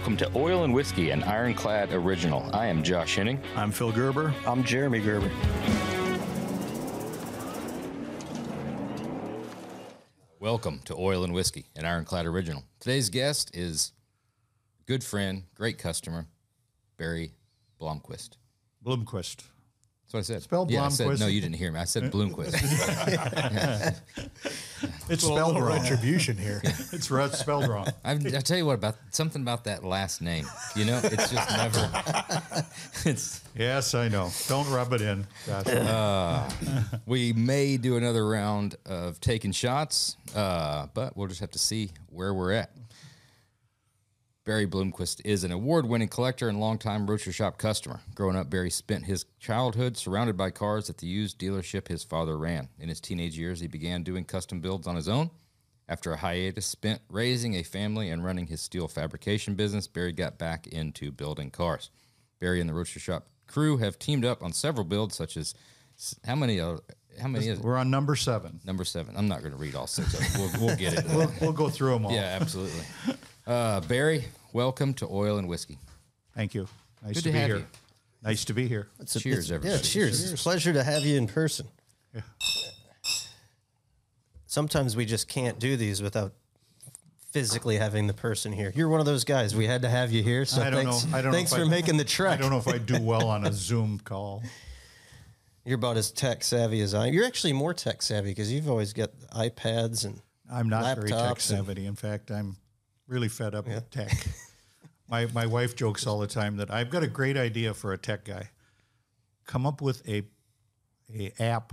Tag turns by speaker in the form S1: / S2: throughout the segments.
S1: Welcome to Oil and Whiskey, an ironclad original. I am Josh Henning.
S2: I'm Phil Gerber.
S3: I'm Jeremy Gerber.
S1: Welcome to Oil and Whiskey, an ironclad original. Today's guest is good friend, great customer, Barry Blomquist.
S2: Bloomquist.
S1: That's what I said.
S2: Spell
S1: yeah, I said,
S2: Blomquist.
S1: no, you didn't hear me. I said Bloomquist.
S2: It's
S4: a
S2: spelled wrong.
S4: retribution here.
S2: It's re- spelled wrong.
S1: I, I tell you what about something about that last name. You know, it's just never. It's
S2: Yes, I know. Don't rub it in. Josh.
S1: we may do another round of taking shots, uh, but we'll just have to see where we're at. Barry Bloomquist is an award winning collector and longtime Roadster Shop customer. Growing up, Barry spent his childhood surrounded by cars at the used dealership his father ran. In his teenage years, he began doing custom builds on his own. After a hiatus spent raising a family and running his steel fabrication business, Barry got back into building cars. Barry and the Roadster Shop crew have teamed up on several builds, such as how many? Uh, how many is it?
S2: We're on number seven.
S1: Number seven. I'm not going to read all six of them. We'll, we'll get it.
S2: We'll, we'll go through them all.
S1: Yeah, absolutely. Uh, Barry, welcome to Oil and Whiskey.
S2: Thank you. Nice
S1: Good
S2: to,
S1: to
S2: be here.
S1: you.
S2: Nice to be here.
S3: It's a-
S1: Cheers,
S3: it's-
S1: everybody.
S3: Yeah, cheers. It's a pleasure to have you in person.
S2: Yeah.
S3: Sometimes we just can't do these without physically having the person here. You're one of those guys. We had to have you here. So
S2: I don't
S3: thanks,
S2: know. I don't
S3: thanks
S2: know
S3: for
S2: I-
S3: making the trek.
S2: I don't know if I do well on a Zoom call.
S3: You're about as tech savvy as I. Am. You're actually more tech savvy because you've always got iPads and
S2: I'm not very tech savvy. In fact, I'm really fed up with tech. my my wife jokes all the time that I've got a great idea for a tech guy. Come up with a a app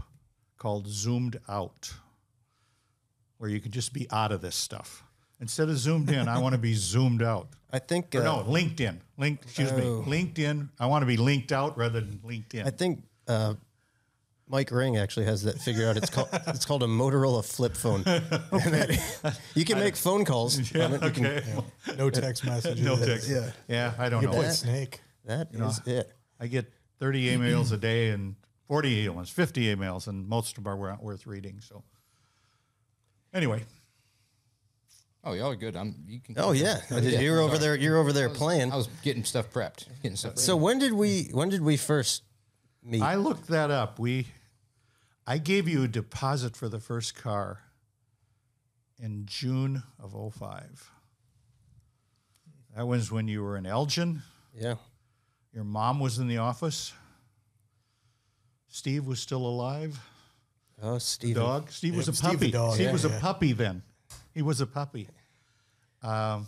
S2: called Zoomed Out, where you can just be out of this stuff. Instead of zoomed in, I want to be zoomed out.
S3: I think
S2: Or
S3: uh,
S2: no, LinkedIn. Link, excuse me,
S3: Oh.
S2: LinkedIn. I want to be linked out rather than LinkedIn.
S3: I think uh, Mike Ring actually has that figured out. It's called it's called a Motorola flip phone. And that- you can make phone calls.
S2: yeah,
S3: on it. You can-
S2: okay.
S4: No text messages.
S2: No text.
S3: Yeah.
S2: Yeah, I don't
S4: You
S2: know.
S4: put snake.
S3: that is it.
S2: I get 30 emails a day and 40 emails, 50 emails, and most of them are wor- worth reading. So, anyway,
S1: Oh, y'all are good. I'm. You can.
S3: Oh yeah, you're over there. You're over there playing.
S1: I was getting stuff prepped. Getting stuff. Ready.
S3: So when did we when did we first meet?
S2: I looked that up. We, I gave you a deposit for the first car in June of 05. That was when you were in Elgin.
S3: yeah.
S2: Your mom was in the office. Steve was still alive.
S3: Oh, Steve.
S2: Dog. Steve was a
S4: Yep, Steve
S2: puppy.
S4: dog,
S2: Steve
S4: yeah,
S2: was a puppy then. He was a puppy.
S4: Um,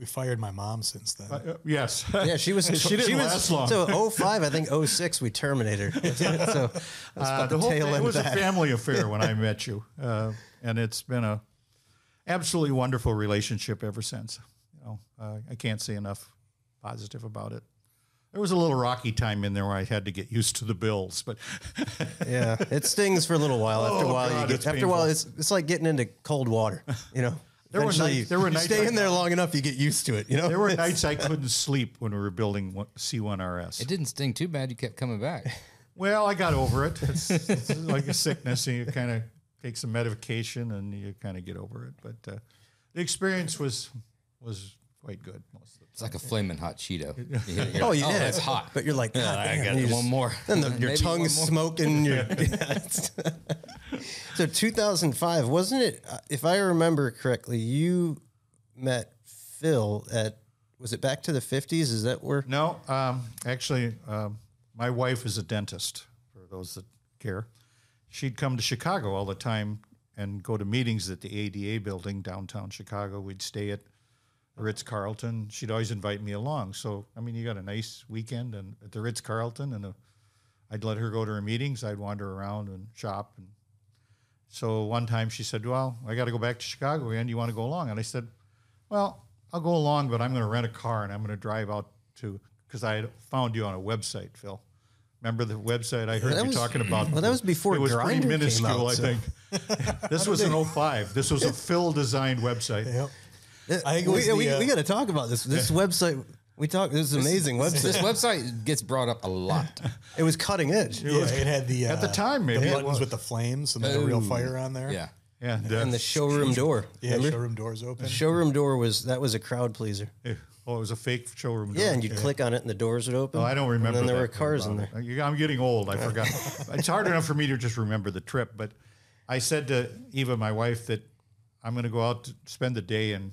S4: We fired my mom since then.
S2: Uh, yes.
S3: Yeah, she was.
S2: She didn't
S3: was,
S2: last long.
S3: So 05, I think 06, we terminated her. so
S2: Uh, the
S3: the,
S2: whole thing, it was
S3: of
S2: a family affair when I met you, uh, and it's been a absolutely wonderful relationship ever since. You know, uh, I can't say enough positive about it. There was a little rocky time in there where I had to get used to the bills, but
S3: Yeah, it stings for a little while. After a
S2: Oh,
S3: while,
S2: God,
S3: you get
S2: it's
S3: after a while, it's it's like getting into cold water. You know,
S2: There were nights- there were
S3: you
S2: nights
S3: stay
S2: I-
S3: in there long enough, you get used to it. You know,
S2: there were nights I couldn't sleep when we were building C1RS.
S1: it didn't sting too bad. You kept coming back.
S2: Well, I got over it. It's, it's like a sickness, and you kind of take some medication, and you kind of get over it. But uh, the experience was was quite good most of the
S1: It's like a flaming hot Cheeto. You hit it, you're
S3: Oh
S1: like,
S3: yeah,
S1: that's hot.
S3: But you're like, God,
S1: I
S3: damn,
S1: got
S3: you
S1: one more.
S3: Then the, your tongue's smoking. Your, yeah, it's- so 2005 wasn't it? uh, If I remember correctly, you met Phil at was it back to the 50s? Is that where?
S2: No, um, actually, um, my wife is a dentist. For those that care, she'd come to Chicago all the time and go to meetings at the ADA building downtown Chicago. We'd stay at the Ritz Carlton. She'd always invite me along. So I mean, you got a nice weekend and at the Ritz Carlton, and uh I'd let her go to her meetings. I'd wander around and shop. And so one time she said, "Well, I got to go back to Chicago again. Do you want to go along?" And I said, well, I'll go along, but I'm going to rent a car and I'm going to drive out to because I had found you on a website, Phil. Remember the website I heard
S3: That
S2: you
S3: was-
S2: talking about?
S3: well, that was before
S2: it was pretty
S3: Grindr came
S2: minuscule,
S3: out,
S2: I think. this was in 05. This was a Phil designed website.
S4: Yep. I think it was
S3: we,
S4: the,
S3: we,
S4: uh,
S3: we got to talk about this. This website. We talk. This is an amazing website.
S1: This website gets brought up a lot.
S3: It was cutting edge.
S4: Yeah, it had the uh,
S2: At the time, maybe
S4: the
S2: it
S4: buttons
S2: was.
S4: with the flames and then the real fire on there.
S1: Yeah.
S2: And, uh,
S3: And the showroom door.
S4: yeah.
S3: Remember?
S4: Showroom doors open.
S3: Showroom door was that was a crowd pleaser.
S2: eh, Oh, it was a fake showroom. Door.
S3: Yeah, and you'd click on it and the doors would open.
S2: Oh, I don't remember.
S3: And then there
S2: that
S3: were cars in there.
S2: it. I'm getting old. I forgot. it's hard enough for me to just remember the trip. But I said to Eva, my wife, that I'm going to go out to spend the day in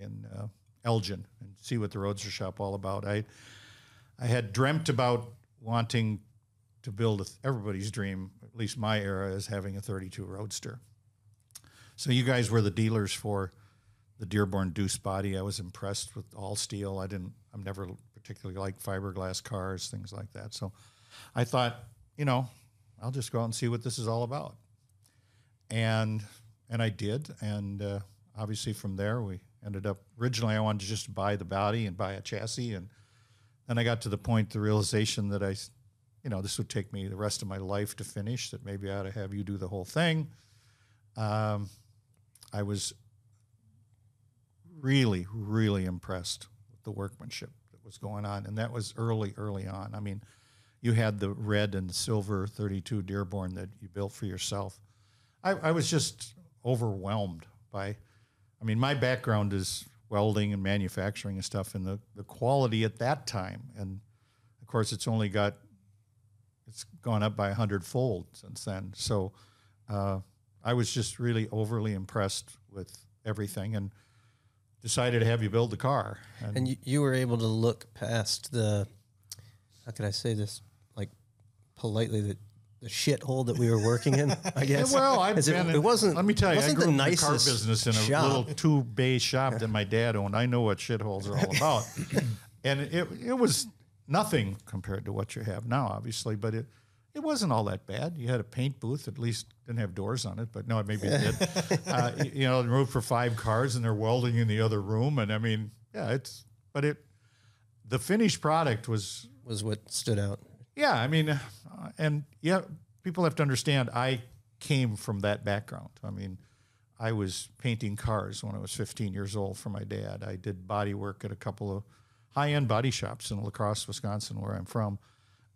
S2: in uh, Elgin and see what the Roadster Shop all about. I I had dreamt about wanting to build a, everybody's dream, at least my era, is having a 32 Roadster. So you guys were the dealers for the Dearborn Deuce body. I was impressed with all steel. I didn't. I'm never particularly like fiberglass cars, things like that. So I thought, you know, I'll just go out and see what this is all about. And and I did. And uh, obviously from there we ended up. Originally, I wanted to just buy the body and buy a chassis, and then I got to the point, the realization that I, you know, this would take me the rest of my life to finish. That maybe I ought to have you do the whole thing. Um, I was really, really impressed with the workmanship that was going on, and that was early, early on. I mean, you had the red and silver 32 Dearborn that you built for yourself. I, I was just overwhelmed by. I mean, my background is welding and manufacturing and stuff, and the, the quality at that time, and of course, it's only got it's gone up by a hundredfold since then. So uh, I was just really overly impressed with everything, and decided to have you build the car. And,
S3: And you, you were able to look past the, how could I say this, like politely, the, the shithole that we were working in, I guess.
S2: well, I've
S3: it,
S2: been.
S3: it wasn't.
S2: Let me tell you, I
S3: wasn't
S2: grew
S3: the
S2: up in the car business in a
S3: shop.
S2: little two bay shop that my dad owned. I know what shitholes are all about, and it it was nothing compared to what you have now, obviously. But it it wasn't all that bad. You had a paint booth, at least didn't have doors on it, but no, maybe it did. uh, you know, room for five cars, and they're welding in the other room, and I mean, yeah, it's but it the finished product was
S3: was what stood out.
S2: Yeah, I mean, uh, and yeah, people have to understand. I came from that background. I mean, I was painting cars when I was 15 years old for my dad. I did body work at a couple of high-end body shops in La Crosse, Wisconsin, where I'm from.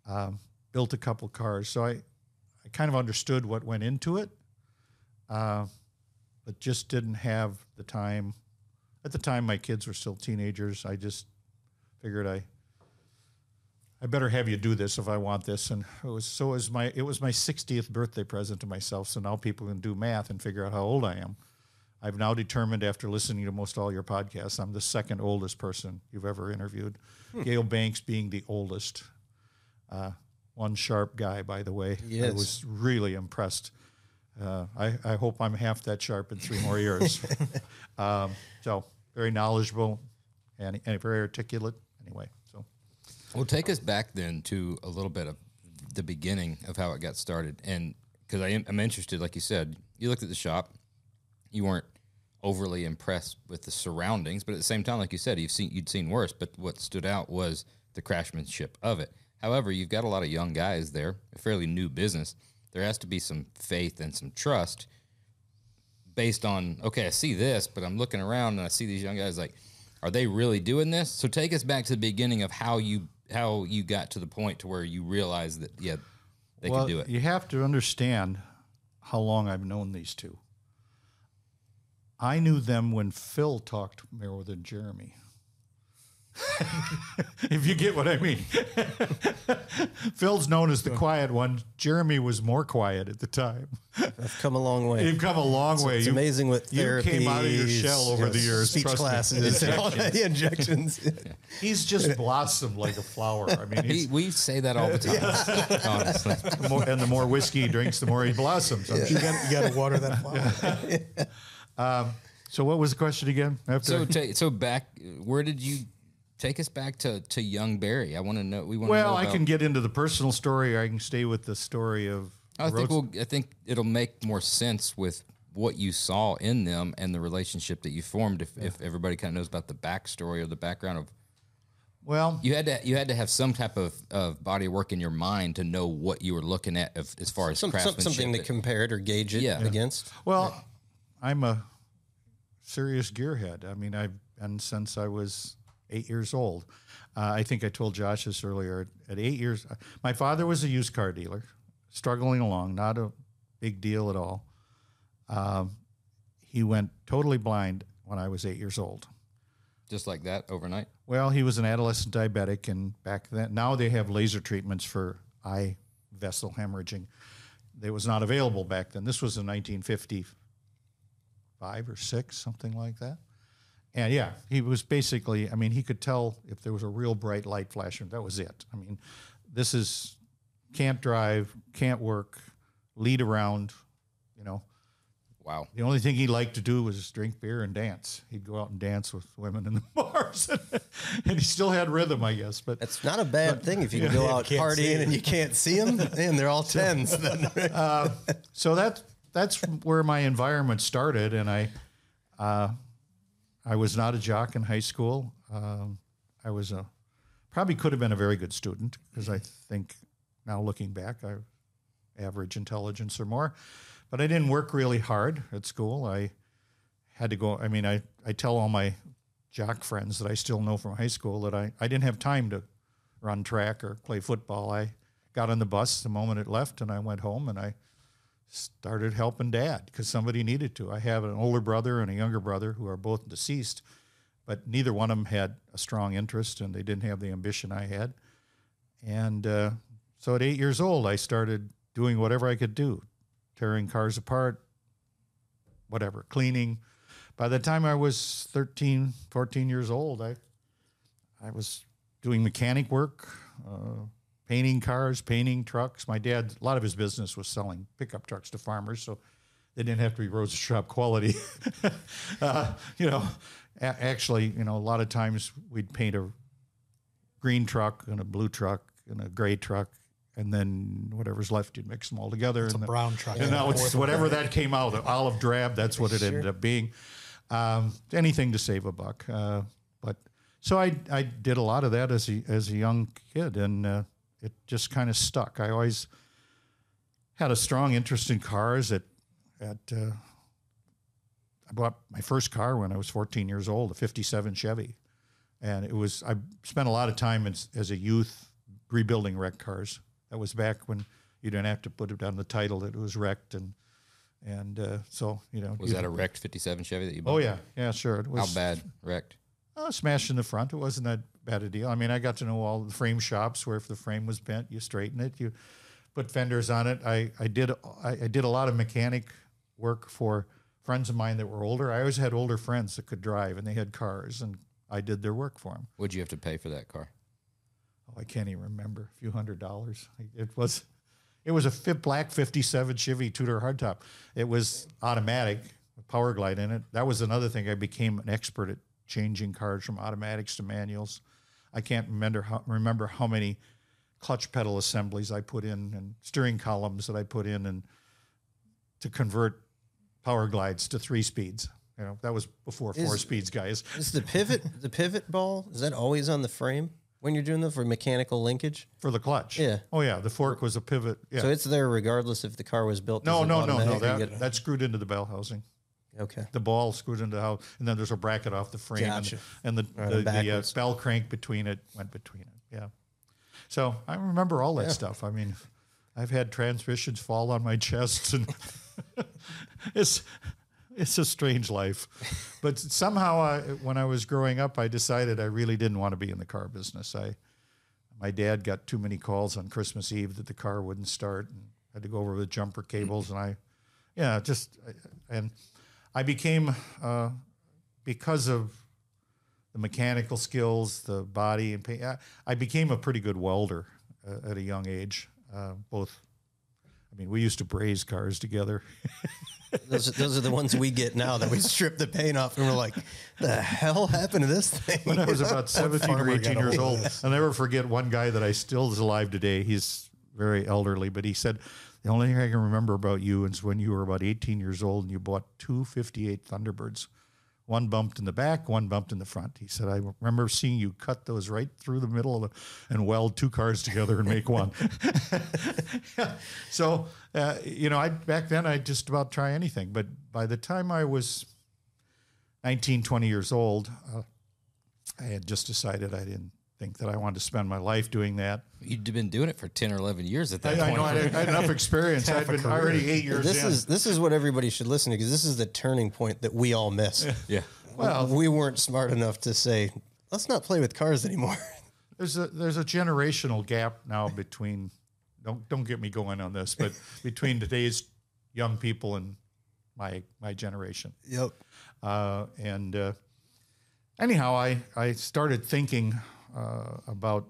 S2: Um, built a couple cars, so I, I kind of understood what went into it, uh, but just didn't have the time. At the time, my kids were still teenagers. I just figured I I better have you do this if I want this. And it was so it was my it was my 60th birthday present to myself. So now people can do math and figure out how old I am. I've now determined after listening to most all your podcasts, I'm the second oldest person you've ever interviewed. Gale Banks being the oldest. Uh, one sharp guy, by the way.
S3: Yes.
S2: I was really impressed. Uh, I, I hope I'm half that sharp in three more years. um, so very knowledgeable and, and very articulate. Anyway,
S1: Well, take us back then to a little bit of the beginning of how it got started, and because I am, I'm interested, like you said, you looked at the shop, you weren't overly impressed with the surroundings, but at the same time, like you said, you've seen you'd seen worse. But what stood out was the craftsmanship of it. However, you've got a lot of young guys there, a fairly new business. There has to be some faith and some trust based on okay, I see this, but I'm looking around and I see these young guys like, are they really doing this? So take us back to the beginning of how you how you got to the point to where you realized that yeah, they
S2: well,
S1: could do it.
S2: You have to understand how long I've known these two. I knew them when Phil talked more than Jeremy. if you get what I mean. Phil's known as the quiet one. Jeremy was more quiet at the time.
S3: I've come a long way.
S2: You've come a long way.
S3: It's
S2: You-
S3: amazing what
S2: you
S3: therapy.
S2: came out of your shell over the years,
S3: Speech
S2: trust me.
S3: classes, and all that, the injections.
S2: He's just blossomed like a flower. I mean,
S1: He, we say that all the time, honestly.
S2: the more, and the more whiskey he drinks, the more he blossoms. I'm
S4: You got, you got to water that flower.
S2: Um, so, what was the question again? After
S1: So ta- so back, where did you take us back to to young Barry? I want to know. We want.
S2: Well,
S1: know
S2: I can get into the personal story, or I can stay with the story of.
S1: I think we'll. I think it'll make more sense with what you saw in them and the relationship that you formed. If, if everybody kind of knows about the backstory or the background of
S2: well,
S1: you had to you had to have some type of, of body work in your mind to know what you were looking at of, as far as
S3: Some, some,
S1: craftsmanship.
S3: something to compare it or gauge it
S1: Yeah.
S3: against.
S2: well, I'm a serious gearhead. I mean, I've been since I was eight years old. Uh, I think I told Josh this earlier. At eight years, my father was a used car dealer, struggling along, not a big deal at all. Um, he went totally blind when I was eight years old.
S1: just like that overnight.
S2: Well, he was an adolescent diabetic, and back then, now they have laser treatments for eye vessel hemorrhaging. It was not available back then. This was in 1955 or six, something like that. And yeah, he was basically, I mean, he could tell if there was a real bright light flashing. That was it. I mean, this is can't drive, can't work, lead around, you know.
S1: Wow.
S2: The only thing he liked to do was drink beer and dance. He'd go out and dance with women in the bars, and he still had rhythm, I guess. But
S3: It's not a bad thing if you can go out partying and you can't see them, and they're all tens. Then
S2: so that that's where my environment started, and I uh, I was not a jock in high school. Um, I was a probably could have been a very good student because I think now looking back, I average intelligence or more, but I didn't work really hard at school. I had to go. I mean, I I tell all my jock friends that I still know from high school that I I didn't have time to run track or play football. I got on the bus the moment it left, and I went home and I started helping dad because somebody needed to. I have an older brother and a younger brother who are both deceased, but neither one of them had a strong interest and they didn't have the ambition I had. And uh, so at eight years old, I started doing whatever I could do, tearing cars apart, whatever, cleaning. By the time I was 13, 14 years old, I, I was doing mechanic work, uh, painting cars, painting trucks. My dad, a lot of his business was selling pickup trucks to farmers, so they didn't have to be Roadster Shop quality. uh, you know, a- actually, you know, a lot of times we'd paint a green truck and a blue truck and a gray truck, and then whatever's left, you'd mix them all together.
S4: It's a
S2: and the-
S4: brown truck.
S2: and now it's whatever that came out, olive drab. That's what it ended up being. Um, anything to save a buck. Uh, but so I I did a lot of that as a as a young kid, and uh, it just kind of stuck. I always had a strong interest in cars. At at uh, I bought my first car when I was 14 years old, a '57 Chevy, and it was I spent a lot of time as, as a youth rebuilding wrecked cars. That was back when you didn't have to put it on the title that it was wrecked, and and uh, so you know.
S1: Was that a wrecked 57 Chevy that you bought?
S2: Oh yeah, yeah, sure. It was
S1: How bad wrecked?
S2: Uh, smashed in the front. It wasn't that bad a deal. I mean, I got to know all the frame shops where if the frame was bent, you straighten it, you put fenders on it. I, I did I, I did a lot of mechanic work for friends of mine that were older. I always had older friends that could drive and they had cars, and I did their work for them.
S1: What'd you have to pay for that car?
S2: Oh, I can't even remember. A few hundred dollars. It was, it was a black '57 Chevy Tudor hardtop. It was automatic, power glide in it. That was another thing. I became an expert at changing cars from automatics to manuals. I can't remember how, remember how many clutch pedal assemblies I put in and steering columns that I put in and to convert power glides to three speeds. You know, that was before four
S3: Is-
S2: speeds, guys.
S3: is the pivot the pivot ball is that always on the frame when you're doing that for mechanical linkage?
S2: For the clutch.
S3: Yeah.
S2: Oh yeah, the fork was a pivot. Yeah.
S3: So it's there regardless if the car was built.
S2: No, no, no, no. That, that's screwed into the bell housing.
S3: Okay.
S2: The ball screwed into the house, and then there's a bracket off the frame,
S4: Gotcha.
S2: and, and the
S3: Right,
S2: the, the uh, bell crank between it went between it. Yeah. So I remember all that stuff. I mean, I've had transmissions fall on my chest, and it's it's a strange life. But somehow, I, when I was growing up, I decided I really didn't want to be in the car business. I my dad got too many calls on Christmas Eve that the car wouldn't start and had to go over with jumper cables. And I, yeah, just, and I became, uh, because of the mechanical skills, the body and paint, I, I became a pretty good welder uh, at a young age. Uh, both, I mean, we used to braze cars together.
S3: Those, those are the ones we get now that we strip the paint off and we're like, the hell happened to this thing?
S2: when I was about 17 or 18 years old. I'll never forget one guy that I still is alive today. He's very elderly, but he said, The only thing I can remember about you is when you were about 18 years old and you bought two 58 Thunderbirds. One bumped in the back, one bumped in the front. He said, I remember seeing you cut those right through the middle of the, and weld two cars together and make one. so, uh, you know, I back then I just about try anything. But by the time I was 19, 20 years old, uh, I had just decided I didn't think that I wanted to spend my life doing that.
S1: You'd been doing it for 10 or 11 years at that
S2: I
S1: point.
S2: know I had, I had enough experience. I'd been already eight years
S3: This
S2: in.
S3: is this is what everybody should listen to because this is the turning point that we all miss.
S1: yeah.
S2: Well-
S3: we weren't smart enough to say, let's not play with cars anymore.
S2: There's a there's a generational gap now between don't don't get me going on this, but between today's young people and my my generation.
S3: yep.
S2: Uh, and uh, anyhow, I I started thinking uh, about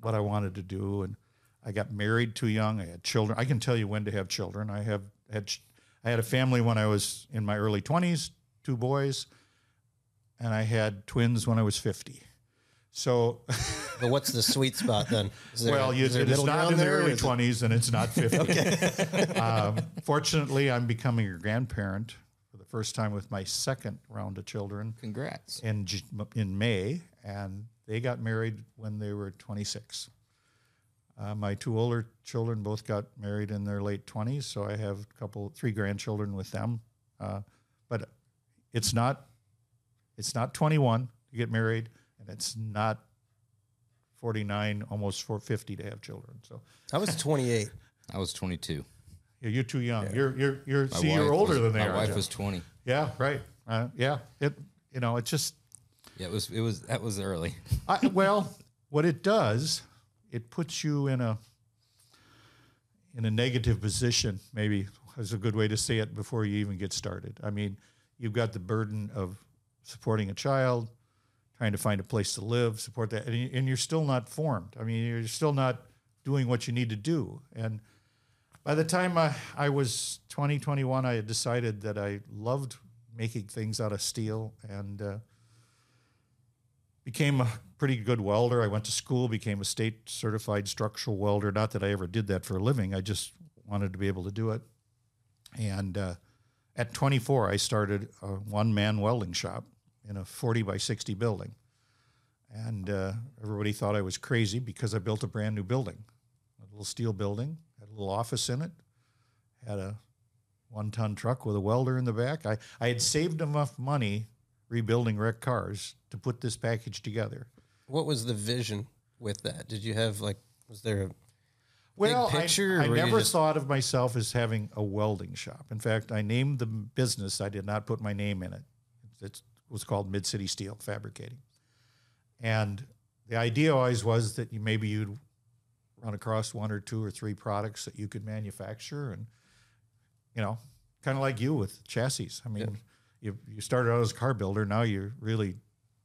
S2: what I wanted to do, and I got married too young. I had children. I can tell you when to have children. I have had ch- I had a family when I was in my early twenties, two boys, and I had twins when I was fifty. So,
S3: But what's the sweet spot then? Is there-
S2: well, you,
S3: is there
S2: it is
S3: middle
S2: not in the early twenties, and it's not fifty. um, fortunately, I'm becoming a grandparent for the first time with my second round of children
S1: Congrats.
S2: in in May, and they got married when they were 26. Uh, my two older children both got married in their late 20s, so I have a couple, three grandchildren with them. Uh, but it's not, it's not 21 to get married, and it's not 49, almost 450 to have children. So
S3: I was 28.
S1: I was 22.
S2: yeah, you're too young. You're you're you're
S1: My
S2: see you're older
S1: was-
S2: than they
S1: my
S2: are.
S1: wife was 20.
S2: yeah, right. Uh, yeah, it you know it just
S1: Yeah, it was. It was. That was early.
S2: I, well, what it does, it puts you in a in a negative position. Maybe is a good way to say it before you even get started. I mean, you've got the burden of supporting a child, trying to find a place to live, support that, and, you, and you're still not formed. I mean, you're still not doing what you need to do. And by the time I, I was 20, 21, I had decided that I loved making things out of steel and. Uh, became a pretty good welder. I went to school, became a state certified structural welder. Not that I ever did that for a living. I just wanted to be able to do it. And uh, at 24, I started a one man welding shop in a 40 by 60 building. And uh, everybody thought I was crazy because I built a brand new building, a little steel building, had a little office in it, had a one ton truck with a welder in the back. I, I had saved enough money rebuilding wrecked cars to put this package together.
S3: What was the vision with that? Did you have like, was there a
S2: Well, I-
S3: picture,
S2: I,
S3: you
S2: never
S3: just-
S2: thought of myself as having a welding shop. In fact, I named the business. I did not put my name in it. It was called Mid City Steel Fabricating, and the idea always was that you maybe you'd run across one or two or three products that you could manufacture, and you know, kind of like you with chassis. I mean, you you started out as a car builder. Now you're really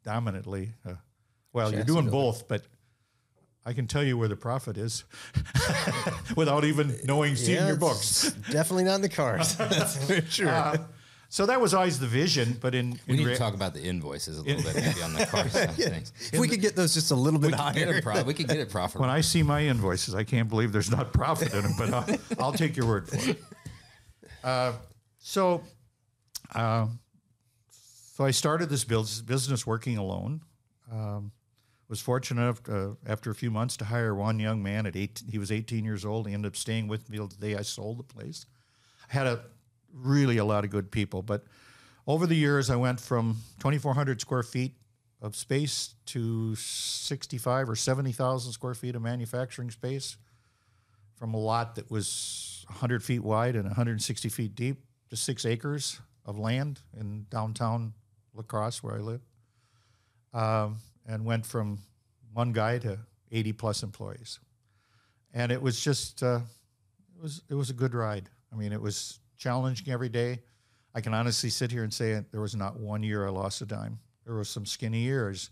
S2: dominantly. Uh, well, you're doing
S3: builder.
S2: both, but I can tell you where the profit is without even knowing, seeing
S3: Yeah,
S2: your books.
S3: Definitely not in the cars. That's for sure.
S2: Uh, so that was always the vision, but in,
S1: We
S2: in
S1: need
S2: rea-
S1: to talk about the invoices a little bit, maybe on the car side of things.
S3: if we could get those just a little bit
S1: We could get
S3: higher.
S1: it pro- we could get it profitable.
S2: when I see my invoices, I can't believe there's not profit in them, but I'll, I'll take your word for it. Uh, so, uh, so I started this business working alone. Um, was fortunate enough to, after a few months to hire one young man at eight. He was 18 years old. He ended up staying with me till the day I sold the place. I had a really a lot of good people, but over the years, I went from 2,400 square feet of space to 65 or 70,000 square feet of manufacturing space from a lot that was 100 feet wide and 160 feet deep to six acres of land in downtown La Crosse, where I live, um, and went from one guy to 80 plus employees. And it was just, uh, it was it was a good ride. I mean, it was challenging every day. I can honestly sit here and say there was not one year I lost a dime. There were some skinny years,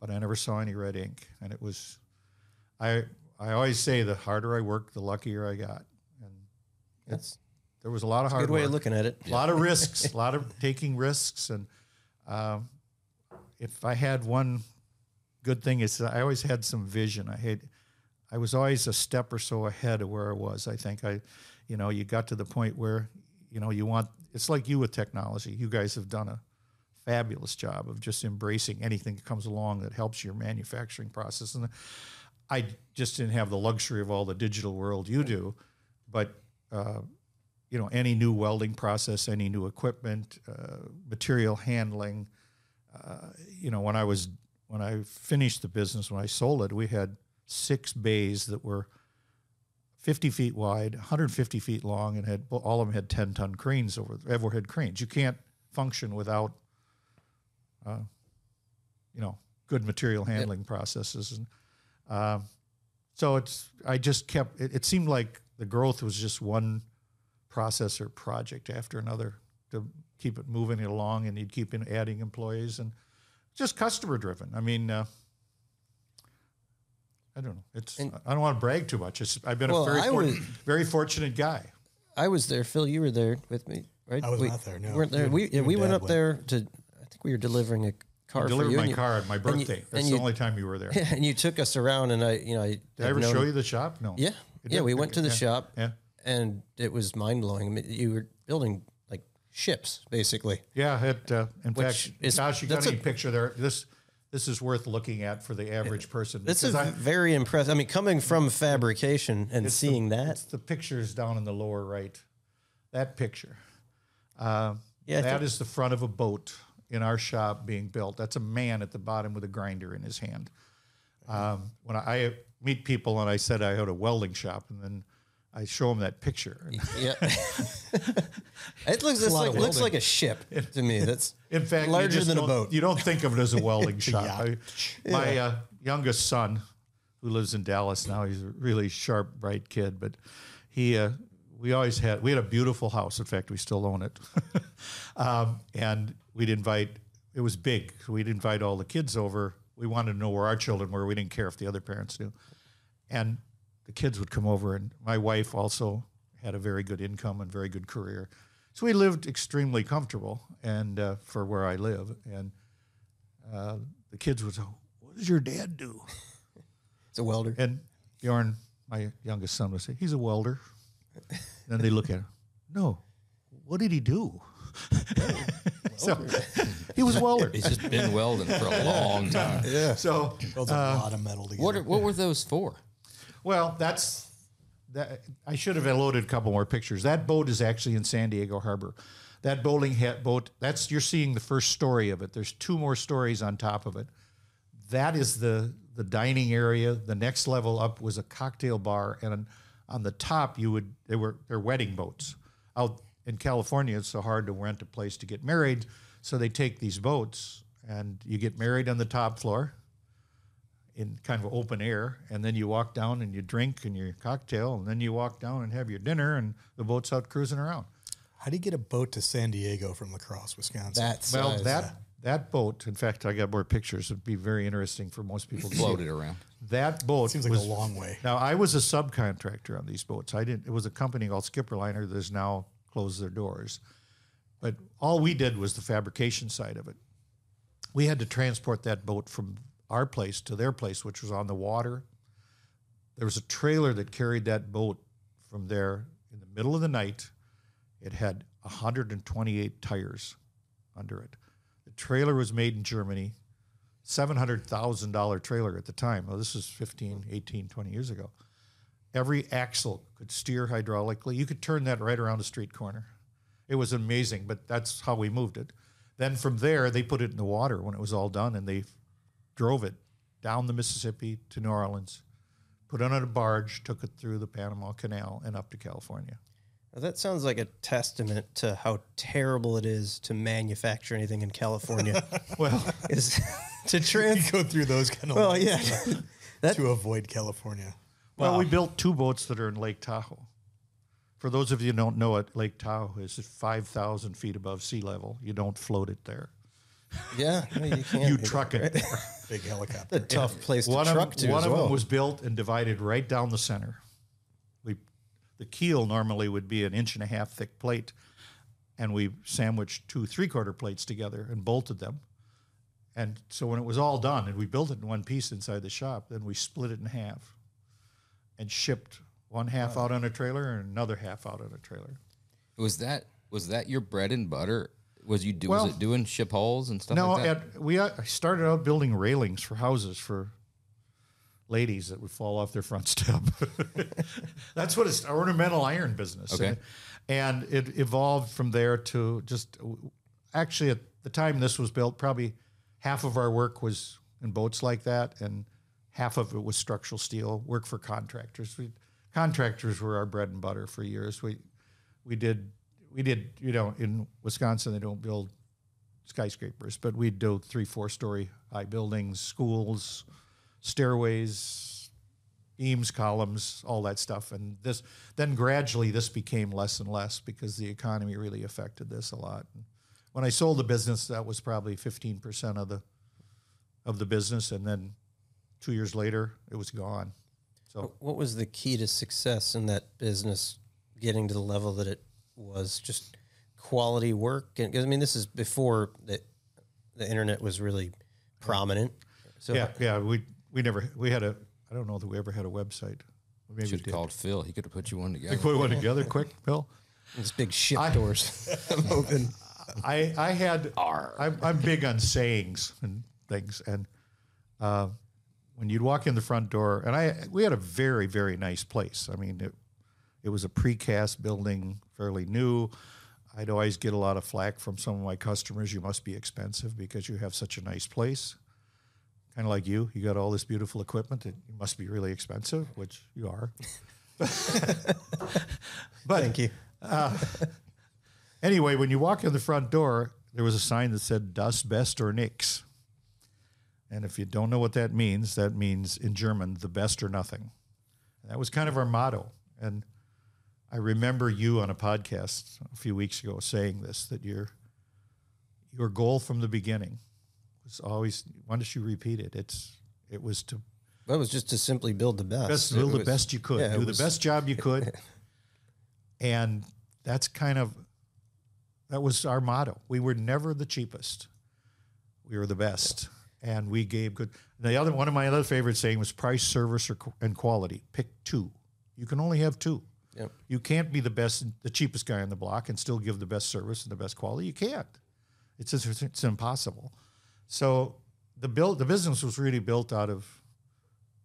S2: but I never saw any red ink. And it was, I I always say the harder I worked, the luckier I got. And
S3: That's
S2: there was a lot of hard
S3: good way
S2: work,
S3: of looking at it.
S2: a lot of risks, a lot of taking risks. And um, if I had one good thing, is that I always had some vision. I had, I was always a step or so ahead of where I was. I think I, you know, you got to the point where, you know, you want. It's like you with technology. You guys have done a fabulous job of just embracing anything that comes along that helps your manufacturing process. And I just didn't have the luxury of all the digital world you do, but uh, you know, any new welding process, any new equipment, uh, material handling. Uh, you know, when I was when I finished the business, when I sold it, we had six bays that were 50 feet wide, 150 feet long, and had all of them had 10 ton cranes over overhead cranes. You can't function without uh, you know, good material handling processes, and uh, so it's. I just kept. It, it seemed like the growth was just one process or project after another to keep it moving along, and you'd keep in adding employees and just customer driven. I mean. Uh, I don't know. It's.
S3: And-
S2: I don't want to brag too much. It's, I've been
S3: Well,
S2: a very, for-
S3: was-
S2: very fortunate guy.
S3: I was there. Phil, you were there with me, right?
S4: I was
S3: we,
S4: not there, no.
S3: weren't there.
S4: You-
S3: We
S4: you
S3: yeah,
S4: and
S3: we went up
S4: went.
S3: there to. I think we were delivering a car for
S2: Delivered
S3: you.
S2: my
S3: and you-
S2: car on my
S3: and you-
S2: birthday. That's
S3: and
S2: the
S3: you-
S2: only time you were there.
S3: and you took us around, and I, you know, I
S2: Did I ever
S3: known-
S2: show you the shop? No.
S3: Yeah,
S2: You
S3: yeah.
S2: did?
S3: We went to the
S2: Yeah.
S3: shop,
S2: Yeah.
S3: And it was mind blowing. I mean, you were building like ships, basically.
S2: Yeah. It, uh, in
S3: Which
S2: fact,
S3: is-
S2: Josh, you got any
S3: a-
S2: picture there? This this is worth looking at for the average person.
S3: This
S2: is I-
S3: very impressive. I mean, coming from fabrication and seeing
S2: the,
S3: that,
S2: It's the pictures down in the lower right. That picture. Uh,
S3: Yeah,
S2: that is the front of a boat in our shop being built. That's a man at the bottom with a grinder in his hand. Um, when I, I meet people and I said I had a welding shop, and then I show them that picture.
S3: yeah, it looks it's like, looks like a ship to me. That's
S2: In fact,
S3: larger than a boat.
S2: You don't think of it as a welding shop.
S4: yacht.
S2: I- My uh, youngest son, who lives in Dallas now, he's a really sharp, bright kid. But he, uh, we always had, we had a beautiful house. In fact, we still own it. um, and we'd invite. It was big. So we'd invite all the kids over. We wanted to know where our children were. We didn't care if the other parents knew. And the kids would come over, and my wife also had a very good income and very good career. So we lived extremely comfortable, and uh, for where I live, and uh, the kids would say, "What does your dad do?"
S3: it's a welder.
S2: And Bjorn, my youngest son, would say, "He's a welder." then they look at him, "No, what did he do?" so he was a welder.
S1: He's just been welding for a long time.
S3: Yeah,
S2: So
S4: Builds a lot of metal together.
S1: What are, what were those for?
S2: Well, that's that. I should have loaded a couple more pictures. That boat is actually in San Diego Harbor. That bowling hat boat. That's you're seeing the first story of it. There's two more stories on top of it. That is the the dining area. The next level up was a cocktail bar, and on, on the top you would they were they're wedding boats. Out in California, it's so hard to rent a place to get married, so they take these boats and you get married on the top floor in kind of open air, and then you walk down and you drink and your cocktail, and then you walk down and have your dinner, and the boat's out cruising around.
S4: How do you get a boat to San Diego from La Crosse, Wisconsin?
S3: that's
S2: Well, that that boat, in fact, I got more pictures. It'd be very interesting for most people to see.
S1: Floated around.
S2: That boat
S4: seems like
S2: was
S4: a long way.
S2: Now, I was a subcontractor on these boats. I didn't. It was a company called Skipperliner that's now closed their doors. But all we did was the fabrication side of it. We had to transport that boat from our place to their place, which was on the water. There was a trailer that carried that boat from there in the middle of the night. It had 128 tires under it. The trailer was made in Germany. $700,000 trailer at the time. Well, this is 15, 18, 20 years ago. Every axle could steer hydraulically. You could turn that right around a street corner. It was amazing, but that's how we moved it. Then from there, they put it in the water when it was all done, and they drove it down the Mississippi to New Orleans, put it on a barge, took it through the Panama Canal, and up to California.
S3: that sounds like a testament to how terrible it is to manufacture anything in California.
S2: Well,
S3: is to trans.
S4: go through those kind of
S3: Well,
S4: lines
S3: yeah,
S4: to avoid California.
S2: well, we built two boats that are in Lake Tahoe. For those of you who don't know it, Lake Tahoe is 5,000 feet above sea level. You don't float it there.
S3: Yeah. No, you can't.
S2: You truck it there.
S4: Big helicopter.
S3: a
S4: helicopter.
S3: tough place to
S2: one
S3: truck
S2: of,
S3: to
S2: one
S3: as
S2: of
S3: well.
S2: them was built and divided right down the center. We, the keel normally would be an inch and a half thick plate, and we sandwiched two three quarter plates together and bolted them. And so when it was all done, and we built it in one piece inside the shop, then we split it in half and shipped one half out on a trailer and another half out on a trailer.
S1: Was that was that your bread and butter? Was you do,
S2: Well-
S1: was it doing ship hulls and stuff
S2: No,
S1: like
S2: at, we uh, started out building railings for houses for ladies that would fall off their front step. That's what it's ornamental iron business.
S1: Okay.
S2: And, and it evolved from there to just actually at the time this was built, probably half of our work was in boats like that, and half of it was structural steel work for contractors. We, contractors were our bread and butter for years. We we did we did you know in Wisconsin they don't build skyscrapers, but we'd do three, four story high buildings, schools, stairways, beams, columns, all that stuff. And this then gradually this became less and less because the economy really affected this a lot. When I sold the business, that was probably 15% of the of the business, and then two years later, it was gone. So
S3: What was the key to success in that business getting to the level that it was? Just quality work? And 'cause, I mean, this is before the, the internet was really prominent. So
S2: yeah, yeah, we we never we had a I don't know that we ever had a website. Maybe we
S1: Should have called Phil. He could have put you one together.
S2: Put one together quick, Phil.
S3: these big ship doors open.
S2: I I had I'm, I'm big on sayings and things, and uh, when you'd walk in the front door, and I we had a very very nice place. I mean, it it was a precast building, fairly new. I'd always get a lot of flack from some of my customers. You must be expensive because you have such a nice place. Kind of like you, you got all this beautiful equipment. That you must be really expensive, which you are. but
S3: Thank you.
S2: Uh, anyway, when you walk in the front door, there was a sign that said Das Best or Nix. And if you don't know what that means, that means in German, the best or nothing. And that was kind of our motto. And I remember you on a podcast a few weeks ago saying this that your your goal from the beginning was always why don't you repeat it? It's it was to
S3: That was just to simply build the best.
S2: best build the best you could,
S3: yeah,
S2: do
S3: was-
S2: the best job you could, and that's kind of that was our motto. We were never the cheapest; we were the best, and we gave good. The other one of my other favorite saying was price, service, or, and quality. Pick two. You can only have two.
S3: Yep.
S2: You can't be the best, the cheapest guy on the block, and still give the best service and the best quality. You can't. It's just, it's impossible. So the build the business was really built out of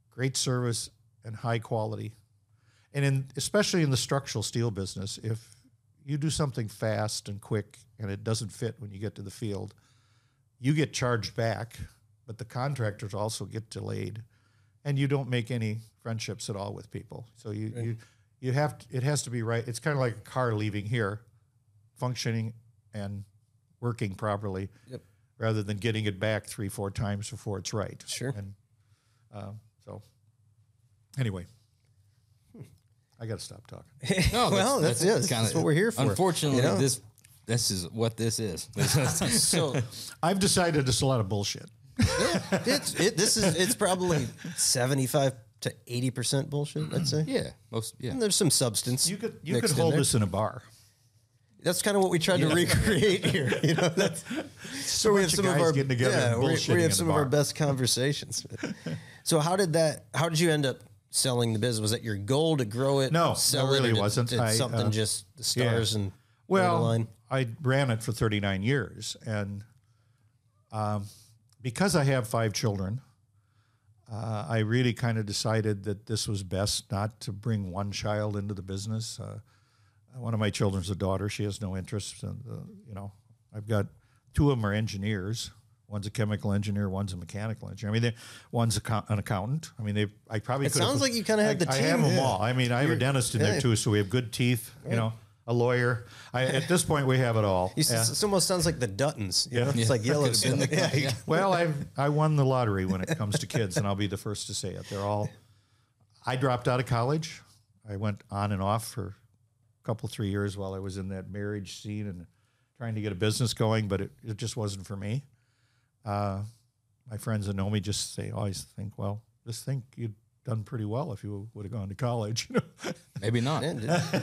S2: great service and high quality. And in especially in the structural steel business, if you do something fast and quick and it doesn't fit when you get to the field, you get charged back, but the contractors also get delayed. And you don't make any friendships at all with people. So you you, you have to, it has to be right. It's kind of like a car leaving here, functioning and working properly,
S3: Yep.
S2: rather than getting it back three, four times before it's right.
S3: Sure.
S2: And um, so, anyway, I got to stop talking.
S1: No,
S3: Well, that's- yeah, that's what we're here for,
S1: Unfortunately,
S3: you know?
S1: this this is what this is.
S3: So
S2: I've decided it's a lot of bullshit.
S3: it's it, this is it's probably seventy five to eighty percent bullshit. I'd say.
S1: yeah, most yeah.
S3: And there's some substance.
S2: You could you could hold
S3: there.
S2: this in a bar.
S3: That's kind of what we tried to recreate here. You know, that's so we have some
S2: of
S3: of our
S2: getting together
S3: yeah,
S2: and
S3: we, we have some of our best conversations. so how did that? How did you end up selling the business? Was that your goal to grow it?
S2: No, no,
S3: sell
S2: really
S3: it,
S2: wasn't.
S3: Did
S2: I,
S3: something
S2: uh,
S3: just the stars and
S2: Well,
S3: line?
S2: I ran it for 39 years, and um, because I have five children, uh, I really kind of decided that this was best not to bring one child into the business. Uh, one of my children's a daughter; she has no interest. In the, you know, I've got two of them are engineers. One's a chemical engineer. One's a mechanical engineer. I mean, one's a, an accountant. I mean, they. I probably.
S3: It sounds
S2: put-
S3: like you kinda have
S2: I-
S3: the
S2: I
S3: team,
S2: have them
S3: yeah.
S2: all. I mean, I have a dentist in
S3: yeah.
S2: there too, so we have good teeth. You know, a lawyer. I, at this point, we have it all.
S3: You
S2: Yeah.
S3: It almost sounds like the Duttons. You know?
S2: Yeah.
S3: It's like Yellowstone. Yeah, you-
S2: Well, I I won the lottery when it comes to kids, and I'll be the first to say it. They're all. I dropped out of college. I went on and off for a couple three years while I was in that marriage scene and trying to get a business going, but it, it just wasn't for me. Uh, my friends that know me just say always think, well, just think you'd done pretty well if you would have gone to college.
S1: Maybe not.
S3: Yeah, dude.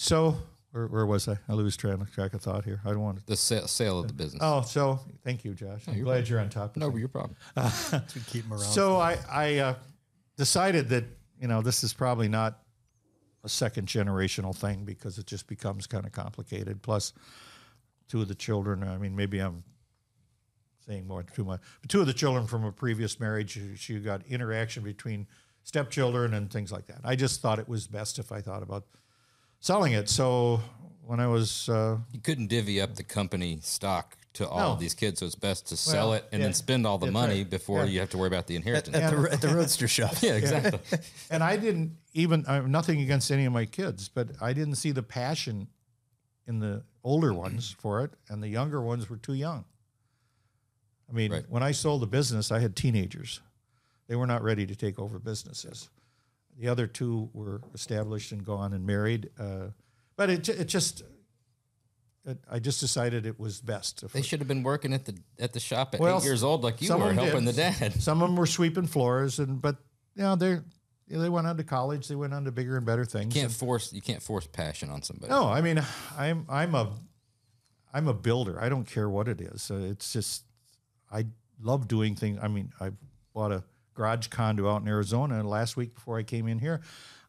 S2: So where, wwhere was I? I lose track track of thought here. I don't want to.
S1: The sa- sale of the business.
S2: Oh, so thank you, Josh. I'm glad you're on top. Of
S1: no,
S2: things.
S1: your problem.
S4: to keep them around.
S2: So I, I uh, decided that you know this is probably not a second generational thing because it just becomes kind of complicated. Plus, two of the children. I mean, maybe I'm saying more too much. But two of the children from a previous marriage, she- she got interaction between stepchildren and things like that. I just thought it was best if I thought about selling it. So when I was uh,
S1: You couldn't divvy up the company stock to all
S2: No.
S1: of these kids, so it's best to sell
S2: Well,
S1: it and
S2: yeah,
S1: then spend all the
S2: that's
S1: money
S2: right.
S1: before
S2: Yeah.
S1: you have to worry about the inheritance.
S3: at, the, at the roadster shop.
S1: yeah, exactly.
S2: and I didn't even I have nothing against any of my kids, but I didn't see the passion in the older ones for it, and the younger ones were too young. I mean,
S1: Right.
S2: when I sold the business, I had teenagers. They were not ready to take over businesses. The other two were established and gone and married. Uh, but it, it just, it, I just decided it was best.
S1: They should have been working at the at the shop at
S2: Well,
S1: eight years old, like you were, helping
S2: did.
S1: the dad.
S2: Some of them were sweeping floors, and but you know they they went on to college. They went on to bigger and better things.
S1: You Can't force you can't force passion on somebody.
S2: No, I mean, I'm I'm a I'm a builder. I don't care what it is. Uh, it's just I love doing things. I mean, I bought a garage condo out in Arizona last week before I came in here.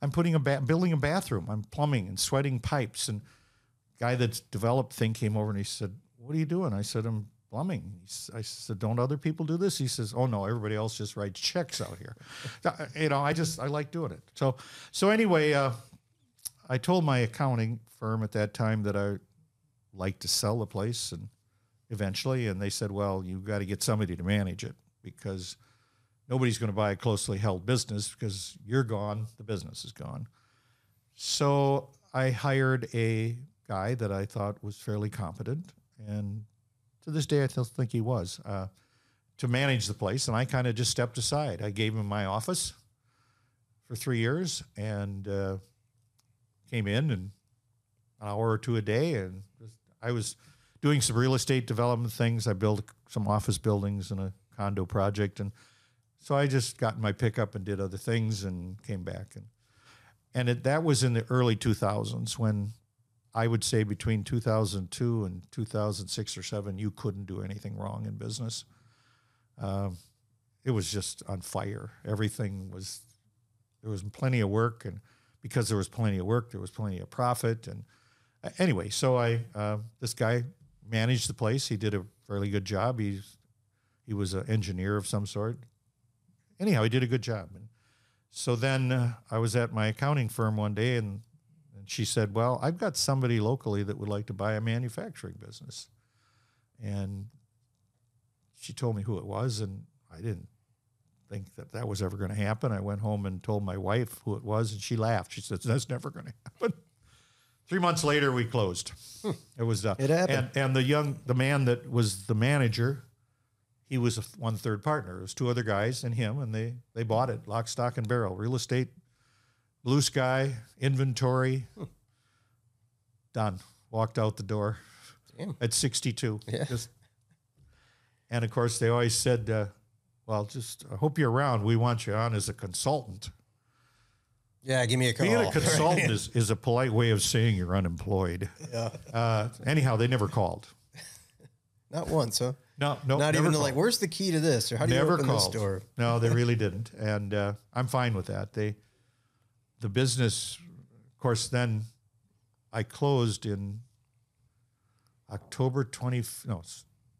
S2: I'm putting a ba- building a bathroom. I'm plumbing and sweating pipes. And guy that's developed thing came over and he said, "What are you doing?" I said, "I'm plumbing." I said, "Don't other people do this?" He says, "Oh no, everybody else just writes checks out here." Uh, you know, I just I like doing it. So so anyway. Uh, I told my accounting firm at that time that I like to sell the place and eventually and they said, "Well, you've got to get somebody to manage it because nobody's going to buy a closely held business because you're gone, the business is gone." So, I hired a guy that I thought was fairly competent and to this day I still think he was uh, to manage the place and I kind of just stepped aside. I gave him my office for 3 years and uh, came in and an hour or two a day and just, I was doing some real estate development things. I built some office buildings and a condo project and so I just got in my pickup and did other things and came back and and it, that was in the early 2000s when I would say between 2002 and 2006 or 7 you couldn't do anything wrong in business. Um, it was just on fire. Everything was there was plenty of work and because there was plenty of work, there was plenty of profit. And anyway, so I uh, this guy managed the place. He did a fairly good job. He's he was an engineer of some sort. Anyhow, he did a good job. And so then uh, I was at my accounting firm one day, and and she said, "Well, I've got somebody locally that would like to buy a manufacturing business," and she told me who it was, and I didn't think that that was ever going to happen. I went home and told my wife who it was, and she laughed. She said, "That's never going to happen." Three months later, we closed. It was uh,
S3: It happened.
S2: And, and the young, the man that was the manager, he was a one third partner. It was two other guys and him, and they they bought it, lock, stock, and barrel, real estate, blue sky, inventory. Done. Walked out the door
S3: Damn.
S2: at 62.
S3: Yeah.
S2: Just, and of course, they always said, uh, "Well, just I hope you're around. We want you on as a consultant."
S3: Yeah, give me a call.
S2: Being a consultant is, is a polite way of saying you're unemployed.
S3: Yeah.
S2: Uh, anyhow, they never called.
S3: Not once, huh?
S2: No, no,
S3: Not even
S2: called.
S3: like, where's the key to this? Or how do you
S2: never
S3: open
S2: called.
S3: this door?
S2: No, they really didn't, and uh, I'm fine with that. They, the business, of course. Then I closed in October twenty. No,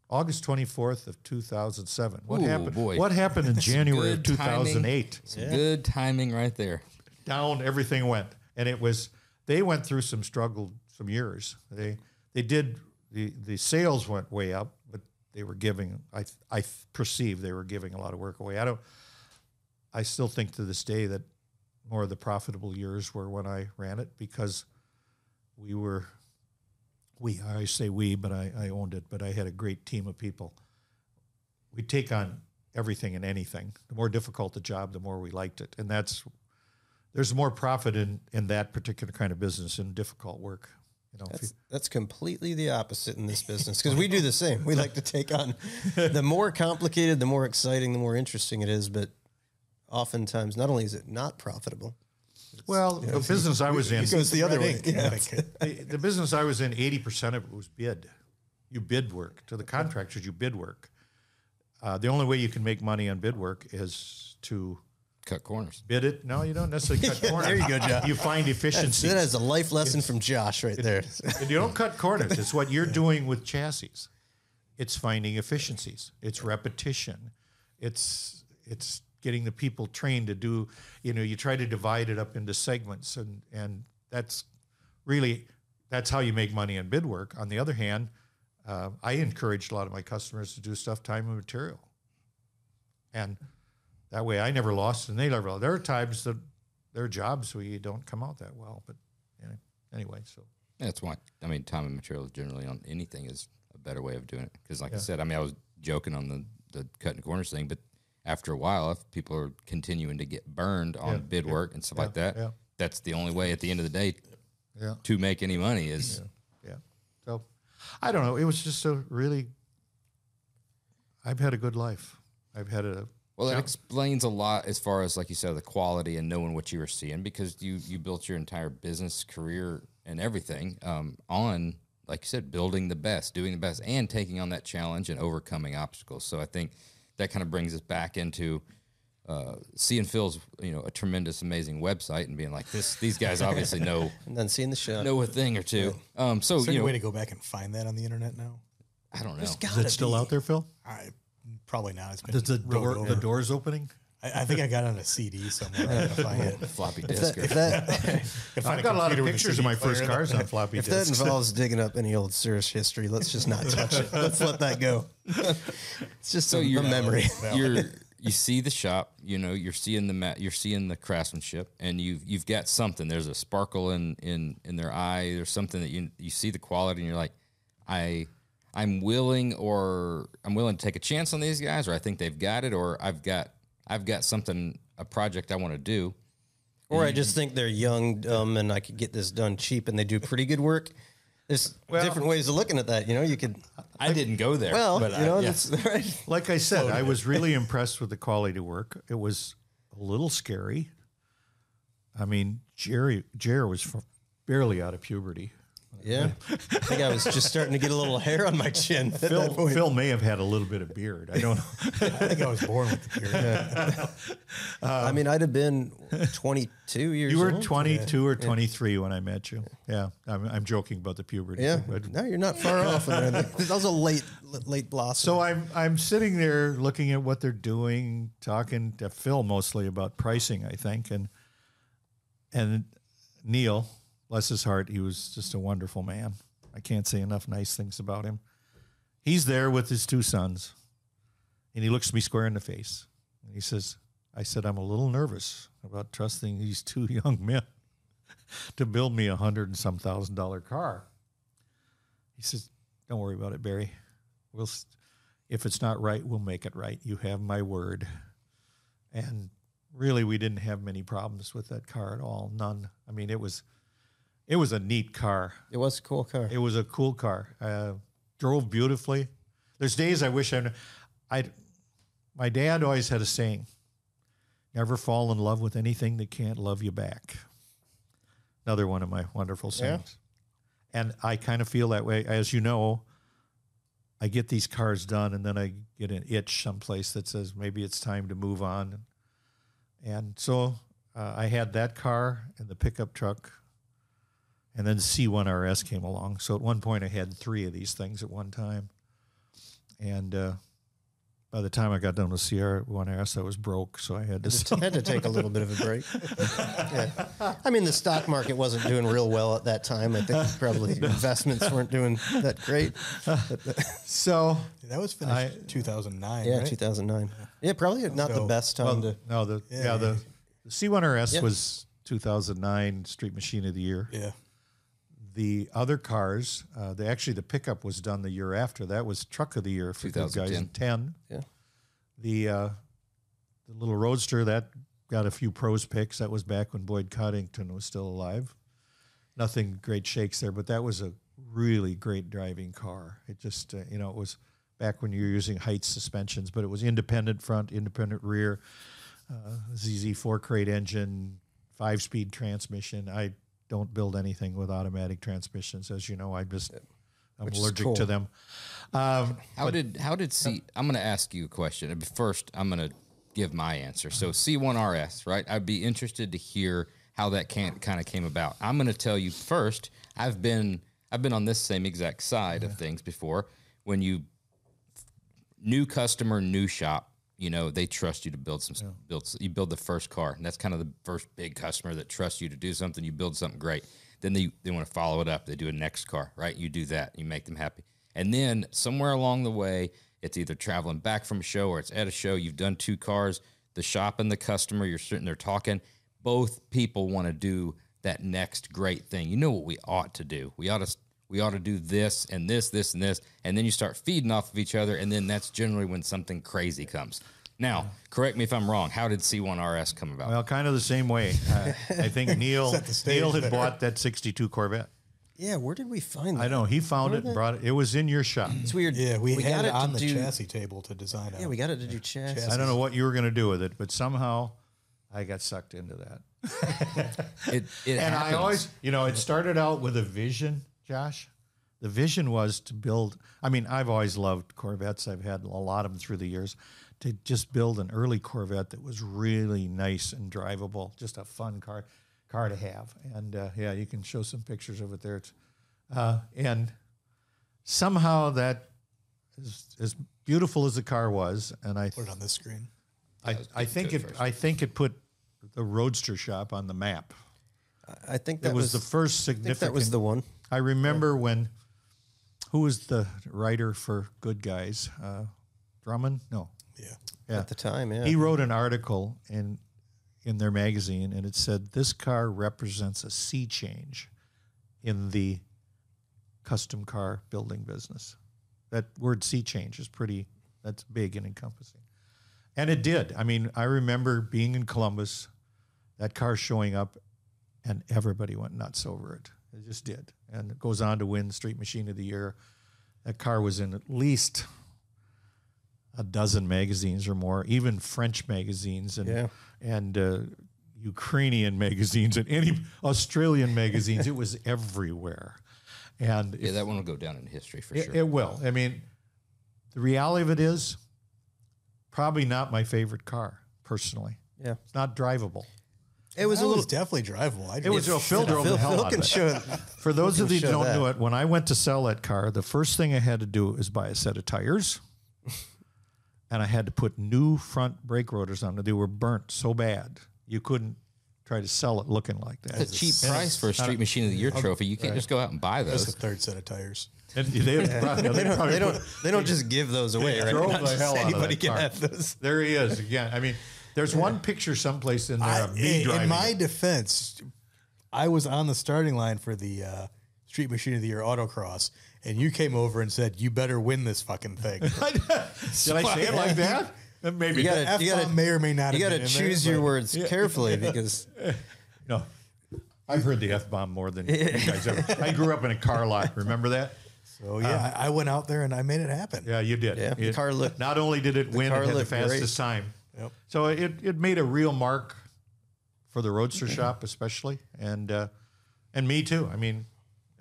S2: August twenty fourth of two thousand seven. What
S1: Ooh,
S2: happened?
S1: boy.
S2: What happened in January of
S1: good
S2: two
S1: timing.
S2: thousand eight?
S1: Some Good timing right there.
S2: down everything went and it was they went through some struggle some years they they did the the sales went way up but they were giving i i perceive they were giving a lot of work away. I don't i still think to this day that more of the profitable years were when i ran it because we were we i say we but i i owned it but i had a great team of people. We take on everything and anything. The more difficult the job the more we liked it. And that's there's more profit in in that particular kind of business in difficult work. You know, if you,
S3: That's, that's completely the opposite in this business because we do the same. We like to take on the more complicated, the more exciting, the more interesting it is. But oftentimes, not only is it not profitable,
S2: well, the business I was in,
S3: it goes the other way. Yeah.
S2: the, the business I was in, eighty percent of it was bid. You bid work to the contractors. You bid work. Uh, the only way you can make money on bid work is to
S1: Cut corners.
S2: bid it. No, you don't necessarily cut corners.
S3: there you go, Josh.
S2: You find
S3: That's,
S2: efficiencies.
S3: that is a life lesson from Josh right there.
S2: And you don't cut corners. It's what you're doing with chassis. It's finding efficiencies. It's repetition. It's it's getting the people trained to do. You know, you try to divide it up into segments, and and that's really that's how you make money in bid work. On the other hand, uh, I encouraged a lot of my customers to do stuff time and material, and that way I never lost and they never lost. There are times that there are jobs where you don't come out that well, but you know, anyway, so
S1: That's why I mean time and material generally on anything is a better way of doing it because, like I said, I mean I was joking on the the cutting corners thing, but after a while, if people are continuing to get burned on bid work and stuff like that,
S2: yeah.
S1: that's the only way at the end of the day
S2: Yeah.
S1: to make any money is
S2: Yeah. So I don't know. It was just a really, I've had a good life. I've had a,
S1: Well, it explains a lot as far as, like you said, the quality and knowing what you were seeing because you you built your entire business career and everything um, on, like you said, building the best, doing the best, and taking on that challenge and overcoming obstacles. So I think that kind of brings us back into uh, seeing Phil's, you know, a tremendous, amazing website and being like, this, these guys obviously know
S3: And then seeing the show.
S1: know a thing or two. Um, so
S5: Is there
S1: you
S5: any
S1: know,
S5: way to go back and find that on the internet now?
S1: I don't know.
S2: is it still out there, Phil?
S5: I probably not. It's been
S2: Is the
S5: wrote
S2: door, the doors opening?
S5: I, I think I got on a CD somewhere. I gotta find it.
S1: Floppy
S3: If
S1: disk.
S3: that, if that,
S5: If I
S2: I've got a lot of
S5: computer with
S2: pictures of my first cars on floppy
S3: if that involves digging up any old Cirrus history, let's just not touch it. Let's let that go. it's just
S1: so
S3: a,
S1: you're
S3: a memory.
S1: you're you see the shop you know you're seeing the ma- you're seeing the craftsmanship and you've you've got something there's a sparkle in in in their eye there's something that you you see the quality and you're like i i'm willing or i'm willing to take a chance on these guys or i think they've got it or i've got i've got something a project i want to do
S3: Or I just think they're young, dumb, and I could get this done cheap, and they do pretty good work. There's different ways of looking at that. You know, you could.
S1: i didn't go there
S3: Well,
S1: but
S3: you
S1: I-
S3: know,
S1: yeah.
S3: that's right.
S2: Like I said, I was really impressed with the quality of work. It was a little scary. I mean, Jerry, Jerry was barely out of puberty.
S3: Yeah, I think I was just starting to get a little hair on my chin.
S2: Phil. Phil may have had a little bit of beard. I don't know.
S5: I think I was born with the beard.
S3: I um, mean, I'd have been 22 years.
S2: You were
S3: old.
S2: 22 or 23 when I met you. Yeah, I'm, I'm joking about the puberty.
S3: Yeah,
S2: thing, but-
S3: no, you're not far off. there. That was a late, late blossom.
S2: So I'm I'm sitting there looking at what they're doing, talking to Phil mostly about pricing, I think, and and Neil, bless his heart, he was just a wonderful man. I can't say enough nice things about him. He's there with his two sons, and he looks me square in the face, and he says, "I said I'm a little nervous about trusting these two young men to build me a hundred and some thousand dollar car." He says, "Don't worry about it, Barry. We'll, if it's not right, we'll make it right. You have my word." And really, we didn't have many problems with that car at all. None. I mean, it was, it was a neat car.
S3: it was a cool car.
S2: It was a cool car. Uh, drove beautifully. There's days I wish I, I, my dad always had a saying: "Never fall in love with anything that can't love you back." Another one of my wonderful sayings. And I kind of feel that way. As you know, I get these cars done, and then I get an itch someplace that says maybe it's time to move on. And so uh, I had that car and the pickup truck and then C1 RS came along. So at one point, I had three of these things at one time. And uh, by the time I got done with C1 RS, I was broke, so I had to sell.
S3: had to take a little bit of a break. yeah. I mean, the stock market wasn't doing real well at that time. I think probably investments weren't doing that great.
S2: So
S5: That was finished 2009,
S3: Yeah,
S5: right?
S3: 2009. Yeah, probably not the best time to.
S2: no, the yeah,
S5: Yeah,
S2: the,
S5: yeah.
S2: the C1 RS
S3: Yeah.
S2: was 2009 Street Machine of the Year.
S5: Yeah.
S2: The other cars, uh, the actually the pickup was done the year after. That was Truck of the Year for Goodguys in 10.
S3: Yeah.
S2: The uh, the little Roadster that got a few pros picks. That was back when Boyd Coddington was still alive. Nothing great shakes there, but that was a really great driving car. It just uh, you know it was back when you were using Heidts suspensions, but it was independent front, independent rear, uh, ZZ four crate engine, five speed transmission. I don't build anything with automatic transmissions, as you know. I just I'm
S3: Which
S2: allergic
S3: cool.
S2: to them. Um,
S1: How did how did C? I'm going to ask you a question. First, I'm going to give my answer. So C1 RS, right? I'd be interested to hear how that can kind of came about. I'm going to tell you first. I've been I've been on this same exact side of things before. When you new customer, new shop, you know they trust you to build some build. You build the first car, and that's kind of the first big customer that trusts you to do something. You build something great. Then they they want to follow it up. They do a next car, right? You do that. You make them happy. And then somewhere along the way, it's either traveling back from a show or it's at a show. You've done two cars, the shop and the customer. You're sitting there talking. Both people want to do that next great thing. You know what we ought to do. We ought to we ought to do this and this, this and this, and then you start feeding off of each other, and then that's generally when something crazy comes. Now, correct me if I'm wrong. How did C1 RS come about?
S2: Well, kind of the same way. Uh, I think Neil
S5: Set the stage
S2: Neil had
S5: there.
S2: bought that '62 Corvette.
S3: Yeah, where did we find that?
S2: I know he found it and brought it. It was in your shop.
S3: It's weird.
S5: Yeah, we,
S3: got
S5: had it on the
S3: do,
S5: chassis table to design it.
S3: Yeah, we got it to do chassis.
S2: I don't know what you were going to do with it, but somehow I got sucked into that.
S1: It, it
S2: And I always, you know, it started out with a vision, Josh. The vision was to build. I mean, I've always loved Corvettes. I've had a lot of them through the years. To just build an early Corvette that was really nice and drivable, just a fun car, car to have. And uh, yeah, you can show some pictures of it there. Uh, and somehow that, as, as beautiful as the car was, and I,
S5: Put it on this screen.
S2: I, I think it, I think it put the Roadster shop on the map.
S3: I think that
S2: It was,
S3: was,
S2: the first
S3: I think
S2: significant.
S3: that was the one.
S2: I remember when, who was the writer for Goodguys? Uh, Drummond? No.
S5: Yeah.
S2: Yeah.
S3: At the time, yeah.
S2: He wrote an article in in their magazine, and it said this car represents a sea change in the custom car building business. That word sea change is pretty. That's big and encompassing, and it did. I mean, I remember being in Columbus, that car showing up, and everybody went nuts over it. It just did, and it goes on to win Street Machine of the Year. That car was in at least a dozen magazines or more, even French magazines and
S3: Yeah.
S2: and uh, Ukrainian magazines and any Australian magazines. it was everywhere, and
S1: Yeah, that one will go down in history for
S2: it,
S1: sure.
S2: it will. I mean, the reality of it is, probably not my favorite car personally.
S3: Yeah.
S2: It's not drivable.
S3: It was
S5: That
S3: a little.
S5: was definitely drivable. I
S2: It was
S5: just-
S2: a Phil drove
S3: Phil,
S2: the hell
S3: Phil
S2: out
S3: can
S2: of it.
S3: show.
S2: For those of you who don't
S3: that.
S2: know it, when I went to sell that car, the first thing I had to do is buy a set of tires. and I had to put new front brake rotors on it. They were burnt so bad you couldn't try to sell it looking like that.
S1: It's a cheap price for a Street Machine of the Year trophy. You can't just go out and buy
S5: That's
S1: those.
S5: the third set of tires.
S2: And they, probably,
S3: They don't. They don't. They don't just give those away, right?
S2: drove
S3: Not
S2: the hell out of that
S3: can
S2: car.
S3: have those.
S2: There he is again. I mean, there's one picture someplace in there
S5: I,
S2: of me
S5: in,
S2: driving.
S5: in my
S2: it.
S5: defense, I was on the starting line for the uh, Street Machine of the Year autocross, and you came over and said, "You better win this fucking thing."
S2: Did I say it like that? Uh, Maybe.
S3: You gotta-
S5: F
S3: you gotta-
S5: may or may not.
S3: You
S5: have
S3: got to
S5: been in there,
S3: choose your
S5: but-
S3: words carefully because
S2: No, I've heard the f bomb more than you guys ever. I grew up in a car lot. Remember that?
S5: So yeah, I I went out there and I made it happen.
S2: Yeah, you did.
S3: Yeah, the
S2: It-
S3: car looked-
S2: Not only did it win, it had the
S3: looked great.
S2: fastest time.
S5: Yep.
S2: So it, it made a real mark for the Roadster shop, especially, and uh, and me too. I mean,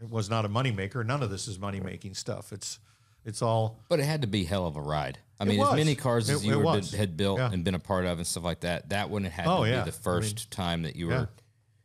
S2: it was not a moneymaker. None of this is money making stuff. It's it's all
S1: But it had to be hell of a ride. I mean,
S2: was.
S1: as many cars as
S2: It-
S1: you
S2: it
S1: were, had built
S2: Yeah.
S1: and been a part of and stuff like that, that one had
S2: Oh,
S1: to
S2: yeah.
S1: be the first time that you were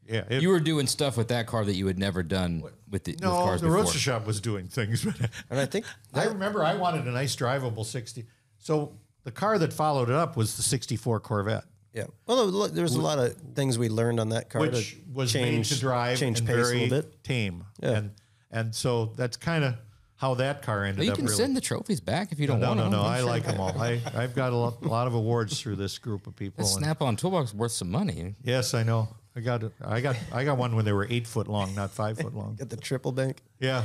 S2: yeah. It,
S1: you were doing stuff with that car that you had never done with the with
S2: no,
S1: cars
S2: the
S1: before.
S2: Roadster shop was doing things, but
S3: and I think
S2: I remember I wanted a nice drivable sixty. So the car that followed it up was the '64 Corvette.
S3: yeah. Well, look, there was a lot of things we learned on that car,
S2: which
S3: to
S2: was
S3: change,
S2: made to drive
S3: change
S2: and
S3: pace
S2: very
S3: a little bit.
S2: tame.
S3: Yeah.
S2: And and so that's kind of how that car ended
S1: Well, you
S2: up.
S1: can
S2: really.
S1: send the trophies back if you don't
S2: no,
S1: want
S2: no,
S1: them.
S2: no.
S1: I'm
S2: I
S1: sure.
S2: like them all. I, I've got a lot, a lot of awards through this group of people.
S1: That
S2: and-
S1: Snap-on toolbox is worth some money.
S2: yes, I know. I got, I got, I got one when they were eight foot long, not five foot long.
S3: Got the triple bank.
S2: Yeah.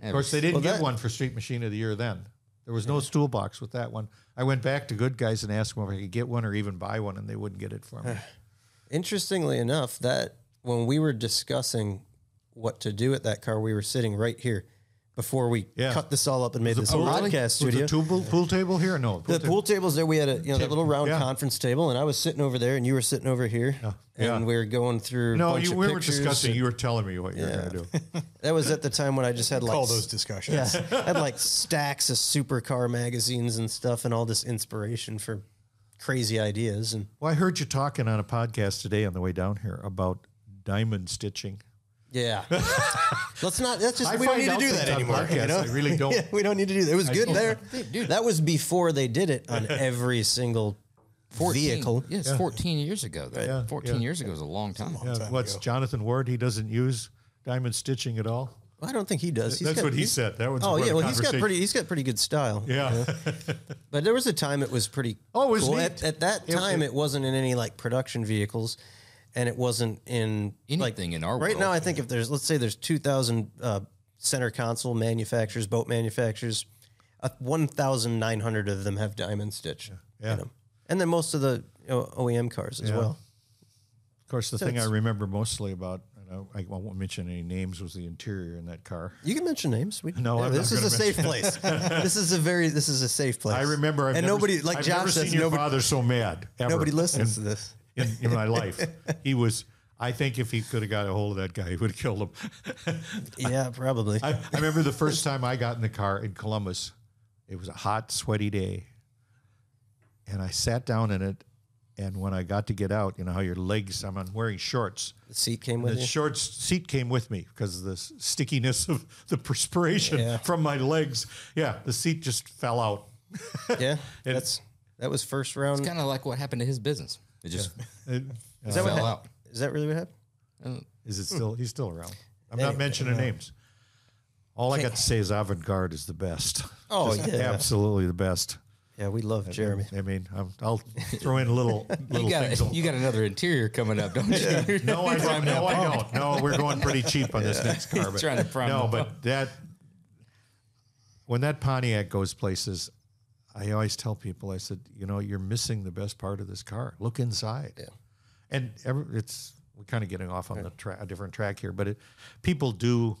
S2: Of course, they didn't
S3: Well,
S2: get
S3: that-
S2: one for Street Machine of the Year then. There was no toolbox with that one. I went back to Goodguys and asked them if I could get one or even buy one, and they wouldn't get it for me.
S3: Interestingly enough, that when we were discussing what to do at that car, we were sitting right here before we
S2: Yeah.
S3: cut this all up and made this
S2: a
S3: podcast
S2: really?
S3: studio.
S2: Was the pool, pool table here? No.
S3: the
S2: table-
S3: pool tables there, we had a you know that little round
S2: Yeah.
S3: conference table, and I was sitting over there, and you were sitting over here,
S2: Yeah.
S3: and we were going through.
S2: No,
S3: bunch
S2: you,
S3: of
S2: we were discussing.
S3: and-
S2: You were telling me what you were going to do.
S3: That was at the time when I just had like
S5: Call
S3: s-
S5: those discussions.
S3: Yeah, I had like stacks of supercar magazines and stuff, and all this inspiration for crazy ideas. And
S2: Well, I heard you talking on a podcast today on the way down here about diamond stitching.
S3: Yeah, let's not. That's just
S2: I
S3: we don't need to do that anymore.
S2: podcasts.
S3: you know?
S2: I really don't.
S3: Yeah, we don't need to do that. It was good there.
S1: Dude.
S3: That was before they did it on every single
S1: 14,
S3: vehicle.
S1: Yes, 14 years ago. Though.
S2: Yeah,
S1: 14
S2: yeah.
S1: years ago is a long time.
S2: Yeah,
S5: time
S2: what's
S5: ago.
S2: Jonathan Ward? He doesn't use diamond stitching at all.
S3: I don't think he does. He's
S2: That's
S3: got-
S2: what he
S3: he's-
S2: said. That was
S3: Oh yeah, well he's got pretty he's got pretty good style.
S2: Yeah,
S3: But there was a time it was pretty
S2: Oh, it was
S3: cool.
S2: neat.
S3: At, at that
S2: It-
S3: time,
S2: it-
S3: it, wasn't in any like production vehicles, and it wasn't in like
S1: Anything in our
S3: right
S1: world.
S3: now. I think if there's let's say there's two thousand uh, center console manufacturers, boat manufacturers, uh, one thousand nine hundred of them have diamond stitch
S2: Yeah.
S3: in them, and then most of the you know, OEM cars as
S2: Yeah.
S3: well.
S2: Of course, the thing I remember mostly about, I, I won't mention any names, was the interior in that car.
S3: You can mention names. We,
S2: No, I'm
S3: this
S2: not
S3: is a safe place. this is a very this is a safe place.
S2: I remember, I've
S3: and
S2: never,
S3: nobody like
S2: I've
S3: Josh
S2: never
S3: says
S2: seen your
S3: nobody
S2: father so mad. Ever
S3: nobody listens
S2: in,
S3: to this.
S2: In, in my life. He was. I think if he could have got a hold of that guy, he would have killed him.
S3: Yeah, probably.
S2: I, I remember the first time I got in the car in Columbus. It was a hot, sweaty day, and I sat down in it. And when I got to get out, you know how your legs. I'm wearing shorts.
S3: the seat came with
S2: The
S3: you.
S2: shorts seat came with me because of the stickiness of the perspiration
S3: Yeah.
S2: from my legs. Yeah, the seat just fell out.
S3: Yeah, that's that was first round.
S1: It's kind of like what happened to his business. It just
S2: It- uh,
S3: Is that, what
S1: fell
S3: hap-
S1: out.
S3: is that really what happened?
S2: Is it still? He's still around. I'm
S3: Anyway,
S2: not mentioning names. All I got to say is avant garde is the best.
S3: Oh,
S2: Just
S3: yeah.
S2: absolutely the best.
S3: Yeah, we love Jeremy.
S2: I mean, I'm, I'll throw in little little
S1: You got,
S2: things.
S1: you got another interior coming up, don't you?
S2: no, I don't. No, I don't. No, we're going pretty cheap on this next car. But
S1: Trying to prime
S2: no,
S1: the
S2: but that when that Pontiac goes places, I always tell people, I said, you know, you're missing the best part of this car. Look inside.
S3: Yeah.
S2: And every, it's we're kind of getting off on the tra- a different track here, but it, people do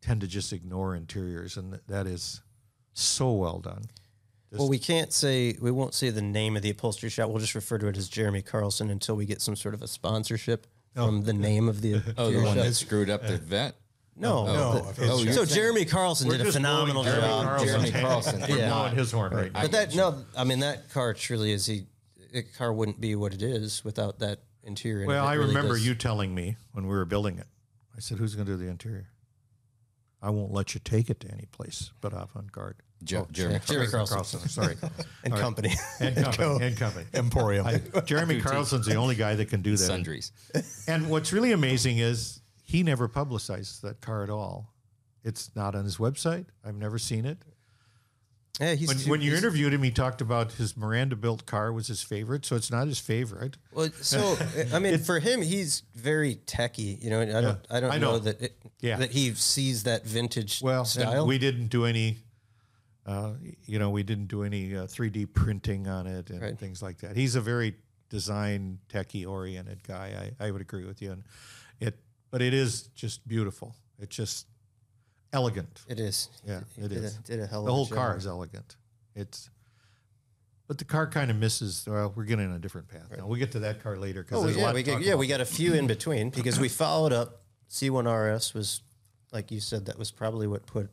S2: tend to just ignore interiors, and th- that is so well done.
S3: Well, we can't say we won't say the name of the upholstery shop. We'll just refer to it as Jeremy Carlson until we get some sort of a sponsorship oh, from the name of the.
S1: Oh, the one
S3: shop.
S1: that screwed up the uh, vet.
S3: No, oh,
S5: No,
S3: the-
S5: if
S1: Oh, oh
S3: so
S1: saying-
S3: Jeremy Carlson did a phenomenal
S2: Jeremy
S3: job.
S2: Carlson's
S1: Jeremy
S2: hand.
S1: Carlson.
S2: We're
S3: Yeah.
S2: blowing his horn right now.
S3: But that no, I mean that car truly is he. The car wouldn't be what it is without that interior. and
S2: Well, I
S3: really
S2: remember
S3: does-
S2: you telling me when we were building it. I said, "Who's going to do the interior?" I won't let you take it to any place but avant garde.
S1: Jo- oh, Jeremy.
S3: Jeremy Carlson
S2: Sorry,
S3: and company.
S2: and company, and company.
S5: Emporium.
S2: I, Jeremy Carlson's the only guy that can do that.
S1: Sundries.
S2: And what's really amazing is he never publicizes that car at all. It's not on his website. I've never seen it.
S3: yeah, he's
S2: When,
S3: too-
S2: when you interviewed him, he talked about his Miranda built car was his favorite. So it's not his favorite.
S3: Well, so I mean, for him, he's very techy. You know, I don't, I don't
S2: I
S3: know.
S2: know.
S3: that it,
S2: Yeah.
S3: that he sees that vintage
S2: Well,
S3: style.
S2: we didn't do any, uh, you know, we didn't do any uh, 3D printing on it and
S3: Right.
S2: things like that. He's a very design techie oriented guy. I, I would agree with you. And but it is just beautiful. It's just elegant.
S3: it is.
S2: Yeah,
S3: He
S2: it
S3: did
S2: is.
S3: A, did a hell
S2: The whole
S3: job.
S2: car is elegant. It's, but the car kind of misses. Well, we're getting on a different path. Now we'll get to that car later because
S3: Oh
S2: there's a lot
S3: we
S2: talk
S3: yeah,
S2: about.
S3: we got a few in between because we followed up. C1RS was, like you said, that was probably what put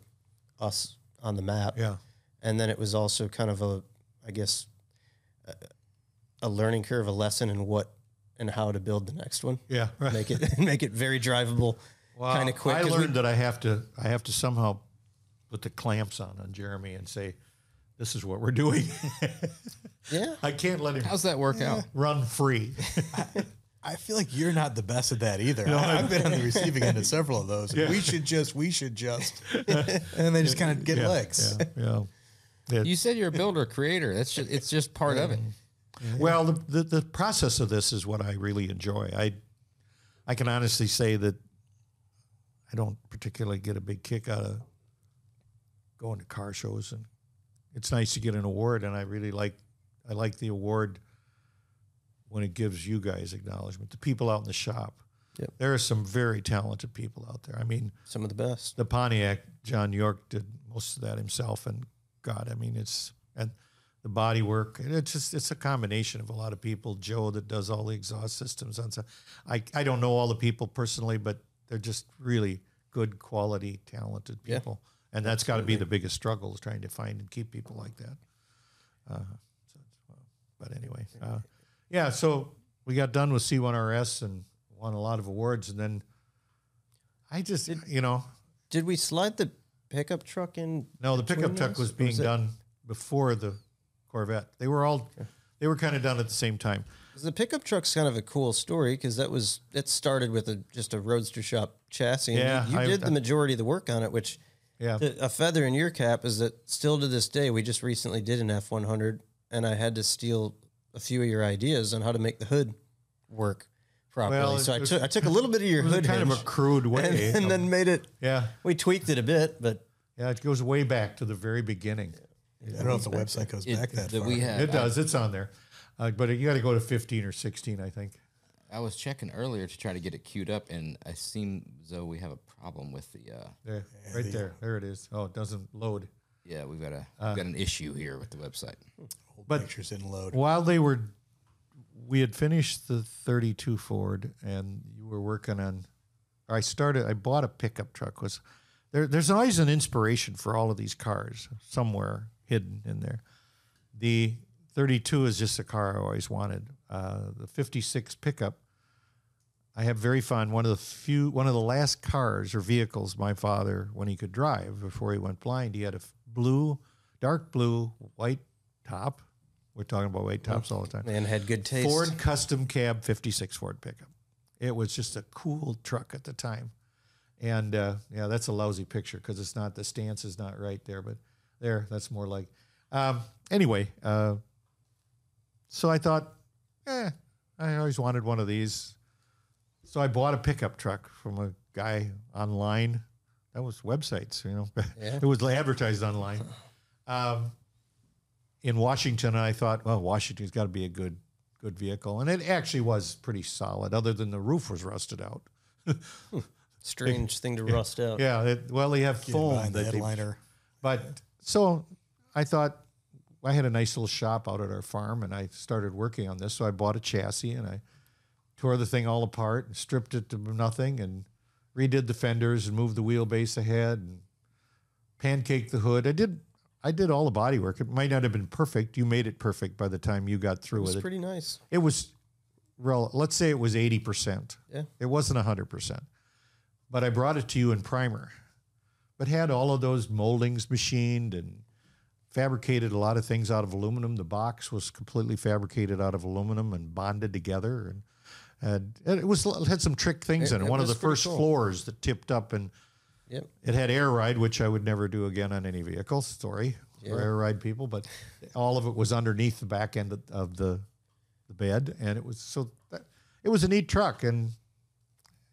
S3: us on the map.
S2: Yeah.
S3: and then it was also kind of a, I guess, a, a learning curve, a lesson in what and how to build the next one.
S2: Yeah, right.
S3: Make it make it very drivable, kind of quick.
S2: I
S3: 'cause we-
S2: learned that I have to I have to somehow put the clamps on on Jeremy and say, "This is what we're doing."
S3: yeah,
S2: I can't let him
S1: How's that work out?
S2: run free.
S5: I feel like you're not the best at that either. I, I've been on the receiving end of several of those. We should just, we should just, and then they just kind of get
S2: yeah,
S5: legs.
S2: yeah, yeah.
S1: You said you're a builder creator. That's just it's just part of it.
S2: Well, the, the the process of this is what I really enjoy. I I can honestly say that I don't particularly get a big kick out of going to car shows, and it's nice to get an award. And I really like I like the award when it gives you guys acknowledgement. The people out in the shop.
S3: Yep.
S2: There are some very talented people out there. I mean,
S3: some of the best.
S2: the Pontiac, John York did most of that himself, and God, I mean, it's and the body work. and It's just it's a combination of a lot of people. Joe that does all the exhaust systems on. So I I don't know all the people personally, but they're just really good, quality, talented
S3: Yeah.
S2: people, and that's got to be the biggest struggle is trying to find and keep people like that. Uh, so, but anyway, uh, yeah. So we got done with C1RS and won a lot of awards, and then I just you know
S3: Did we slide the pickup truck in?
S2: no, the pickup truck was being
S3: it-
S2: done before the Corvette. They were all, they were kind of done at the same time.
S3: The pickup truck's kind of a cool story because that was it started with a just a roadster shop chassis. and
S2: Yeah,
S3: you, you
S2: I-
S3: did the majority of the work on it, which
S2: Yeah,
S3: the, a feather in your cap is that still to this day we just recently did an F one hundred and I had to steal a few of your ideas on how to make the hood work properly.
S2: Well,
S3: so I took I took a little bit of your
S2: It was
S3: hood
S2: kind of a crude way.
S3: and, and then made it.
S2: yeah,
S3: We tweaked it a bit, but
S2: yeah, it goes way back to the very beginning.
S5: I don't know if the website goes
S1: It-
S5: back that
S1: that
S5: far.
S1: we have.
S2: It does. It's on there, uh, but you got to go to 15 or 16, I think.
S1: I was checking earlier to try to get it queued up, and I seem as though we have a problem with the. Uh,
S2: There, right there. There it is. Oh, it doesn't load.
S1: yeah, we've got a we've got an issue here with the website.
S2: But
S5: Pictures didn't load.
S2: while they were, we had finished the 32 Ford, and you were working on. I started. I bought a pickup truck. Was there? There's always an inspiration for all of these cars somewhere hidden in there. The 32 is just a car I always wanted. Uh, the 56 pickup. I have very fond. One of the few, one of the last cars or vehicles my father, when he could drive before he went blind, he had a blue, dark blue, white top. We're talking about white tops all the time.
S3: And had good taste.
S2: Ford custom cab 56 Ford pickup. It was just a cool truck at the time. And uh, yeah, that's a lousy picture because it's not, the stance is not right there, but there, that's more like. Um, anyway, uh, so I thought, eh, I always wanted one of these. So I bought a pickup truck from a guy online. That was websites, you know,
S3: Yeah.
S2: it was advertised online. Um, in Washington, and I thought, well, Washington's got to be a good, good vehicle, and it actually was pretty solid. Other than the roof was rusted out.
S3: Strange thing to rust out.
S2: Yeah, it, well, they have
S5: Getting
S2: foam
S5: behind the
S2: that they,
S5: headliner.
S2: but so I thought I had a nice little shop out at our farm, and I started working on this. So I bought a chassis and I tore the thing all apart and stripped it to nothing, and redid the fenders and moved the wheelbase ahead and pancaked the hood. I did. I did all the body work. It might not have been perfect. You made it perfect by the time you got through
S3: It was
S2: with it.
S3: pretty nice.
S2: It was, rel- let's say it was 80%.
S3: Yeah.
S2: It wasn't 100%. But I brought it to you in primer, but had all of those moldings machined and fabricated a lot of things out of aluminum. The box was completely fabricated out of aluminum and bonded together. And, and it was it had some trick things
S3: It-
S2: in it.
S3: it
S2: One of the first
S3: cool.
S2: floors that tipped up and
S3: Yep.
S2: it had air ride, which I would never do again on any vehicle. Story for air ride people, but all of it was underneath the back end of, of the the bed, and it was so that, it was a neat truck, and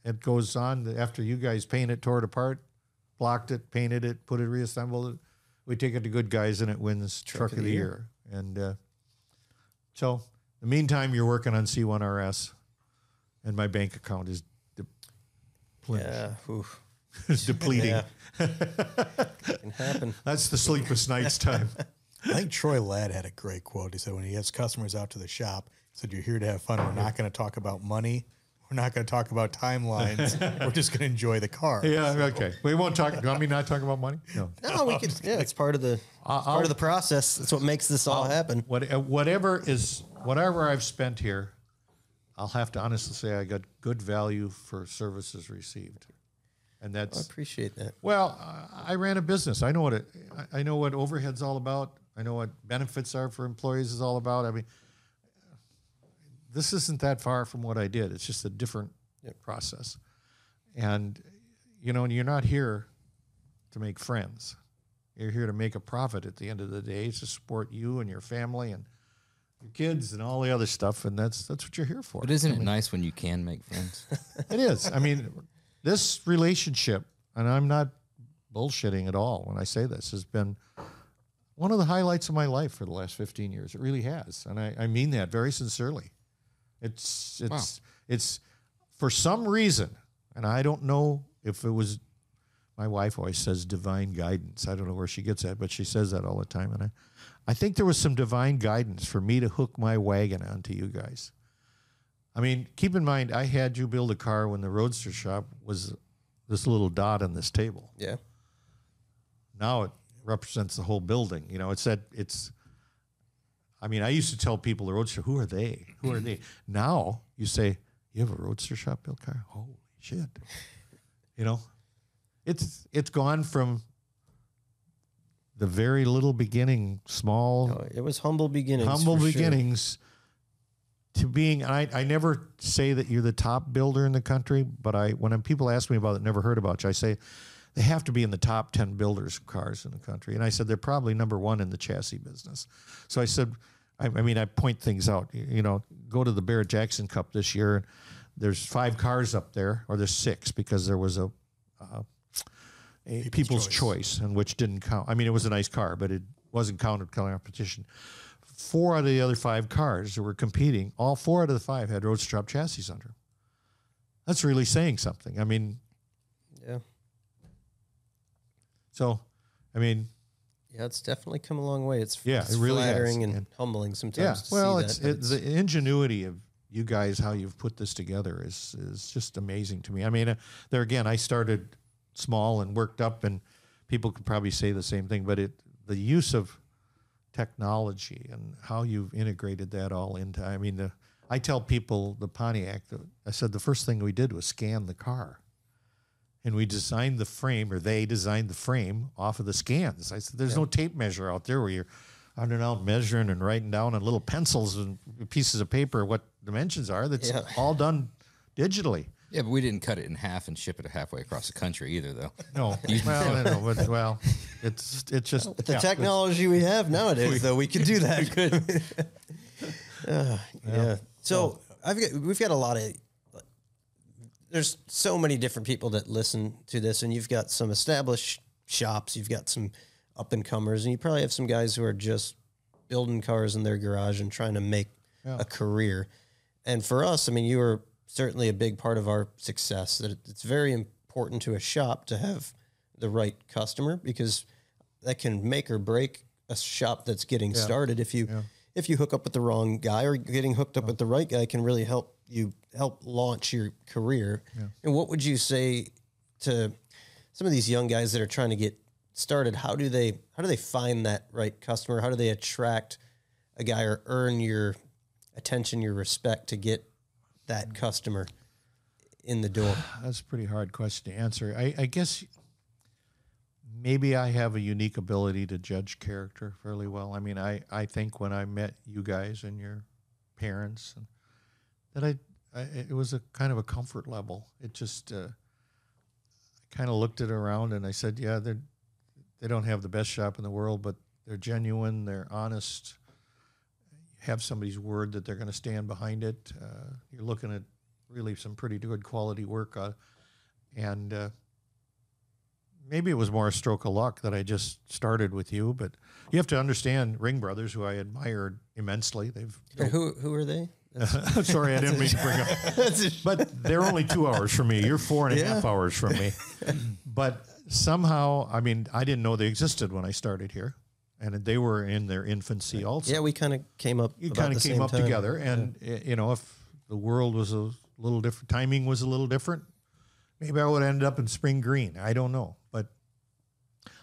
S2: it goes on after you guys paint it, tore it apart, blocked it, painted it, put it, reassembled it. We take it to Goodguys, and it wins truck, of the, year. And uh, so, in the meantime, you're working on C1RS, and my bank account is de-
S3: Yeah.
S2: is depleting.
S3: Can happen.
S2: That's the sleepless nights time.
S5: I think Troy Ladd had a great quote. He said when he has customers out to the shop, he said, "You're here to have fun. We're not going to talk about money. We're not going to talk about timelines. We're just going to enjoy the car."
S2: yeah, okay. We won't talk. You want me not talk about money? No.
S3: No, we could. Yeah, it's part of the part of the process. That's what makes this all happen.
S2: What, uh, whatever is whatever I've spent here, I'll have to honestly say I got good value for services received, and that's.
S3: I appreciate that.
S2: well. I I ran a business. I know what it. I- I know what overhead's all about. I know what benefits are for employees is all about. I mean, this isn't that far from what I did. It's just a different process, and you know, and you're not here to make friends. You're here to make a profit at the end of the day to support you and your family and your kids and all the other stuff, and that's that's what you're here for.
S1: But isn't it nice when you can make friends?
S2: It is. I mean, this relationship, and I'm not bullshitting at all when I say this, has been one of the highlights of my life for the last 15 years. It really has, and I, I mean that very sincerely. It's it's it's for some reason, and I don't know if it was. My wife always says divine guidance. I don't know where she gets that, but she says that all the time, and I, I think there was some divine guidance for me to hook my wagon onto you guys. I mean, keep in mind, I had you build a car when the Roadster shop was this little dot on this table.
S3: Yeah.
S2: Now it represents the whole building. You know, it's that it's. I mean, I used to tell people the Roadster, who are they? Who are they? Now you say, you have a Roadster shop built car? Holy shit! You know, it's it's gone from the very little beginning, small
S3: No, it was humble beginnings.
S2: humble
S3: for sure.
S2: beginnings to being I, I never say that you're the top builder in the country but i when people ask me about it never heard about you i say they have to be in the top 10 builders of cars in the country and i said they're probably number one in the chassis business so i said i, I mean i point things out you, you know go to the barrett jackson cup this year there's five cars up there, or there's six because there was a, uh, a people's, choice. and which didn't count. I mean, it was a nice car, but it wasn't counted color competition. Four out of the other five cars that were competing, all four out of the five had roadster shop chassis under. That's really saying something. I mean,
S3: Yeah.
S2: so, I mean,
S3: Yeah, it's definitely come a long way. It's,
S2: Yeah,
S3: it's
S2: it really has.
S3: flattering and,
S2: And-
S3: humbling sometimes.
S2: yeah.
S3: to
S2: Well,
S3: see
S2: it's,
S3: that, but
S2: it, the ingenuity of you guys, how you've put this together is is just amazing to me. I mean, uh, there again, I started small and worked up, and people could probably say the same thing, but it the use of technology and how you've integrated that all into. I mean, the, I tell people the Pontiac. The, I said the first thing we did was scan the car. And we designed the frame, or they designed the frame off of the scans. I said, "There's no tape measure out there where you're out and out measuring and writing down on little pencils and pieces of paper what dimensions are. That's
S3: Yeah.
S2: all done digitally."
S1: Yeah, but we didn't cut it in half and ship it halfway across the country either, though.
S2: No, well, I know, but, well, it's it's just
S3: With the
S2: yeah,
S3: technology we have nowadays, though, we can do that. Uh, yeah. So I've got, we've got a lot of. There's so many different people that listen to this, and you've got some established shops, you've got some up and comers, and you probably have some guys who are just building cars in their garage and trying to make a career. And for us, I mean, you were certainly a big part of our success. That it's very important to a shop to have the right customer because that can make or break a shop that's getting started. If you if you hook up with the wrong guy or getting hooked up with the right guy can really help you help launch your career. And what would you say to some of these young guys that are trying to get started? How do they how do they find that right customer? How do they attract a guy or earn your attention, your respect to get that customer in the door?
S2: That's a pretty hard question to answer. I, I guess maybe I have a unique ability to judge character fairly well. I mean, I, I think when I met you guys and your parents, and that I, I it was a kind of a comfort level. It just uh, I kind of looked it around and I said, yeah, they they don't have the best shop in the world, but they're genuine, they're honest. Have somebody's word that they're going to stand behind it. Uh, you're looking at really some pretty good quality work, uh, and uh, maybe it was more a stroke of luck that I just started with you. But you have to understand Ring Brothers, who I admired immensely. They've
S3: And who who are they?
S2: sorry, I didn't mean to bring up, but they're only two hours from me. You're four and a half hours from me. But somehow, I mean, I didn't know they existed when I started here, and they were in their infancy also.
S3: Yeah, we kind of came up.
S2: you kind of came up
S3: time.
S2: together, and y- you know, if the world was a little different, timing was a little different, maybe I would have ended up in Spring Green. I don't know, but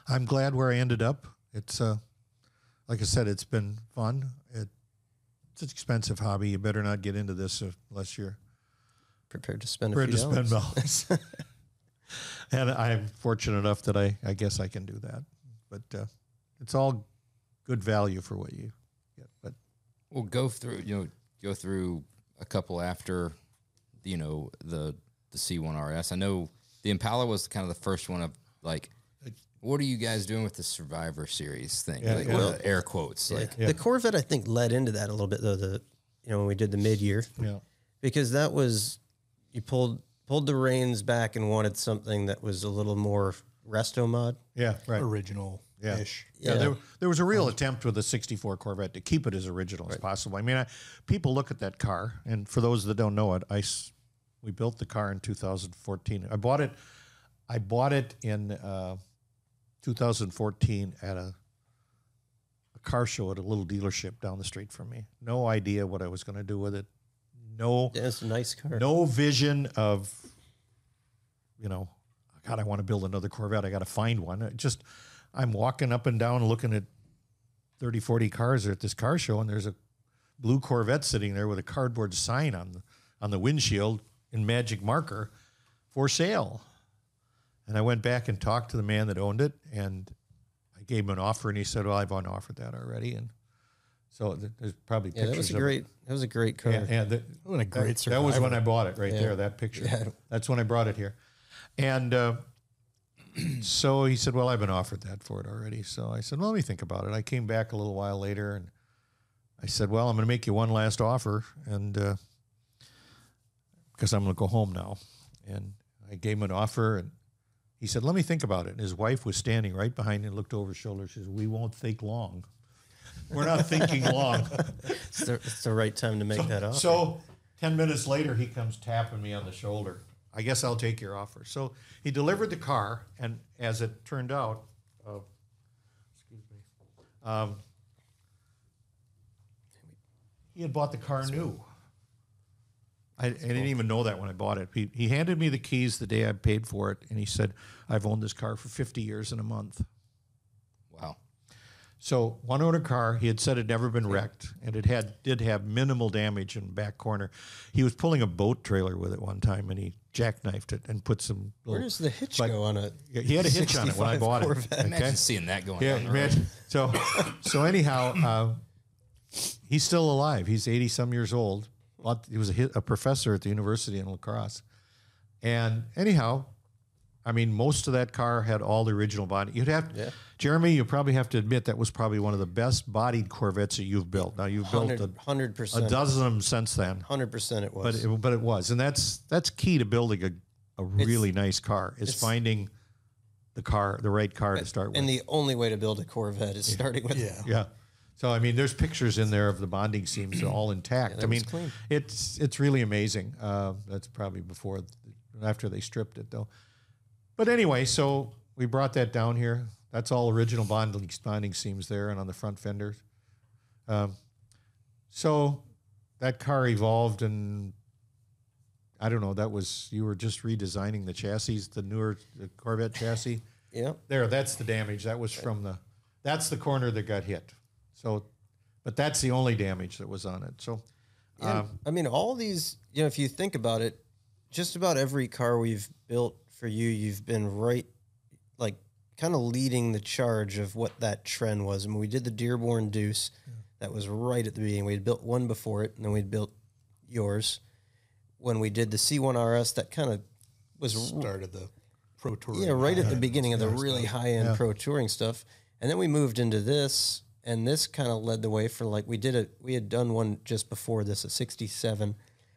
S2: I'm glad where I ended up. It's uh, like I said, it's been fun. It, it's an expensive hobby. You better not get into this unless you're
S3: prepared to spend a
S2: prepared
S3: few
S2: to spend
S3: dollars.
S2: dollars. and I'm fortunate enough that I, I guess I can do that. But uh, it's all good value for what you get. But
S1: We'll go through, you know, go through a couple after, you know, the the C1 RS. I know the Impala was kind of the first one of like, what are you guys doing with the Survivor Series thing?
S2: Yeah,
S1: like,
S2: yeah.
S1: uh, air quotes. Like,
S3: The Corvette, I think, led into that a little bit though. The you know when we did the mid year,
S2: yeah.
S3: because that was you pulled pulled the reins back and wanted something that was a little more resto mod.
S2: Yeah, right.
S5: original ish.
S2: Yeah,
S3: Yeah.
S2: there, there was a real attempt with the 64 Corvette to keep it as original as possible. I mean, I, people look at that car, and for those that don't know it, I s- we built the car in 2014. I bought it. I bought it in uh, 2014 at a, a car show at a little dealership down the street from me. No idea what I was going to do with it. No,
S3: Yeah, it's a nice car.
S2: no vision of, you know, God, I want to build another Corvette. I got to find one. Just, I'm walking up and down looking at 30, 40 cars at this car show, and there's a blue Corvette sitting there with a cardboard sign on the, on the windshield in magic marker for sale. And I went back and talked to the man that owned it, and I gave him an offer, and he said, "Well, I've offered that already." And so there's probably
S3: yeah,
S2: pictures
S3: that was a
S2: of it.
S3: great. That was a great car.
S2: Yeah, yeah, the-
S5: What a great
S2: that, that was when. I bought it right there. That picture. That's when I brought it here, and uh, so he said, "Well, I've been offered that for it already." So I said, "Well, let me think about it." I came back a little while later, and I said, "Well, I'm going to make you one last offer," and uh, because I'm going to go home now. And I gave him an offer, and he said, "Let me think about it." And his wife was standing right behind him, looked over his shoulder. She says, "We won't think long. We're not thinking long."
S3: It's the, it's the right time to make that offer.
S2: So ten minutes later, he comes tapping me on the shoulder. I guess I'll take your offer. So he delivered the car, and as it turned out, uh, excuse me, um, he had bought the car new. I, I didn't even know that when I bought it. He, he handed me the keys the day I paid for it, and he said, "I've owned this car for 50 years and a month."
S1: Wow.
S2: So one owner car, he had said it never been wrecked, and it had did have minimal damage in the back corner. He was pulling a boat trailer with it one time, and he jackknifed it and put some.
S3: Where
S2: little-
S3: does the hitch
S2: like-
S3: go on a?
S2: he had a hitch on it when I
S3: 65
S2: bought
S3: Corvette?
S2: it.
S1: Imagine seeing that going on.
S2: Yeah,
S1: down the road.
S2: imagine. So, so anyhow, uh, he's still alive. He's eighty some years old. Lot- He was a, a professor at the university in La Crosse. And anyhow, I mean, most of that car had all the original body. You'd have, yeah. Jeremy, you probably have to admit that was probably one of the best bodied Corvettes that you've built. Now you've built a,
S3: 100%.
S2: a dozen of them since then,
S3: Hundred percent. It
S2: but
S3: was.
S2: it, but it was, and that's that's key to building a, a really nice car is finding the car, the right car to start with.
S3: and the only way to build a Corvette is starting with.
S5: Yeah.
S2: Yeah. So I mean, there's pictures in there of the bonding seams all intact. I mean,
S3: clean.
S2: it's it's really amazing. Uh, that's probably before, after they stripped it though. But anyway, so we brought that down here. That's all original bonding bonding seams there and on the front fenders. Um, so that car evolved and. I don't know. That was you were just redesigning the chassis, the newer the Corvette chassis.
S3: Yeah.
S2: There, that's the damage. That was from the, that's the corner that got hit. So, but that's the only damage that was on it. So,
S3: Yeah, um, I mean, all these, you know, if you think about it, just about every car we've built for you, you've been right, like, kind of leading the charge of what that trend was. I mean, we did the Dearborn Deuce, that was right at the beginning. We had built one before it, and then we'd built yours. When we did the C1 RS, that kind of was
S5: Started the pro tour.
S3: yeah, right at the beginning of the really high end pro touring stuff. And then we moved into this, and this kind of led the way for like we did it. We had done one just before this, a '67,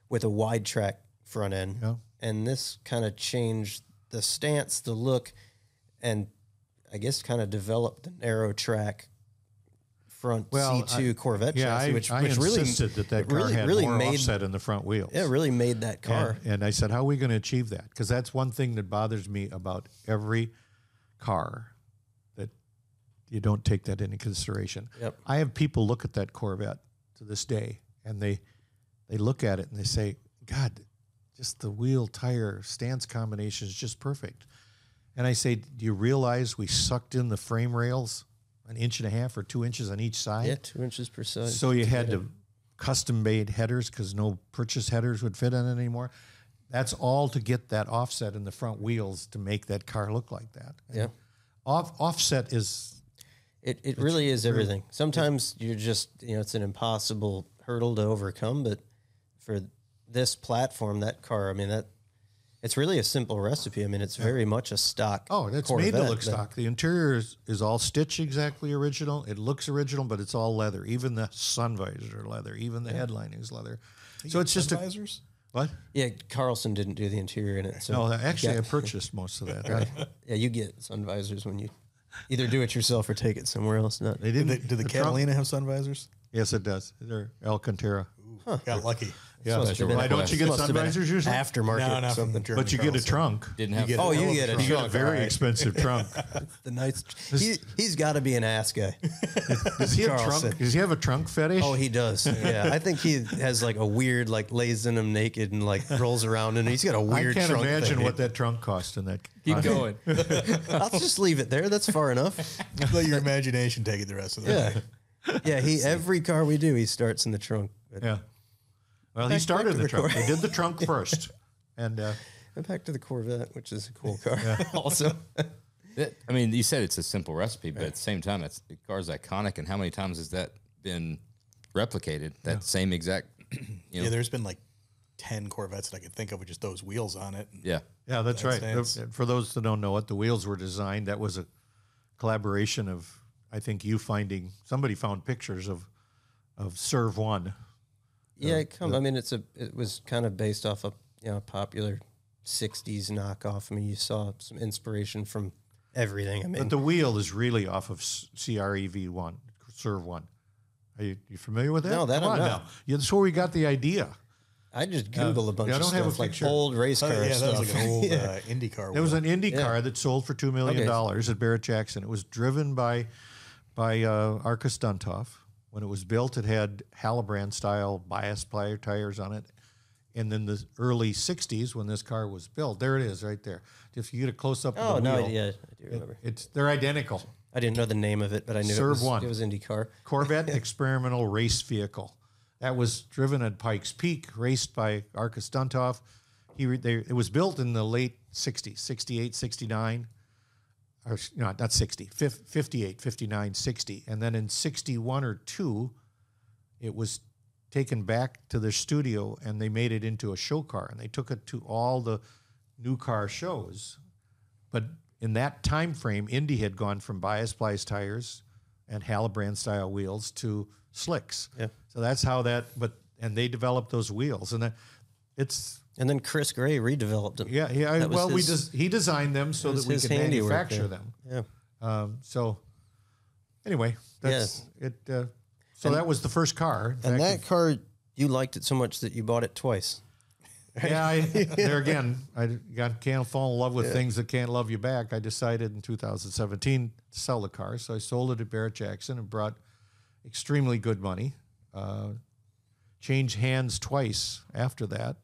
S3: with a wide track front end, and this kind of changed the stance, the look, and I guess kind of developed the narrow track front
S2: Well,
S3: C2
S2: I-
S3: Corvette
S2: yeah,
S3: chassis,
S2: I,
S3: which,
S2: I
S3: which really
S2: insisted that that car
S3: really,
S2: had
S3: really
S2: more
S3: made
S2: offset in the front wheels.
S3: it really made that car.
S2: And, and I said, how are we going to achieve that? Because that's one thing that bothers me about every car you don't take that into consideration.
S3: Yep.
S2: I have people look at that Corvette to this day, and they they look at it and they say, God, just the wheel tire stance combination is just perfect. And I say, do you realize we sucked in the frame rails an inch and a half or two inches on each side?
S3: yeah, two inches per side.
S2: So you had to custom made headers because no purchase headers would fit on it anymore. That's all to get that offset in the front wheels to make that car look like that.
S3: Yeah.
S2: Off offset is
S3: It it really is everything. Sometimes you're just you know it's an impossible hurdle to overcome, but for this platform, that car, I mean that it's really a simple recipe. I mean it's very much a stock.
S2: oh, that's made to look stock. The interior is, is all stitched exactly original. It looks original, but it's all leather. Even the sun visors are leather. Even the headlining is leather. So it's just a
S5: visors.
S2: what?
S3: Yeah, Carlson didn't do the interior in it, so
S2: No, actually, I purchased most of that. I-
S3: yeah, you get sun visors when you either do it yourself or take it somewhere else. Not
S2: they
S5: Did
S2: didn't.
S5: the, did the,
S2: trunk-
S5: Catalina have sun visors?
S2: Yes, it does. They're Alcantara.
S5: Got lucky.
S2: Yeah.
S3: Must have been-
S2: Why don't you get
S3: must have
S2: sun
S3: been
S2: visors usually?
S3: aftermarket.
S5: No, not from
S3: something.
S5: German
S2: But you get a trunk.
S1: Didn't have.
S5: get
S3: Oh, you get
S5: a
S3: a
S5: trunk.
S2: You get a
S3: trunk.
S2: very
S3: all right.
S2: expensive trunk.
S3: the nice. He he's got to be an ass guy.
S2: Does he have
S3: Carlson.
S2: trunk? Does he have a trunk fetish?
S3: Oh, he does. Yeah, I think he has like a weird, like lays in him naked and like rolls around, and he's got a
S2: I
S3: weird. Trunk.
S2: I can't
S3: trunk
S2: imagine
S3: thing.
S2: what that trunk cost in that.
S1: Keep going.
S3: I'll just leave it there. That's far enough.
S5: Let your imagination take it the rest of the
S3: Yeah,
S5: way.
S3: yeah. He every car we do, he starts in the trunk. But
S2: Yeah. Well, he
S3: Back-
S2: started
S3: back
S2: the
S3: the
S2: trunk. He did the trunk first, and uh,
S3: back to the Corvette, which is a cool car. also,
S1: It- I mean, you said it's a simple recipe, but at the same time, it's the car's iconic. And how many times has that been replicated? That same exact, you know,
S5: Yeah, there's been like ten Corvettes that I could think of with just those wheels on it.
S1: yeah.
S2: yeah, that's
S5: That
S2: right. The- For those that don't know it, the wheels were designed. That was a collaboration of, I think, you finding somebody found pictures of of CERV One.
S3: Yeah. It come, I mean, it's a. It was kind of based off of you know, popular '60s knockoff. I mean, you saw some inspiration from everything. I mean,
S2: But the wheel is really off of S- CREV one, CERV one. Are you, you familiar with that?
S3: No, that
S2: Come
S3: I'm
S2: on
S3: not.
S2: now. Yeah, that's where we got the idea.
S3: I just Google a bunch
S2: yeah, I
S3: of
S2: don't have a
S3: stuff like
S2: picture.
S3: old race
S5: Oh,
S3: car
S5: yeah, that
S3: stuff.
S5: was like an old uh, IndyCar.
S2: There was an Indy car that sold for two million
S3: Okay.
S2: dollars at Barrett Jackson. It was driven by by uh, Arkus Duntov. When it was built, it had Halibrand style bias ply tires on it. And then the early '60s, when this car was built, there it is, right there. If you get a close up,
S3: Oh
S2: of the oh,
S3: no,
S2: wheel,
S3: yeah, I do remember.
S2: it's they're identical.
S3: I didn't know the name of it, but I knew it was,
S2: one.
S3: it was IndyCar.
S2: Corvette experimental race vehicle. That was driven at Pikes Peak, raced by Arkus Duntov. He they, it was built in the late 60s, 68, 69. Or, no, not 60, 58, 59, 60. And then in 61 or 2, it was taken back to their studio and they made it into a show car. And they took it to all the new car shows. But in that time frame, Indy had gone from bias plies tires and Halibrand style wheels to slicks.
S3: Yeah.
S2: So that's how that. But and they developed those wheels, and that, it's
S3: And then Chris Gray redeveloped them.
S2: yeah yeah.
S3: That was
S2: Well, we
S3: his-
S2: just he designed them so
S3: was
S2: that we
S3: his
S2: could
S3: handiwork
S2: manufacture
S3: there.
S2: them.
S3: Yeah.
S2: Um, so anyway, that's it. Uh, so that was the first car. In
S3: And
S2: fact,
S3: that car, you liked it so much that you bought it twice.
S2: Yeah, I, there again, I got can't fall in love with things that can't love you back. I decided in 2017 to sell the car, so I sold it to Barrett Jackson and brought extremely good money. Uh, changed hands twice after that.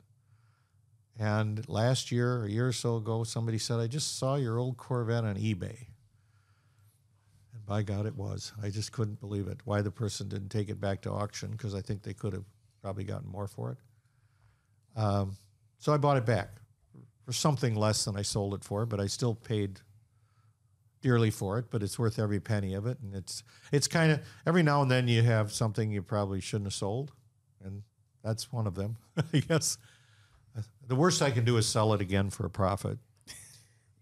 S2: And last year, a year or so ago, somebody said, "I just saw your old Corvette on eBay." And by God, it was. I just couldn't believe it. Why the person didn't take it back to auction because I think they could have probably gotten more for it. Um, so I bought it back for something less than I sold it for, but I still paid dearly for it. But it's worth every penny of it, and it's it's kind of every now and then you have something you probably shouldn't have sold, and that's one of them. I guess the worst I can do is sell it again for a profit.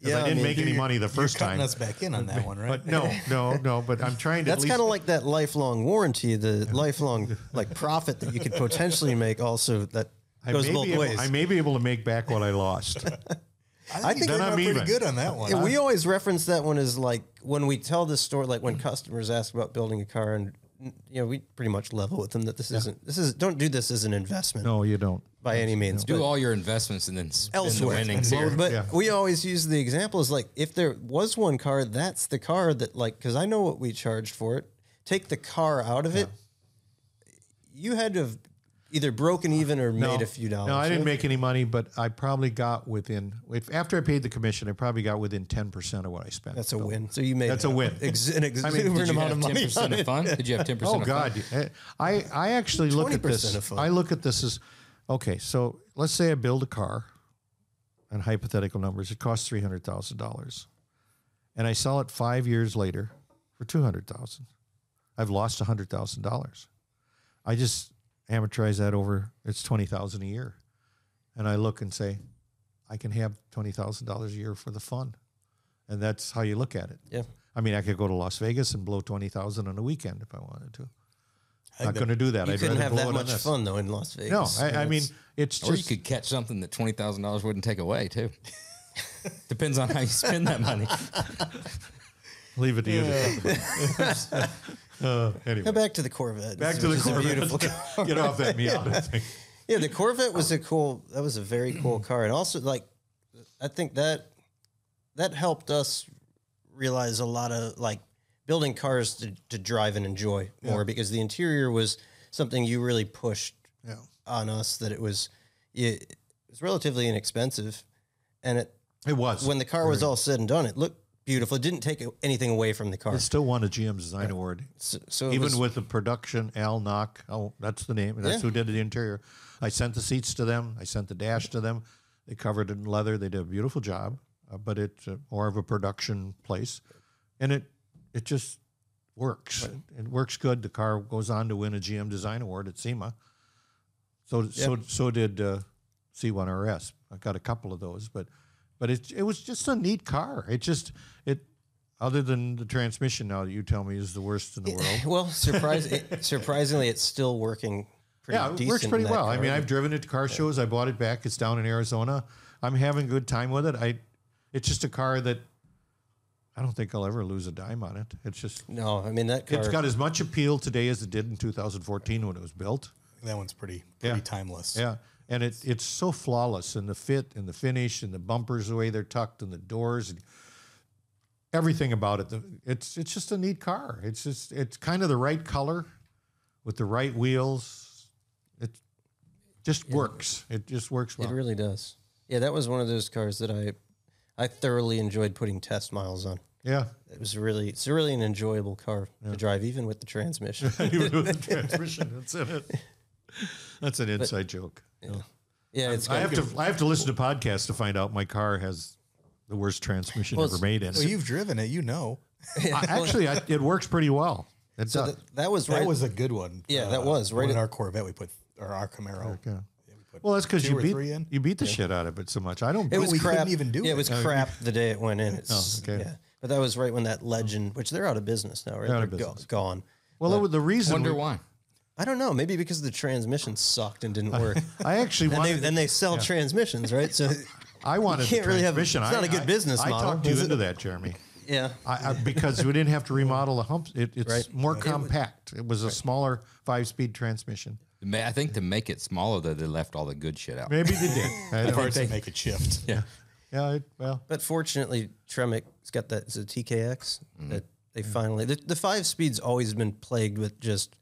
S3: Yeah,
S2: I
S3: I
S2: didn't
S3: mean,
S2: make any money the first time.
S5: us back in on that one, right?
S2: But no, no, no. But I'm trying to.
S3: That's kind of like that lifelong warranty, the lifelong like profit that you could potentially make. Also, that
S2: I
S3: goes
S2: may,
S3: both
S2: be able,
S3: ways.
S2: I may be able to make back what I lost.
S5: I think,
S2: I'm
S5: pretty
S2: even.
S5: good on that one.
S3: Yeah, we always reference that one as like when we tell this story, like when customers ask about building a car, and you know, we pretty much level with them that this isn't this is don't do this as an investment
S2: no, you don't.
S3: by any means.
S1: Do all your investments and then spend the
S3: elsewhere.
S1: winnings here.
S3: But
S2: Yeah.
S3: we always use the example as like if there was one car, that's the car that like because I know what we charged for it. Take the car out of it, you had to have either broken even or made a few dollars.
S2: No, I didn't
S3: right?
S2: make any money, but I probably got within. If, after I paid the commission, I probably got within ten percent of what I spent.
S3: That's a win. So you made
S2: That's a win.
S3: Ex- an
S2: mean, did
S3: exuberant
S1: Did you
S3: amount
S1: have
S3: of
S1: ten
S3: money.
S1: percent of fun? Did you have ten percent?
S2: Oh,
S1: of Oh
S2: God,
S1: Fun?
S2: I I actually look at this. I look at this as okay. So let's say I build a car, and hypothetical numbers, it costs three hundred thousand dollars, and I sell it five years later for two hundred thousand. I've lost hundred thousand dollars. I just amortize that over. It's twenty thousand a year, and I look and say, I can have twenty thousand dollars a year for the fun, and that's how you look at it.
S3: Yeah.
S2: I mean, I could go to Las Vegas and blow twenty thousand on a weekend if I wanted to.
S5: I
S2: Not going to do that.
S3: You
S2: I'd
S3: couldn't have that much fun though in Las
S2: No,
S3: Vegas.
S2: I, I mean it's just
S1: Or you could catch something that twenty thousand dollars wouldn't take away too. Depends on how you spend that money.
S2: leave it to you. To talk about. uh, anyway,
S3: Go back to the Corvette.
S2: back to the
S3: which is a
S2: Corvette.
S3: beautiful car.
S2: Get off that Miata thing.
S3: Yeah, the Corvette was a cool. That was a very cool car, and also like, I think that that helped us realize a lot of like building cars to, to drive and enjoy more because the interior was something you really pushed
S2: Yeah.
S3: on us that it was it, was relatively inexpensive, and it
S2: It was
S3: when the car was all said and done, it looked beautiful. It didn't take anything away from the car.
S2: it still won a GM Design Award,
S3: So, so
S2: even
S3: was-
S2: with the production. Al Knoch, oh, that's the name. That's
S3: Yeah.
S2: who did the interior. I sent the seats to them. I sent the dash to them. They covered it in leather. They did a beautiful job, uh, but it's uh, more of a production place, and it it just works. It works good. The car goes on to win a GM Design Award at SEMA. So so so did uh, C1 RS. I got a couple of those, but but it it was just a neat car. It just it other than the transmission now that you tell me is the worst in the world.
S3: well, surprise, it, surprisingly, it's still working pretty
S2: yeah, it
S3: decent
S2: works pretty
S3: that
S2: well. I mean,
S3: but-
S2: I've driven it to car shows. I bought it back. It's down in Arizona. I'm having a good time with it. I, it's just a car that I don't think I'll ever lose a dime on it. It's just
S3: No, I mean that car.
S2: it's got as much appeal today as it did in 2014 when it was built.
S5: That one's pretty pretty
S2: Yeah.
S5: timeless.
S2: Yeah, and it it's so flawless in the fit and the finish and the bumpers the way they're tucked and the doors and everything about it. The, it's it's just a neat car. It's just it's kind of the right color with the right wheels. It just works. It just works
S3: It really does. Yeah, that was one of those cars that I, I thoroughly enjoyed putting test miles on.
S2: yeah,
S3: It was really, it's really an enjoyable car to drive, even with the transmission.
S2: even with the transmission that's in it. That's an inside joke.
S3: Yeah, it's
S2: I
S3: got,
S2: have to I have to listen to podcasts to find out my car has the worst transmission
S3: Well,
S2: ever
S3: it's-
S2: made in
S5: Well,
S2: it.
S5: you've driven it, you know.
S2: I- actually, I, it works pretty well. It
S3: so
S2: does.
S3: that, that was right.
S5: That was a good one.
S3: Yeah, that uh, was right
S5: Right in
S3: at-
S5: our Corvette, we put or our Camaro.
S2: Yeah.
S5: we put
S2: Well, that's because
S5: two
S2: you
S5: or
S2: beat
S5: three in?
S2: you beat the shit out of it so much. I don't.
S3: it was
S5: we couldn't
S3: crap.
S5: even do
S3: yeah,
S5: it.
S3: it was oh, crap the day it went in. It's,
S2: Oh, okay.
S3: Yeah, but that was right when that Legend, oh. which they're out of business now, right?
S2: They're out of
S3: They're go-
S2: business.
S3: gone.
S2: well, it the reason.
S1: Wonder
S2: we-
S1: why.
S3: I don't know. Maybe because the transmission sucked and didn't work.
S2: I actually
S3: then, they,
S2: wanted.
S3: then they sell transmissions, right? So
S2: I wanted
S3: can't
S2: the
S3: really have-
S2: transmission.
S3: it's not
S2: I-
S3: a good
S2: I-
S3: business
S2: I
S3: model,
S2: talked you
S3: is
S2: into that, Jeremy.
S3: yeah,
S2: I, I, because we didn't have to remodel the hump. It, it's
S3: Right.
S2: more compact. It was a smaller five-speed transmission.
S1: Ma- I think to make it smaller, though, they left all the good shit out.
S2: Maybe they did. I
S5: The
S2: don't
S5: parts that
S2: think-
S5: make it shift.
S1: Yeah.
S2: yeah. It, well,
S3: But fortunately, Tremec's got that. It's a TKX
S2: Mm-hmm.
S3: that they finally. The, the five speed's always been plagued with just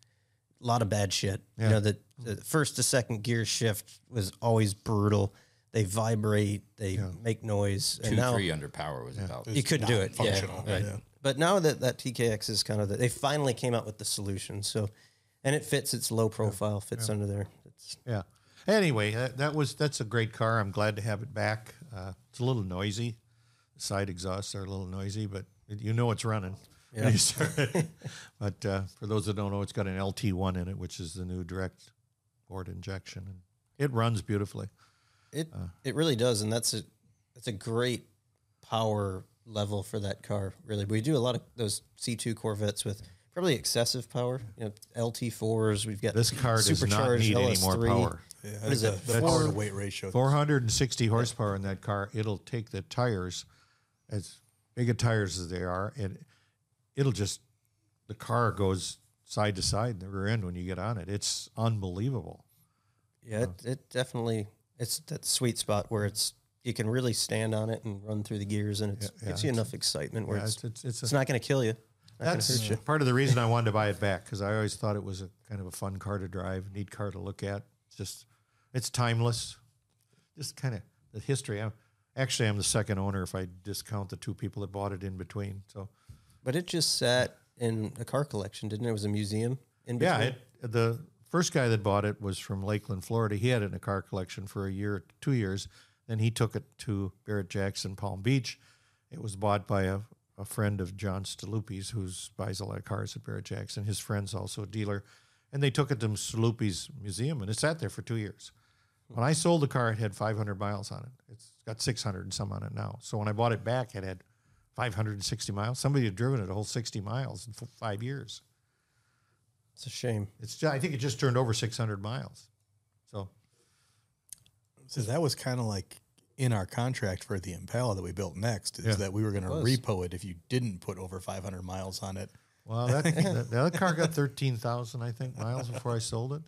S3: a lot of bad shit. You know, the, the first to second gear shift was always brutal. They vibrate. They make noise.
S1: Two,
S3: and now
S1: three under power was about.
S3: you couldn't do it. Yeah,
S5: functional,
S3: right.
S5: yeah.
S3: But now that that TKX is kind of the, they finally came out with the solution. So, and it fits. It's low profile. Fits under there. It's,
S2: yeah. Anyway, that, that was that's a great car. I'm glad to have it back. Uh, it's a little noisy. The side exhausts are a little noisy, but it, you know it's running. When you start it. but uh, for those that don't know, it's got an LT1 in it, which is the new direct board injection, and it runs beautifully.
S3: It
S2: Uh.
S3: it really does, and that's a that's a great power level for that car. Really, we do a lot of those C two Corvettes with probably excessive power. You know, LT fours. We've got
S2: This car does not
S3: supercharged
S2: need any more power.
S5: Yeah, I
S3: What
S5: think the,
S3: Four-
S5: power to weight ratio.
S2: 460 horsepower in that car. It'll take the tires, as big a tires as they are, and it'll just the car goes side to side in the rear end when you get on it. It's unbelievable.
S3: Yeah, it, it definitely it's that sweet spot where it's you can really stand on it and run through the gears, and it
S2: yeah,
S3: gives you enough excitement where
S2: Yeah,
S3: it's,
S2: it's it's, it's, a,
S3: not going to kill you.
S2: That's
S3: hurt you.
S2: part of the reason I wanted to buy it back because I always thought it was a kind of a fun car to drive, neat car to look at. It's just it's timeless. Just kind of the history. I'm, actually, I'm the second owner if I discount the two people that bought it in between. So
S3: But it just sat in a car collection, didn't it? It was a museum in between.
S2: Yeah, it, the first guy that bought it was from Lakeland, Florida. He had it in a car collection for a year, two years. Then he took it to Barrett Jackson, Palm Beach. It was bought by a, a friend of John Staluppi's, who buys a lot of cars at Barrett Jackson. His friend's also a dealer. And they took it to Staluppi's museum, and it sat there for two years. When I sold the car, it had 500 miles on it. It's got 600 and some on it now. So when I bought it back, it had 560 miles. Somebody had driven it a whole 60 miles in f- five years.
S3: It's a shame.
S2: It's ju- I think it just turned over 600 miles. So
S5: So that was kind of like in our contract for the Impala that we built next, is
S2: Yeah.
S5: that we were going to repo it if you didn't put over 500 miles on it.
S2: well, that, that the other car got 13,000 I think miles before I sold it.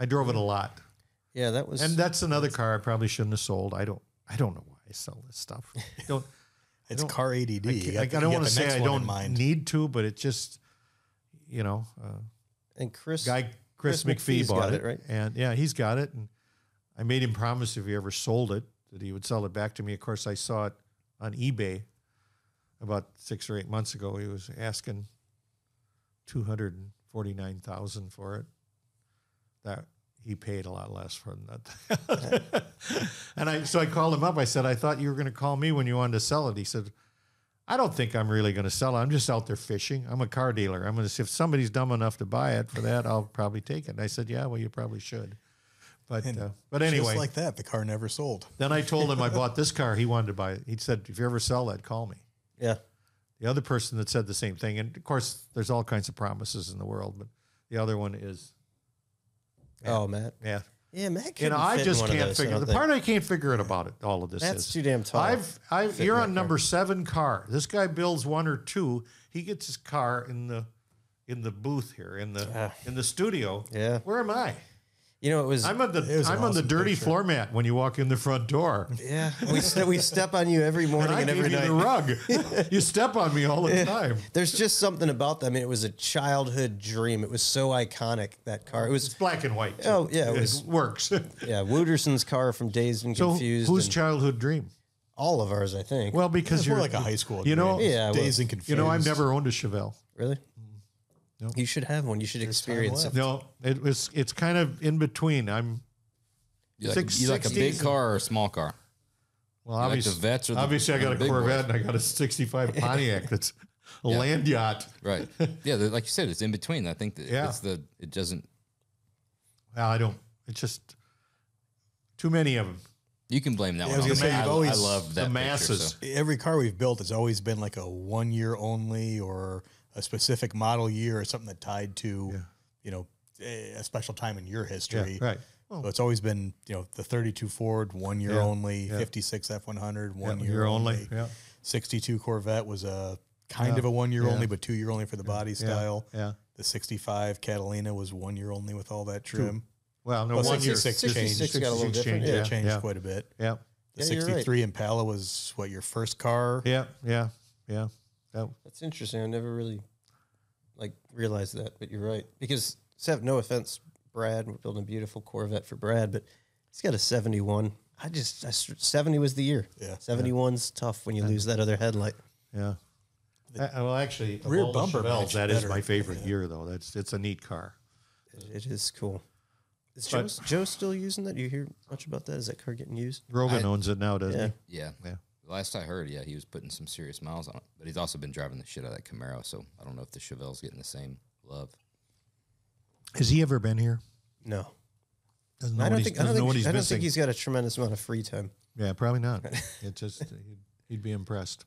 S2: I drove it a lot,
S3: Yeah, that was.
S2: and that's another car I probably shouldn't have sold. I don't I don't know why I sell this stuff. Don't
S5: It's car ADD.
S2: I,
S5: You
S2: can't-
S5: got-
S2: I don't want to say I don't
S5: mind.
S2: need to, but it just you know uh,
S3: and Chris.
S2: guy Chris,
S3: Chris
S2: McPhee
S3: McPhee's
S2: bought
S3: got
S2: it,
S3: it, right?
S2: And yeah, he's got it. And I made him promise if he ever sold it that he would sell it back to me. Of course, I saw it on eBay about six or eight months ago. He was asking two hundred and forty nine thousand for it. That he paid a lot less for that. and I so I called him up. I said, I thought you were going to call me when you wanted to sell it. He said. I don't think I'm really going to sell it. I'm just out there fishing. I'm a car dealer. I'm going to see if somebody's dumb enough to buy it for that, I'll probably take it. And I said, yeah, well, you probably should. But uh, but anyway,
S5: Just like that, the car never sold.
S2: then I told him I bought this car. He wanted to buy it. He said, if you ever sell that, call me.
S3: yeah,
S2: The other person that said the same thing, and of course, there's all kinds of promises in the world, but the other one is
S3: Oh, Matt.
S2: Yeah.
S3: Yeah, Matt.
S2: You know, I just can't
S3: those,
S2: figure the
S3: think.
S2: part I can't figure it about it. All of this
S3: That's
S2: is
S3: too damn tall.
S2: I've, I've you're on number seven car. This guy builds one or two. He gets his car in the in the booth here in the in the studio.
S3: Ah. Yeah.
S2: Where am I?
S3: You know, it was.
S2: I'm on the I'm on the dirty
S5: picture.
S2: floor mat when you walk in the front door.
S3: yeah, we ste- we step on you every morning
S2: And I
S3: and,
S2: gave
S3: every
S2: you
S3: night.
S2: the rug. you step on me all the time.
S3: There's just something about them. I mean, it was a childhood dream. It was so iconic that car. It
S2: It's
S3: was
S2: black and white. too.
S3: Oh, yeah, it was-
S2: works.
S3: yeah, Wooderson's car from Dazed and
S2: so
S3: Confused.
S2: whose
S3: and
S2: childhood dream?
S3: all of ours, I think.
S2: Well, because
S5: It's
S2: you're
S5: more like a high school.
S2: You know,
S5: dream.
S3: Yeah,
S5: dazed
S3: well,
S5: and confused.
S2: you know, I've never owned a Chevelle.
S3: really?
S2: Nope.
S3: You should have one. You should experience it.
S2: No, it was. It's kind of in between. I'm
S1: You like,
S2: Six-
S1: you like a big car or a small car?
S2: well.
S1: You like
S2: obviously,
S1: the vets or the-
S2: obviously, I
S1: or
S2: got
S1: the
S2: a
S1: big
S2: Corvette and I got a '65 Pontiac. That's a
S1: Yeah.
S2: land yacht.
S1: Right. yeah, the- like you said, it's in between. I think that
S2: Yeah.
S1: it's the it doesn't.
S2: Well, I don't. It's just too many of them.
S1: You can blame that
S5: Yeah, I
S1: one.
S5: was
S1: on
S5: gonna say,
S1: me.
S5: you've
S1: I,
S5: always-
S1: I love that
S2: the
S1: picture,
S2: masses.
S1: so-
S5: Every car we've built has always been like a one year only or a specific model year or something that tied to, you know, a a special time in your history.
S2: right.
S5: so it's always been, you know, the 32 Ford, one year
S2: Yeah,
S5: only,
S2: yeah.
S5: 56 F100, one
S2: Yeah,
S5: year
S2: year
S5: only.
S2: only, yeah.
S5: 62 Corvette was a kind
S2: Yeah,
S5: of a one year
S2: yeah.
S5: only, but two year only for the body style.
S2: yeah.
S5: The 65 Catalina was one year only with all that trim.
S2: Well, no
S5: Well,
S2: one year.
S5: 66 changed.
S3: 66 got a little
S2: 66
S3: different,
S2: changed,
S5: Yeah,
S3: Yeah,
S5: changed
S2: yeah,
S5: quite a bit.
S2: Yeah,
S5: The
S3: Yeah, you're right.
S5: 63 Impala was what your first car.
S2: yeah, yeah, yeah. Yeah.
S3: That's interesting. I never really like realized that, but you're right. Because Sev, no offense, Brad, we're building a beautiful Corvette for Brad, but he's got a 71. I just I, s- 70 was the year.
S5: Yeah.
S3: 71's tough when you lose that other headlight.
S2: Yeah. Uh, well, actually, of
S5: rear
S2: all the
S5: bumper
S2: Chevelles,
S5: matched
S2: that is
S5: better.
S2: my favorite year, though. That's it's a neat car.
S3: It is cool. Is Joe,
S2: But-
S3: Joe still using that? Do you hear much about that? Is that car getting used?
S2: Rogan
S1: I-
S2: owns it now, doesn't he?
S3: Yeah.
S2: he?
S1: Yeah.
S2: Yeah.
S1: Last I heard, yeah, he was putting some serious miles on it, but he's also been driving the shit out of that Camaro. So I don't know if the Chevelle's getting the same love.
S2: Has he ever been here?
S3: No.
S2: Doesn't know
S3: I don't
S2: he's,
S3: think I don't,
S2: doesn't know
S3: think,
S2: what he's
S3: I don't
S2: missing.
S3: think he's got a tremendous amount of free time.
S2: yeah, probably not. it just he'd, he'd be impressed.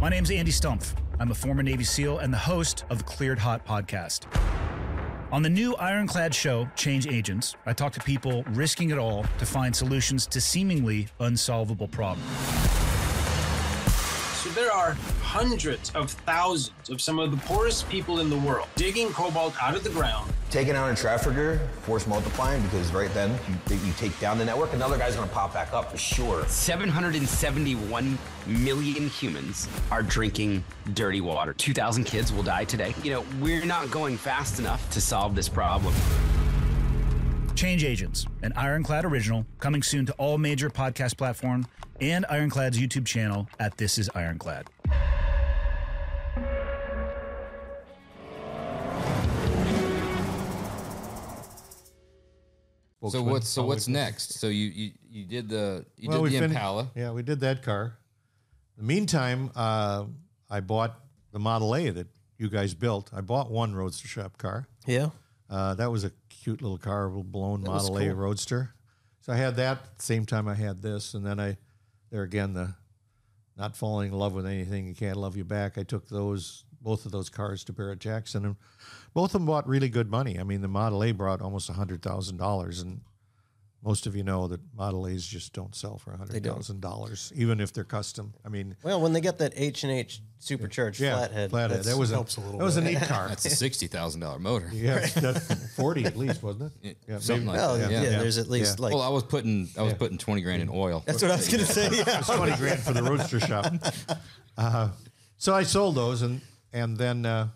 S6: My name's Andy Stumpf. I'm a former Navy SEAL and the host of the Cleared Hot podcast. On the new Ironclad show, Change Agents, I talk to people risking it all to find solutions to seemingly unsolvable problems.
S7: So there are hundreds of thousands of some of the poorest people in the world digging cobalt out of the ground.
S8: Taking out a trafficker, force multiplying, because right then you, you take down the network, another guy's gonna pop back up for sure.
S9: 771 million humans are drinking dirty water. 2,000 kids will die today. You know, we're not going fast enough to solve this problem.
S6: Change Agents, an Ironclad original, coming soon to all major podcast platforms and Ironclad's YouTube channel at This Is Ironclad.
S1: So what's so what's next? So you you, you did the you did the
S2: fin-
S1: Impala.
S2: Yeah, we did that car. In the meantime, uh, I bought the Model A that you guys built. I bought one Roadster Shop car.
S3: Yeah.
S2: Uh, that was a cute little car, little blown
S3: was
S2: Model A. Roadster. So I had that same time I had this, and then I, there again, the not falling in love with anything you can't love you back. I took those both of those cars to Barrett Jackson, and both of them bought really good money. I mean, the Model A brought almost a hundred thousand dollars, and most of you know that Model A's just don't sell for a hundred thousand dollars, even if they're custom. I mean,
S3: Well, when they got that H and H supercharged
S2: yeah,
S3: flathead,
S2: flathead. That was a,
S5: helps a little
S2: that was a
S5: bit.
S2: neat car.
S1: That's a sixty thousand dollar motor.
S2: yeah, that's forty at least, wasn't it?
S1: Yeah, something like
S3: well,
S1: that.
S3: yeah,
S1: Yeah.
S3: there's at least like
S1: well, I was putting I was putting twenty grand in oil.
S3: that's what I was gonna say. Yeah.
S2: It's twenty grand for the roadster shop. Uh, so I sold those, and and then uh,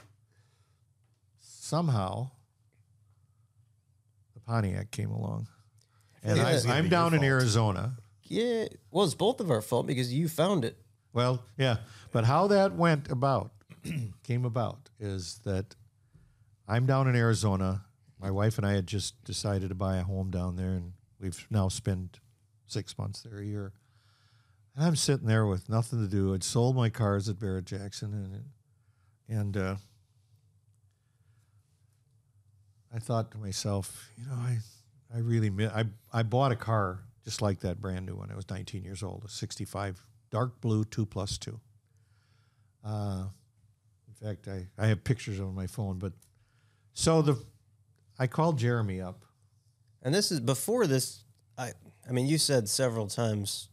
S2: somehow the Pontiac came along, and
S3: Yeah,
S2: I,
S3: it's
S5: gonna
S2: I'm
S5: be
S2: down
S5: your
S2: in
S5: fault.
S2: Arizona.
S3: Yeah, well, it's both of our fault because you found it.
S2: Well, yeah, but how that went about, came about, is that I'm down in Arizona. My wife and I had just decided to buy a home down there, and we've now spent six months there a year. And I'm sitting there with nothing to do. I'd sold my cars at Barrett Jackson, and and uh, I thought to myself, you know, I I really I I bought a car just like that, brand new when I was 19 years old, a 65 dark blue two plus two. Uh, in fact, I, I have pictures on my phone, but so the I called Jeremy up.
S3: And this is before this. I I mean, you said several times.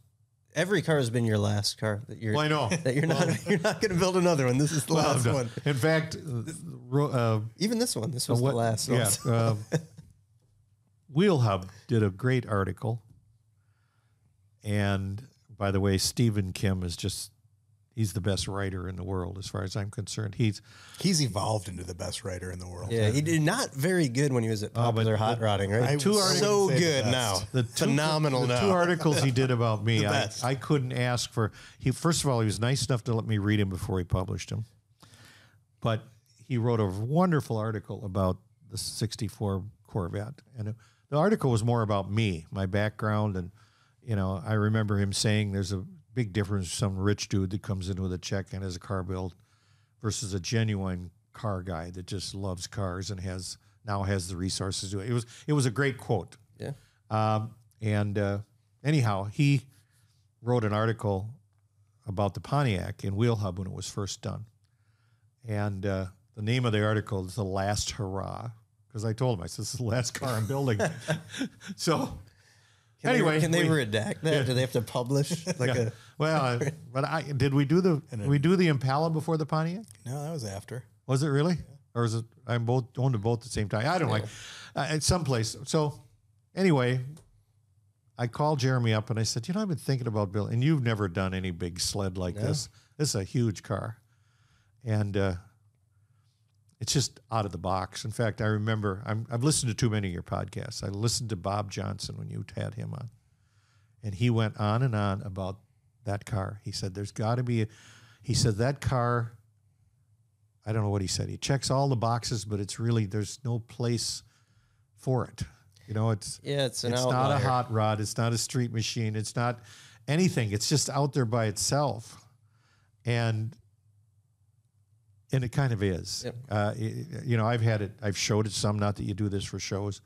S3: Every car has been your last car that you're.
S2: Well, I know.
S3: that you're not. You're not going to build another one. This is the last one.
S2: In fact, uh,
S3: Even this one. This was
S2: what-
S3: the last
S2: yeah,
S3: one.
S2: uh, Wheel Hub did a great article. And by the way, Stephen Kim is just he's the best writer in the world as far as I'm concerned. He's
S5: He's evolved into the best writer in the world.
S3: Yeah, he did not very good when he was at
S2: Oh, but
S3: Popular Hot
S2: the-
S3: Rodding, right?
S5: I
S2: two articles-
S3: so
S5: say the
S3: good now.
S2: the two,
S3: Phenomenal
S2: the
S3: now.
S2: two articles he did about me. I. I couldn't ask for he first of all he was nice enough to let me read him before he published them. But he wrote a wonderful article about the 64 Corvette and it, the article was more about me, my background and you know, I remember him saying there's a big difference some rich dude that comes in with a check and has a car built versus a genuine car guy that just loves cars and has now has the resources to do it. It was it was a great quote.
S3: Yeah.
S2: Um, and uh, anyhow, he wrote an article about the Pontiac in Wheel Hub when it was first done. And uh, the name of the article is The Last Hurrah. Because I told him, I said, this is the last car I'm building. so,
S3: Can
S2: anyway.
S3: they, can they
S2: we-
S3: redact that? Do they have to publish like
S2: yeah.
S3: a?
S2: well, but I did we do the we do the Impala before the Pontiac?
S5: No, that was after.
S2: Was it really, or is it? I'm both owned them both at the same time. I don't like uh, at some place. So anyway, I called Jeremy up and I said, you know, I've been thinking about building, and you've never done any big sled like this. This is a huge car, and uh, it's just out of the box. In fact, I remember I'm, I've listened to too many of your podcasts. I listened to Bob Johnson when you had him on, and he went on and on about that car. He said, "There's got to be," a, he said that car. I don't know what he said. He checks all the boxes, but it's really there's no place for it. You know, it's
S3: Yeah, it's
S2: it's not a hot rod. It's not a street machine. It's not anything. It's just out there by itself, and and it kind of is.
S3: Yep.
S2: Uh, you know, I've had it. I've showed it some. Not that you do this for shows,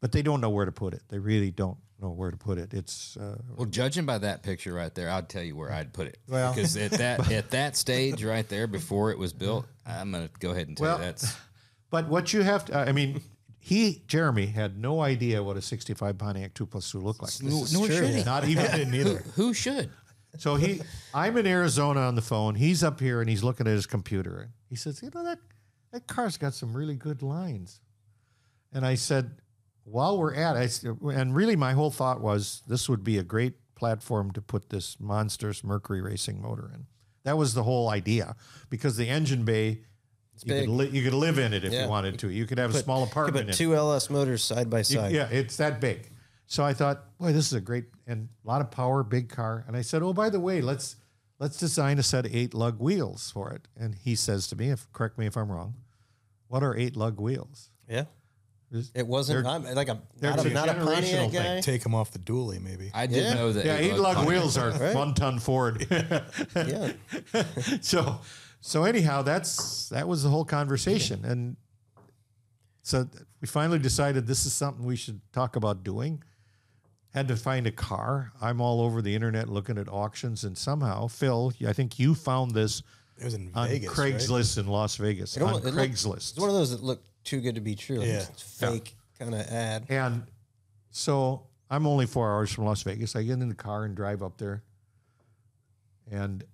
S2: but they don't know where to put it. They really don't know where to put it. It's uh,
S1: Well, judging by that picture right there, I'd tell you where I'd put it.
S5: Well-
S1: because at that at that stage right there, before it was built, I'm gonna go ahead and tell
S2: Well,
S1: you that's
S2: But what you have to, I mean, he, Jeremy, had no idea what a 65 Pontiac 2 plus 2 looked like.
S1: nor should he.
S2: Not even.
S5: Didn't either.
S1: Who should?
S2: So he, I'm in Arizona on the phone. He's up here and he's looking at his computer. He says, "You know that that car's got some really good lines." And I said, "While we're at it," and really my whole thought was this would be a great platform to put this monstrous Mercury racing motor in. That was the whole idea because the engine bay. You could, li- you could live in it if
S3: Yeah.
S2: you wanted to. You could have a small
S3: You
S2: apartment.
S3: put
S2: in it.
S3: two LS motors side by
S2: You-
S3: side.
S2: Yeah, it's that big. So I thought, boy, this is a great and a lot of power, big car. And I said, oh, by the way, let's let's design a set of eight lug wheels for it. And he says to me, if correct me if I'm wrong, what are eight lug wheels?
S3: Yeah. It wasn't
S2: They're-
S3: I'm, like a not a,
S2: a
S3: not a
S2: generational
S3: Pontiac
S2: thing.
S3: guy.
S5: Take him off the dually, maybe.
S1: I did
S3: Yeah.
S1: know that.
S2: Yeah, eight lug
S1: Pontiac-
S2: wheels are
S3: Right.
S2: one ton Ford.
S3: Yeah.
S2: so so anyhow, that's that was the whole conversation, and so we finally decided this is something we should talk about doing. Had to find a car. I'm all over the internet looking at auctions, and somehow, Phil, I think you found this
S5: It was in
S2: on
S5: Vegas. right?
S2: Craigslist in Las Vegas.
S3: It
S2: on
S3: almost- it looked-
S2: Craigslist,
S3: It's one of those that look too good to be true.
S5: Yeah.
S3: It's fake kind of ad.
S2: And so I'm only four hours from Las Vegas. I get in the car and drive up there. And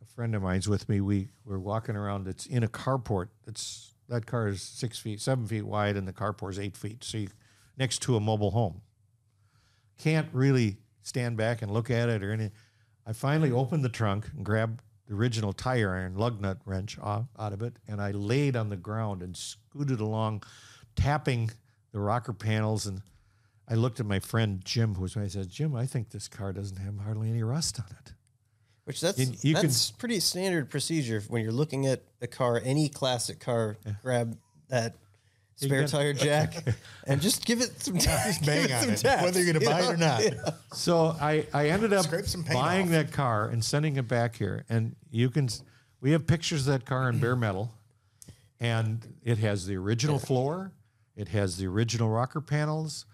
S2: a friend of mine's with me. We we're walking around. It's in a carport. It's that car is six feet, seven feet wide, and the carport is eight feet. So you, next to a mobile home. Can't really stand back and look at it or anything. I finally opened the trunk and grabbed the original tire iron lug nut wrench off, out of it, and I laid on the ground and scooted along, tapping the rocker panels. And I looked at my friend Jim, who was I said, Jim, I think this car doesn't have hardly any rust on it.
S3: Which that's
S2: you can-
S3: that's pretty standard procedure when you're looking at a car, any classic car. Grab that spare
S2: got-
S3: tire jack and just give it some tap.
S5: Just bang on it, whether you're going to buy it or not.
S2: So I, I ended up
S5: Scrape some paint
S2: buying
S5: off.
S2: that car and sending it back here. And you can, we have pictures of that car in bare metal. And it has the original floor, it has the original rocker panels.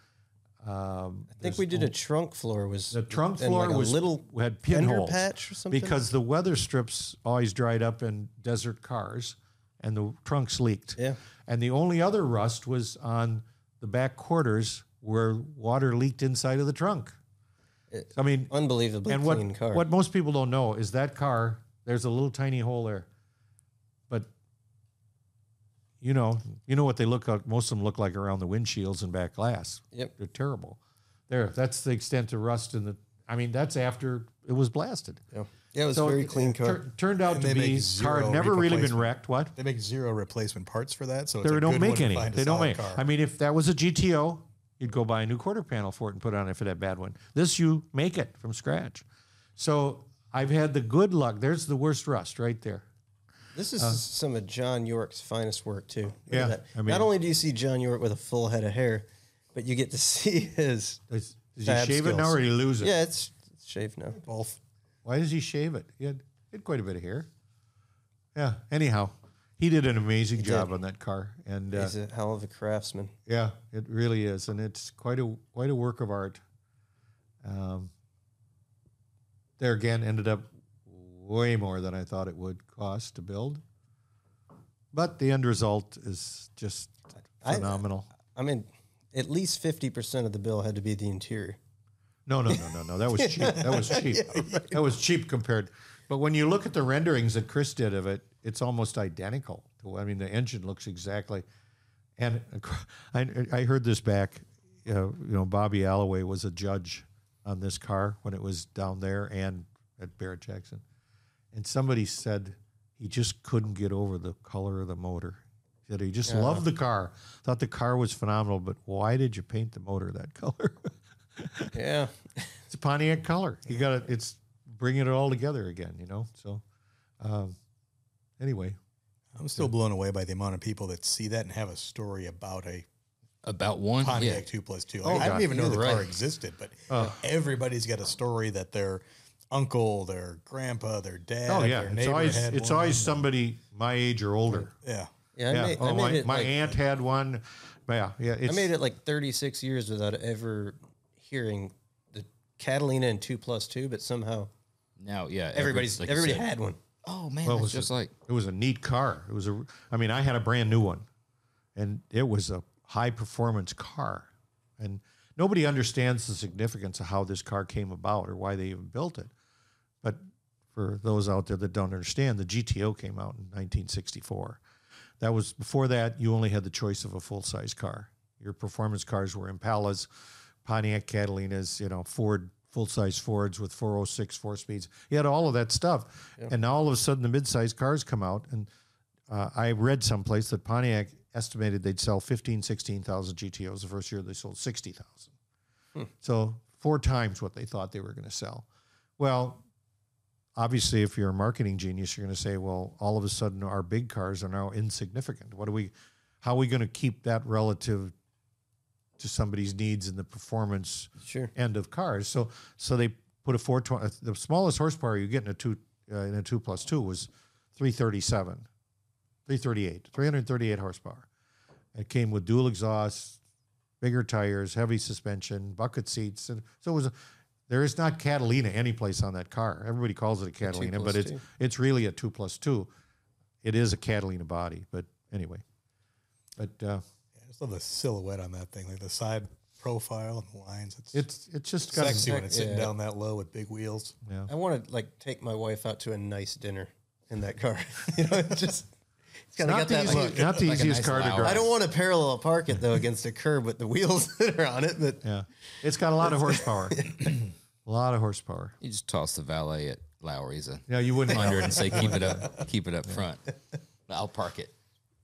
S2: Um,
S3: I think we did a trunk floor. Was
S2: the trunk floor
S3: like a
S2: was
S3: little
S2: had
S3: fender
S2: pinholes
S3: patch or something.
S2: because the weather strips always dried up in desert cars, and the trunks leaked.
S3: Yeah.
S2: And the only other rust was on the back quarters where water leaked inside of the trunk. I mean,
S3: Unbelievably
S2: and what
S3: clean car.
S2: what most people don't know is that car. There's a little tiny hole there, but you know, you know what they look like. Most of them look like around the windshields and back glass.
S3: Yep.
S2: they're terrible. There, that's the extent of rust in the. I mean, that's after it was blasted.
S3: yeah. Yeah, it was
S2: So
S3: a very clean car.
S2: tur- turned out
S5: And
S2: to
S5: they
S2: be
S5: make
S2: car
S5: zero
S2: never really been
S5: replacement.
S2: wrecked. What?
S5: They make zero replacement parts for that, so it's
S2: They
S5: a
S2: don't
S5: good
S2: make
S5: one to
S2: any.
S5: find a
S2: They don't
S5: solid
S2: make.
S5: Car.
S2: I mean, if that was a GTO, you'd go buy a new quarter panel for it and put it on if it had a bad one. This you make it from scratch. So I've had the good luck. There's the worst rust right there.
S3: This is uh, some of John York's finest work too. Look at
S2: Yeah,
S3: that.
S2: I mean-
S3: Not only do you see John York with a full head of hair, but you get to see his.
S2: Does, does he
S3: Fab
S2: shave it now
S3: skills.
S2: or did he lose it?
S3: Yeah, it's, it's shaved now.
S5: both.
S2: Why does he shave it? He had, he had quite a bit of hair. Yeah. Anyhow, he did an amazing job on that car, and uh,
S3: He's a hell of a craftsman.
S2: yeah, it really is, and it's quite a quite a work of art. Um, there again, ended up way more than I thought it would cost to build, but the end result is just
S3: I-
S2: phenomenal.
S3: I mean, at least fifty percent of the bill had to be the interior.
S2: No, no, no, no, no. That was cheap. That was cheap. That was cheap compared. But when you look at the renderings that Chris did of it, it's almost identical. To, I mean, the engine looks exactly. And I, I heard this back. Uh, you know, Bobby Alloway was a judge on this car when it was down there and at Barrett Jackson, and somebody said he just couldn't get over the color of the motor. He said he just loved the car, thought the car was phenomenal, but why did you paint the motor that color?
S3: Yeah,
S2: it's a Pontiac color. You got to It's bringing it all together again. You know. So, um, anyway,
S5: I'm still blown away by the amount of people that see that and have a story about a
S1: About one.
S5: Pontiac
S1: Yeah.
S5: two plus two.
S2: Oh,
S5: Like, I didn't even know
S1: You're
S5: the car existed, but everybody's got a story that their uncle, their grandpa, their dad,
S2: oh yeah,
S5: their
S2: it's
S5: neighbor
S2: always
S5: had
S2: it's
S5: one.
S2: always somebody my age or older.
S5: yeah.
S3: yeah. I made,
S2: oh,
S3: I made
S2: my,
S3: it.
S2: my
S3: like,
S2: aunt had one. Yeah, yeah. It's,
S3: I made it like thirty six years without ever hearing the Catalina and two plus two, but somehow
S1: Now, yeah.
S3: everybody's
S1: like
S3: everybody
S1: said.
S3: had one.
S1: Oh man,
S2: Well, it was
S1: just
S2: a-
S1: like
S2: It was a neat car. It was a. I mean, I had a brand new one, and it was a high performance car, and nobody understands the significance of how this car came about or why they even built it. But for those out there that don't understand, the GTO came out in 1964. That was before that. You only had the choice of a full size car. Your performance cars were Impalas, Pontiac Catalinas, you know, Ford full size Fords with 406 four speeds. You had all of that stuff, and now all of a sudden the mid size cars come out. And uh, I read someplace that Pontiac estimated they'd sell 15, 16,000 GTOs the first year. They sold 60,000. So four times what they thought they were going to sell. Well, obviously, if you're a marketing genius, you're going to say, well, all of a sudden our big cars are now insignificant. What are we? How are we going to keep that relative to somebody's needs in the performance
S3: Sure.
S2: end of cars? So, so they put a 420. The smallest horsepower you get in a two uh, in a two plus two was 337, 338, 338 horsepower. It came with dual exhaust, bigger tires, heavy suspension, bucket seats, and so it was. A, there is not Catalina anyplace on that car. Everybody calls it a Catalina, but it's
S3: two.
S2: it's really a two plus two. It is a Catalina body, but anyway. But uh,
S5: I just love the silhouette on that thing, like the side profile and the lines. It's,
S2: it's it's just got
S5: sexy
S2: a,
S5: when it's sitting
S3: yeah.
S5: down that low with big wheels.
S2: yeah.
S3: I want to like take my wife out to a nice dinner in that car. you know, it's just it's kind of
S2: Not
S3: got
S2: the,
S3: that
S2: easy,
S3: look.
S2: not the
S1: Like
S2: easiest
S1: nice
S2: car to
S1: Lawry.
S2: drive.
S3: I don't want to parallel park it though against a curb with the wheels that are on it, but
S2: Yeah, it's got a lot of horsepower. a lot of horsepower.
S1: you just toss the valet at Lawry's a
S2: Yeah, you wouldn't.
S1: hundred and say keep it up, keep it up front. I'll park it.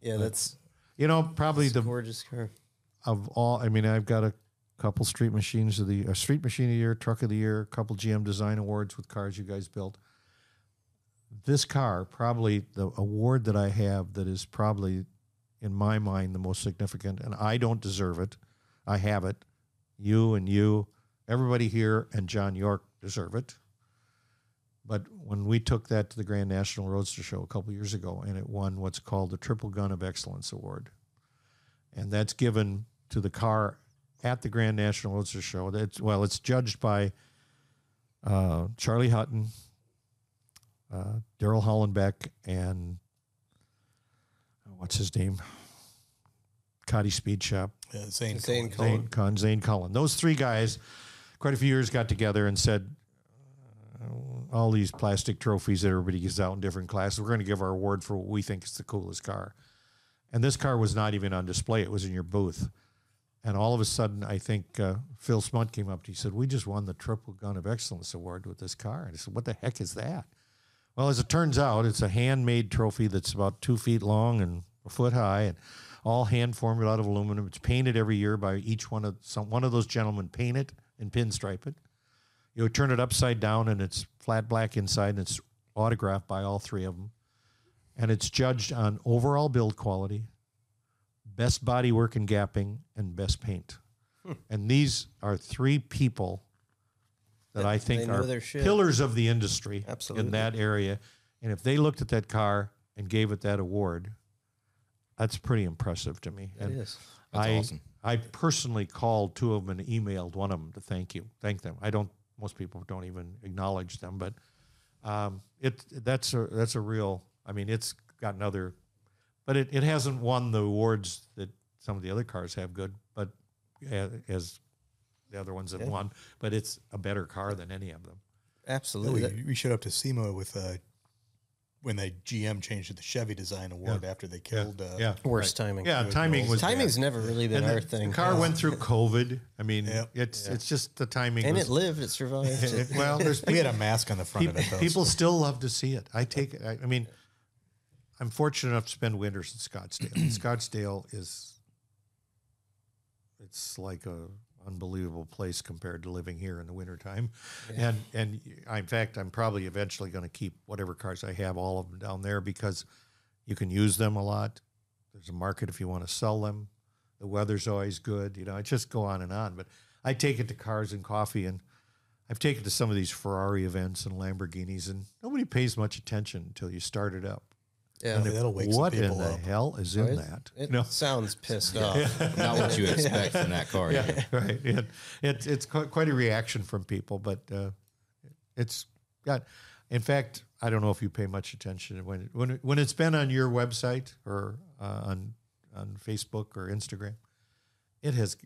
S3: yeah, that's
S2: You know, probably the
S3: gorgeous car.
S2: of all. I mean, I've got a couple street machines of the a street machine of the year, truck of the year, a couple GM design awards with cars you guys built. This car, probably the award that I have that is probably in my mind the most significant, and I don't deserve it. I have it. You and you, everybody here, and John York deserve it. But when we took that to the Grand National Roadster Show a couple years ago, and it won what's called the Triple Gun of Excellence Award, and that's given to the car at the Grand National Roadster Show. That's well, it's judged by uh, Charlie Hutton, uh, Darryl Hollenbeck, and what's his name? Cotty Speed Shop.
S5: Yeah, Zane,
S3: Zane
S5: Cullen.
S2: Zane, Con, Zane Cullen. Those three guys, quite a few years, got together and said, uh, all these plastic trophies that everybody gives out in different classes, we're going to give our award for what we think is the coolest car. And this car was not even on display; it was in your booth. And all of a sudden, I think uh, Phil Smunt came up. and He said, "We just won the Triple Gun of Excellence award with this car." And I said, "What the heck is that?" Well, as it turns out, it's a handmade trophy that's about two feet long and a foot high, and all hand formed out of aluminum. It's painted every year by each one of some one of those gentlemen. Paint it and pinstripe it. You would turn it upside down, and it's flat black inside, and it's autographed by all three of them. And it's judged on overall build quality, best body work and gapping, and best paint. Hmm. And these are three people that I think are pillars of the industry
S3: Absolutely.
S2: in that area. And if they looked at that car and gave it that award, that's pretty impressive to me.
S3: It
S2: and
S3: is.
S1: That's
S2: I,
S1: awesome.
S2: I personally called two of them and emailed one of them to thank you, thank them. I don't. Most people don't even acknowledge them, but um, it that's a that's a real. I mean, it's gotten other, but it, it hasn't won the awards that some of the other cars have. Good, but uh, as the other ones have won, but it's a better car than any of them.
S3: Absolutely.
S5: We, we showed up to SEMA with uh, when they GM changed to the Chevy Design Award after they killed. Uh,
S2: Yeah,
S3: Worst timing.
S2: yeah. Timing was
S3: Timing's
S2: bad.
S3: never really been
S2: And
S3: our
S2: the,
S3: thing.
S2: the car went through COVID. I mean,
S5: Yep.
S2: it's it's just the timing.
S3: and
S2: was,
S3: it lived. It survived.
S2: it- well, there's
S5: We had a mask on the front
S2: people,
S5: of it. Though,
S2: people
S5: so-
S2: still love to see it. I take it. I, I mean, I'm fortunate enough to spend winters in Scottsdale. Scottsdale is it's like a unbelievable place compared to living here in the wintertime. And and I, in fact, I'm probably eventually going to keep whatever cars I have, all of them down there because you can use them a lot. There's a market if you want to sell them. The weather's always good. You know, I just go on and on. But I take it to Cars and Coffee, and I've taken to some of these Ferrari events and Lamborghinis, and nobody pays much attention until you start it up.
S3: Yeah.
S5: that'll wake some
S2: what in the
S5: up.
S2: hell is in
S3: It,
S2: that?
S3: it
S2: No.
S3: sounds pissed off.
S1: Not what you expect from that car.
S2: yeah, right. It, it, it's quite, quite a reaction from people, but uh, it's got. In fact, I don't know if you pay much attention when when it- when it's been on your website or uh, on on Facebook or Instagram. It has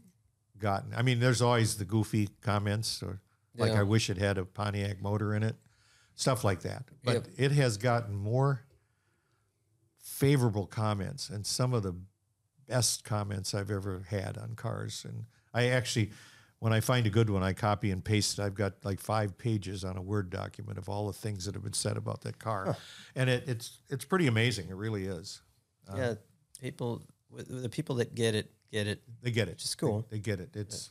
S2: gotten. I mean, there's always the goofy comments or like
S3: Yeah.
S2: I wish it had a Pontiac motor in it, stuff like that. But
S3: Yep.
S2: it has gotten more favorable comments and some of the best comments I've ever had on cars. And I actually, when I find a good one, I copy and paste it. I've got like five pages on a Word document of all the things that have been said about that car, and it, it's it's pretty amazing. It really is.
S3: Um, yeah, people, the people that get it, get it.
S2: They get it.
S3: Is cool.
S2: They, they get it. It's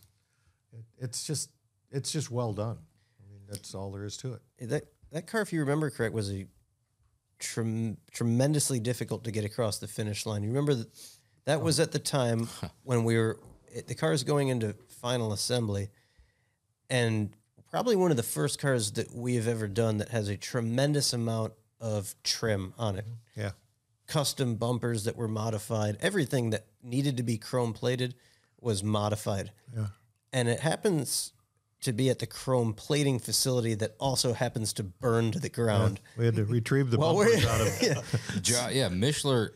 S2: it, it's just it's just well done. I mean, that's all there is to it.
S3: That that car, if you remember correct, was a trem- tremendously difficult to get across the finish line. You remember that that was at the time when we were the car is going into final assembly, and probably one of the first cars that we have ever done that has a tremendous amount of trim on it.
S2: Yeah.
S3: Custom bumpers that were modified, everything that needed to be chrome plated was modified.
S2: Yeah.
S3: And it happens to be at the chrome plating facility that also happens to burn to the ground.
S2: We had to retrieve the
S3: Well,
S2: bumpers
S3: we're-
S2: out of.
S1: Jo- yeah, Mishler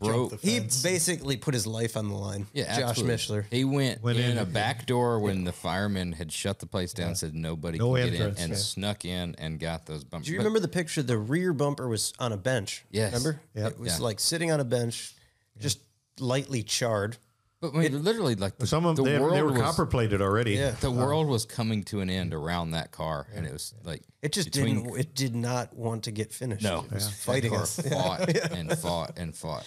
S1: broke.
S3: He basically put his life on the line.
S1: Yeah,
S3: Josh
S1: absolutely.
S3: Mishler.
S1: He went,
S2: Went
S1: in,
S2: in
S1: a back door when the firemen had shut the place down, said nobody
S2: No
S1: can get in, and
S2: yeah.
S1: snuck in and got those bumpers.
S3: Do you
S1: But-
S3: remember the picture? The rear bumper was on a bench.
S1: Yes.
S3: Remember?
S2: Yep.
S3: It was
S1: Yeah.
S3: like sitting on a bench, just lightly charred.
S1: But I mean, literally, like the,
S2: Some of
S1: the
S2: them they,
S1: world
S2: they were
S1: was,
S2: copper plated already.
S3: Yeah.
S1: The world was coming to an end around that car, and it was like
S3: It just
S1: between-
S3: didn't. It did not want to get finished.
S1: No,
S3: it was
S1: That
S3: fighting
S1: car
S3: us.
S1: fought and fought and fought.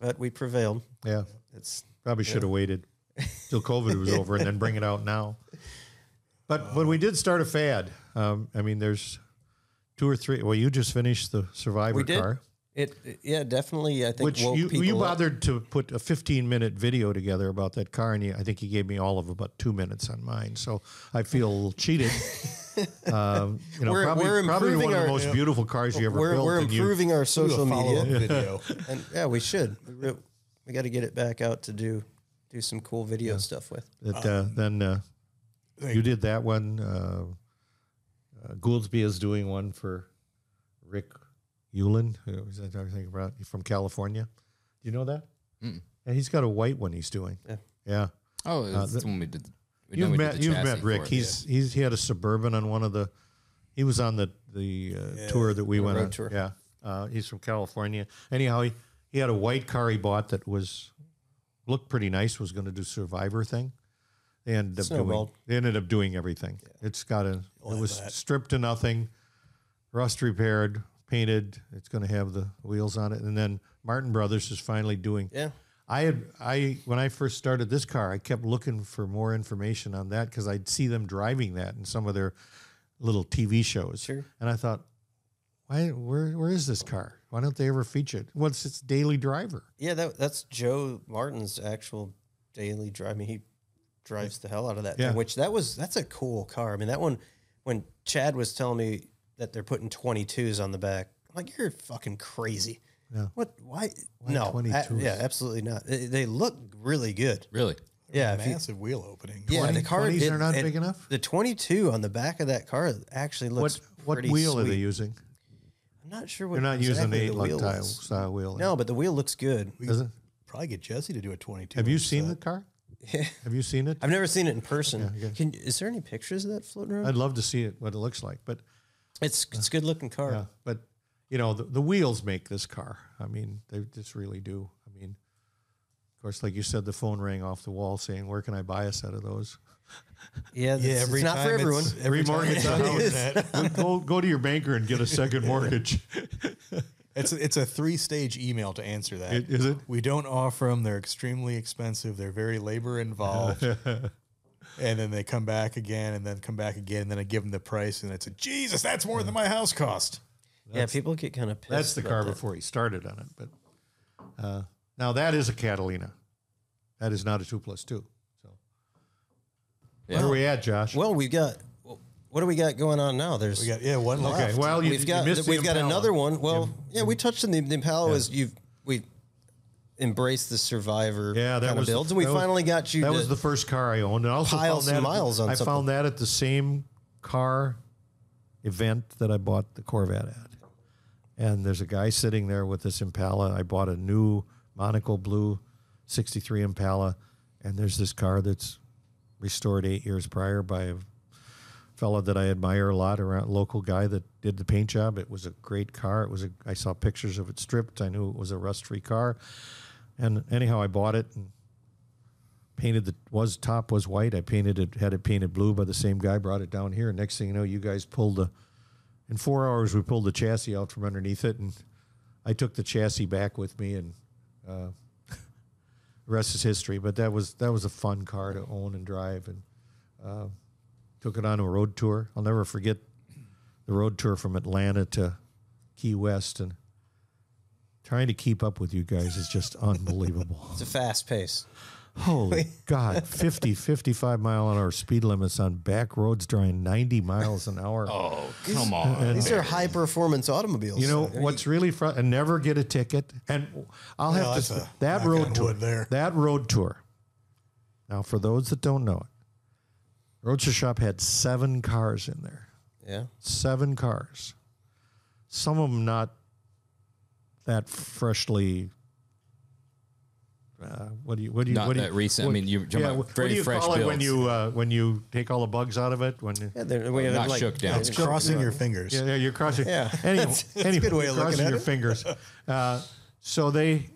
S3: But we prevailed.
S2: Yeah.
S3: It's
S2: Probably should have waited till COVID was over and then bring it out now. But when we did start a fad, um, I mean, there's two or three. Well, you just finished the Survivor
S3: we did.
S2: car,
S3: It, it- yeah, definitely. I think
S2: which
S3: woke
S2: you,
S3: people
S2: you
S3: up.
S2: bothered to put a 15 minute video together about that car, and you, I think you gave me all of about two minutes on mine. So I feel a little cheated. um, you know,
S3: We're-
S2: probably,
S3: we're
S2: probably one
S3: improving
S2: of the
S3: our-
S2: most beautiful cars you ever
S3: We're,
S2: built.
S3: we're
S2: and you-
S3: improving our social media,
S5: video.
S3: and yeah, we should. We, we got to get it back out to do do some cool video stuff with.
S2: that uh, then uh, you did that one. Uh, uh, Gouldsby is doing one for Rick Euland. Who was that I think about from California. Do you know that? Yeah, he's got a white one. He's doing. Yeah. Yeah.
S1: Oh,
S2: Uh,
S1: it's
S2: the-
S1: one we did. we
S2: You've met you've met Rick.
S1: it,
S2: He's he's he had a suburban on one of the. He was on the the uh, tour that we went on.
S3: tour.
S2: Yeah, uh, he's from California. Anyhow, he, he had a white car he bought that was looked pretty nice. Was going to do Survivor thing. They ended up doing. They ended up doing everything. It's got a. It was stripped to nothing, rust repaired, painted. It's going to have the wheels on it, and then Martin Brothers is finally doing.
S3: Yeah.
S2: I had I when I first started this car, I kept looking for more information on that because I'd see them driving that in some of their little TV shows,
S3: Sure.
S2: and I thought, why where where is this car? Why don't they ever feature it? What's its daily driver?
S3: Yeah, that, that's Joe Martin's actual daily drive. I mean, he drives the hell out of that
S2: Yeah.
S3: thing, which that was that's a cool car. I mean, that one when Chad was telling me that they're putting 22s on the back, I'm like you're fucking crazy.
S2: Yeah.
S3: What? Why? no. a-
S2: 22s?
S3: yeah, absolutely not. They, they look really good.
S1: Really?
S3: Yeah. if you-
S5: Massive wheel opening.
S3: yeah,
S2: 20
S3: the car
S2: 20s are not
S3: and
S2: big enough?
S3: The 22 on the back of that car actually looks
S2: what
S3: pretty
S2: wheel are they using?
S3: I'm not sure what
S2: They're not using the eight
S3: the
S2: lug
S3: wheel
S2: tile style wheel.
S3: No, but the wheel looks good.
S2: Does it?
S5: Probably get Jesse to do a 22.
S2: Have you seen
S5: set.
S2: the car? Have you seen it?
S3: I've never seen it in person.
S2: Yeah, okay.
S3: Can is there any pictures of that floating around?
S2: I'd love to see it what it looks like, but
S3: It's it's a good looking car.
S2: Yeah, but you know the, the wheels make this car. I mean, they just really do. I mean, of course, like you said, the phone rang off the wall saying, "Where can I buy a set of those?"
S3: Yeah,
S5: Yeah,
S3: it's,
S5: every
S3: it's not
S5: time
S3: for everyone.
S5: it's- Every time
S2: Remortgage
S5: it's
S2: the
S5: on
S2: house. go go to your banker and get a second mortgage.
S5: It's a, it's a three stage email to answer that.
S2: It- is it?
S5: We don't offer them. They're extremely expensive. They're very labor involved. And then they come back again, and then come back again, and then I give them the price, and it's a Jesus. That's more than my house cost.
S3: yeah, people get kind of pissed.
S2: That's the
S3: about
S2: car
S3: that.
S2: before he started on it. But uh, now that is a Catalina. That is not a two plus two. So where are we at, Josh?
S3: Well, we've got. What do we got going on now? There's
S5: We got yeah one
S2: okay.
S5: left.
S2: Well, you,
S3: we've
S2: you
S3: got
S2: missed
S3: we've got another one. Well, yeah, we touched on the, the Impala. Was you've we embraced the Survivor
S2: Yeah, that
S3: kind
S2: was
S3: of
S2: the-
S3: builds, and we
S2: that was-
S3: finally got you.
S2: That was the first car I owned, and I also found that at the-
S3: miles on
S2: I
S3: something.
S2: found that at the same car event that I bought the Corvette at. And there's a guy sitting there with this Impala. I bought a new monocle blue '63 Impala, and there's this car that's restored eight years prior by a fellow that I admire a lot, around local guy that did the paint job. It was a great car. It was a. I saw pictures of it stripped. I knew it was a rust-free car, and anyhow, I bought it and painted the was top was white. I painted it, had it painted blue by the same guy. Brought it down here. Next thing you know, you guys pulled the. In four hours, we pulled the chassis out from underneath it, and I took the chassis back with me, and uh, the rest is history. But that was that was a fun car to own and drive, and uh, took it on a road tour. I'll never forget the road tour from Atlanta to Key West, and trying to keep up with you guys is just unbelievable.
S3: it's a fast pace.
S2: Holy God, 50, 55 mile an hour speed limits on back roads during 90 miles an hour.
S1: Oh, come on.
S3: These are high performance automobiles.
S2: You know what's really fun? And never get a ticket. And I'll
S5: Well,
S2: have to
S5: that's a
S2: that
S5: knock
S2: road
S5: on
S2: tour.
S5: wood there.
S2: That road tour. Now, for those that don't know it, Roadster Shop had seven cars in there.
S3: Yeah.
S2: Seven cars. Some of them not that freshly. Uh, what do you? What do you?
S1: Not
S2: what do you,
S1: that recent. I mean, you're talking about
S2: what, what
S1: very
S2: do you
S1: fresh
S2: call it when
S1: builds.
S2: you uh, when you take all the bugs out of it? When you,
S3: Yeah, they're, we
S1: Not
S3: like,
S1: shook down.
S5: It's crossing your fingers.
S2: yeah, yeah, you're crossing.
S3: Yeah.
S2: Anyway,
S5: That's- that's a
S2: anyway,
S5: good way of looking
S2: crossing
S5: at
S2: your
S5: it.
S2: fingers. Uh, so they,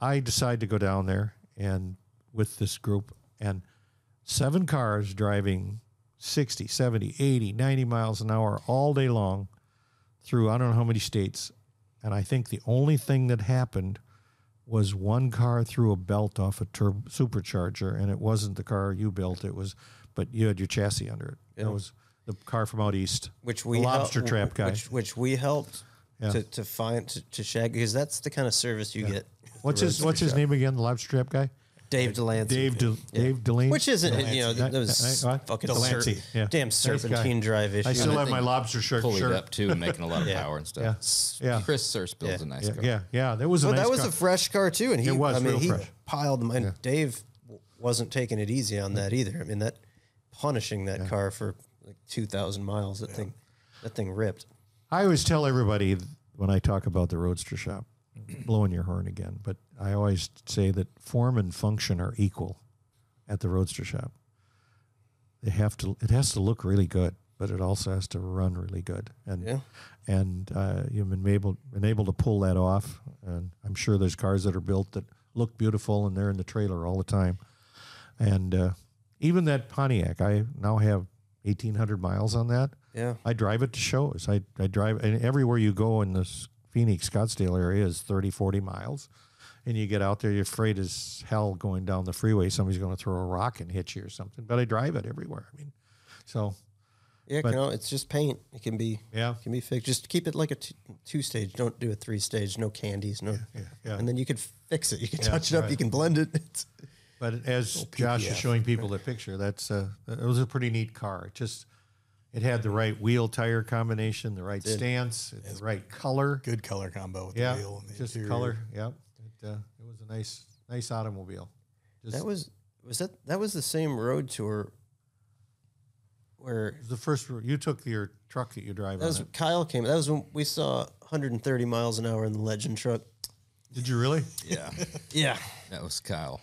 S2: I decided to go down there and with this group and seven cars driving 60, 70, 80, 90 miles an hour all day long through I don't know how many states. And I think the only thing that happened was one car threw a belt off a tur- supercharger, and it wasn't the car you built. It was, but you had your chassis under it. It was the car from out east,
S3: which we
S2: lobster
S3: help-
S2: trap guy.
S3: which, which we helped
S2: Yeah.
S3: to, to find to, to shag because that's the kind of service you get.
S2: what's his What's his
S3: Shop.
S2: name again? The lobster trap guy,
S3: Dave Delancey.
S2: Dave De,
S3: Yeah.
S2: Dave Delaney.
S3: Which isn't you know
S2: Delancey.
S3: that was
S2: I- I- what?
S3: fucking
S2: Delancey,
S3: ser-
S2: yeah.
S3: damn
S2: Nice
S3: serpentine drive issue.
S2: I still have my lobster shirt.
S1: Pulleyed
S2: shirt.
S1: up too, and making a lot of
S3: Yeah.
S1: power and stuff.
S2: Yeah.
S1: Chris Surse builds
S3: Yeah.
S1: a nice
S2: Yeah,
S1: car.
S2: yeah, yeah. That was a
S3: Well,
S2: nice
S3: that was
S2: car.
S3: a fresh car too, and he
S2: It was
S3: I mean
S2: real
S3: he
S2: fresh.
S3: piled them, and Dave wasn't taking it easy on that either. I mean that punishing that car for like two thousand miles. That thing, that thing ripped.
S2: I always tell everybody when I talk about the Roadster shop, blowing your horn again, but I always say that form and function are equal at the Roadster shop. They have to. It has to look really good, but it also has to run really good. And
S3: Yeah.
S2: and uh, you've been able been able to pull that off. And I'm sure there's cars that are built that look beautiful and they're in the trailer all the time. And uh, even that Pontiac, I now have 1,800 miles on that.
S3: Yeah.
S2: I drive it to shows. I, I drive, and everywhere you go in this Phoenix, Scottsdale area is 30, 40 miles. And you get out there, you're afraid as hell going down the freeway. Somebody's going to throw a rock and hit you or something. But I drive it everywhere. I mean, so
S3: Yeah,
S2: But-
S3: you know, it's just paint. It can be
S2: Yeah.
S3: it can be fixed. Just keep it like a t- two stage. Don't do a three stage. No candies. No,
S2: yeah.
S3: and then you can fix it. You can
S2: Yeah,
S3: touch it up.
S2: right.
S3: You can blend it. It's,
S2: But as Josh is showing people the picture, that's uh, it was a pretty neat car. It just it had the right wheel tire combination, the right stance, the right color.
S5: Good color combo with
S2: Yeah,
S5: the wheel and the
S2: just
S5: interior.
S2: color. Yep, it, uh, it was a nice nice automobile. Just,
S3: that was was that that was the same road tour where
S2: the first you took your truck that you drive
S3: that was
S2: It.
S3: Kyle came. That was when we saw 130 miles an hour in the Legend truck.
S2: Did you really?
S1: Yeah,
S3: Yeah.
S1: that was Kyle.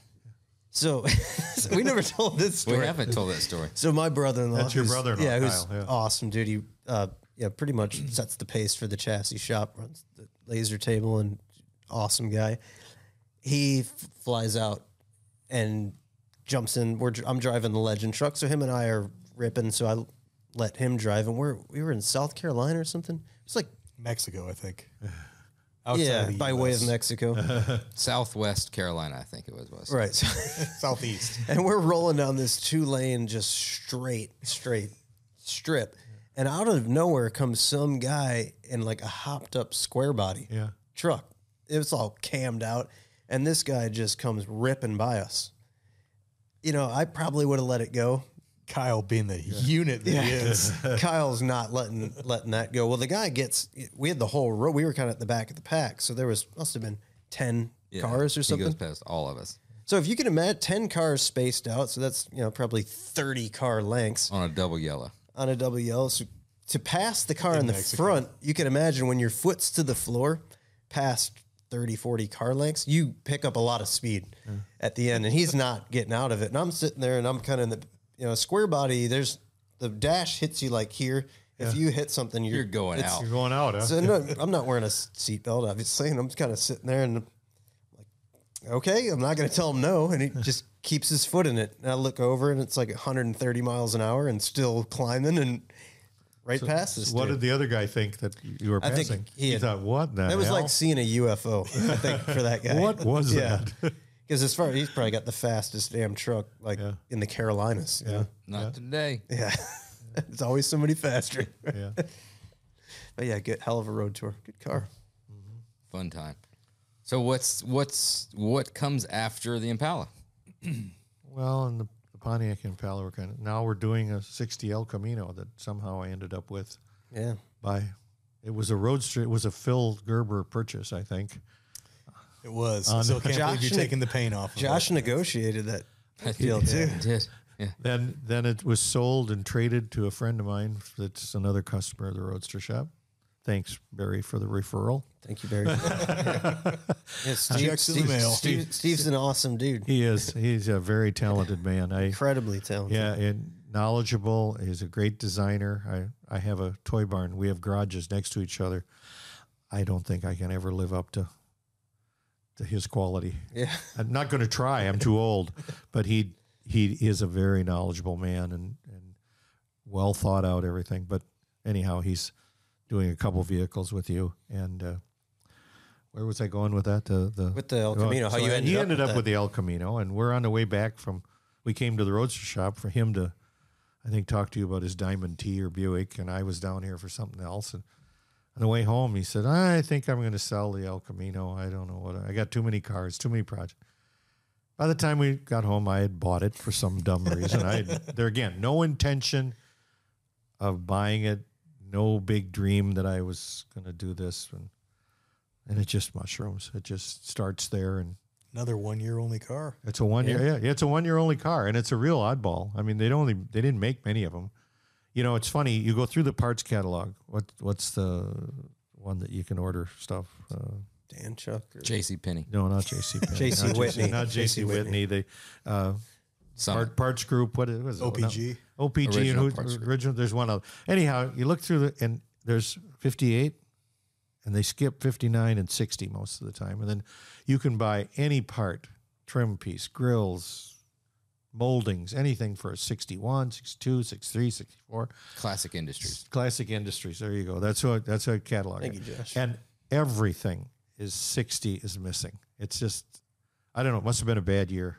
S3: So, so we never told this story.
S1: We
S3: story.
S1: haven't told that story.
S3: So my brother-in-law,
S2: That's your brother-in-law,
S3: yeah, who's
S2: Kyle, yeah.
S3: awesome, dude. He, uh, yeah, pretty much sets the pace for the chassis shop, runs the laser table, and awesome guy. He f- flies out and jumps in. We're I'm driving the Legend truck, so him and I are ripping. So I let him drive, and we're we were in South Carolina or something. It's like
S5: Mexico, I think.
S3: yeah,
S5: the
S3: by way of Mexico,
S1: Southwest Carolina, I think it was. was.
S3: right? So,
S5: Southeast.
S3: and we're rolling down this two lane, just straight, straight strip. And out of nowhere comes some guy in like a hopped up square body
S2: Yeah.
S3: truck. It was all cammed out. And this guy just comes ripping by us. You know, I probably would have let it go.
S5: Kyle being the unit that he is.
S3: Kyle's not letting letting that go. Well, the guy gets. We had the whole row. We were kind of at the back of the pack, so there was must have been ten
S1: Yeah,
S3: cars or something.
S1: He goes past all of us
S3: So if you can imagine ten cars spaced out, so that's you know probably thirty car lengths
S1: on a double yellow.
S3: on a double yellow. So to pass the car in, the
S5: Mexico.
S3: front, you can imagine when your foot's to the floor, past 30, 40 car lengths, you pick up a lot of speed at the end, and he's not getting out of it. And I'm sitting there, and I'm kind of in the you know square body. There's the dash hits you like here. If you hit something, you're,
S1: You're going out.
S2: You're going out, huh?
S3: So no, I'm not wearing a seatbelt, obviously, and I'm just kind of sitting there and I'm like, okay, I'm not going to tell him no, and he just keeps his foot in it. And I look over, and it's like 130 miles an hour, and still climbing, and right past this.
S2: what
S3: dude.
S2: did the other guy think that you were
S3: I think
S2: passing?
S3: he had-
S2: thought, what the
S3: That was
S2: hell?
S3: like seeing a UFO. I think for that guy.
S2: What was
S3: yeah.
S2: that?
S3: Because as far as he's probably got the fastest damn truck like
S2: Yeah.
S3: in the Carolinas. Yeah,
S1: Not today.
S3: yeah. it's always somebody faster.
S2: yeah.
S3: But yeah, good hell of a road tour. Good car. Mm-hmm.
S1: Fun time. So what's what's what comes after the Impala?
S2: Well, and the, the Pontiac Impala were kind of now we're doing a 60 El Camino that somehow I ended up with
S3: Yeah.
S2: by it was a roadster. It was a Phil Gerber purchase, I think.
S5: It was. I still can't believe
S3: Josh
S5: you're
S3: and-
S5: taking the paint off. Of
S3: Josh
S5: it.
S3: negotiated that deal
S1: Yeah,
S3: too.
S1: Did yeah.
S2: Then then it was sold and traded to a friend of mine that's another customer of the Roadster Shop. Thanks, Barry, for the referral.
S3: Thank you, Barry. yeah, Steve,
S5: Checks in the
S3: Steve- Steve- Steve's an awesome dude.
S2: He is he's a very talented man. I
S3: Incredibly talented.
S2: yeah, and knowledgeable. He's a great designer. I I have a toy barn. We have garages next to each other. I don't think I can ever live up to to his quality.
S3: Yeah.
S2: I'm not going to try. I'm too old. But he he is a very knowledgeable man and and well thought out everything. But anyhow, he's doing a couple vehicles with you and. Uh, where was I going with that? The the
S3: With the El Camino, how you ended up.
S2: he
S3: up
S2: ended
S3: with
S2: up
S3: that.
S2: with the El Camino, and we're on the way back from. We came to the Roadster shop for him to, I think, talk to you about his Diamond T or Buick, and I was down here for something else. And on the way home, he said, "I think I'm going to sell the El Camino. I don't know what. I got too many cars, too many projects." By the time we got home, I had bought it for some dumb reason. I had, there again, no intention of buying it, no big dream that I was going to do this, and and it just mushrooms. It just starts there, and
S5: Another one year only car.
S2: it's a one year. Yeah, it's a one year only car, and it's a real oddball. I mean, they only they didn't make many of them. You know, it's funny. You go through the parts catalog. What what's the one that you can order stuff. Uh,
S3: Danchuk. Or
S1: J.C. Penney.
S2: no, not JC. Penney.
S3: J.C. Whitney.
S2: Not JC
S3: J.C.
S2: Whitney. They uh, part, parts group. What is it?
S5: OPG?
S2: No, OPG.
S1: Original
S2: and
S1: Parts
S2: who,
S1: Group.
S2: original. There's one other. Anyhow, you look through the and there's 58, and they skip 59 and 60 most of the time, and then you can buy any part, trim piece, grills, moldings, anything for a 61, 62, 63, 64.
S1: Classic Industries.
S2: Classic Industries. There you go. That's what that's a catalog.
S3: Thank you, Josh.
S2: And everything is sixty is missing. It's just I don't know. It must have been a bad year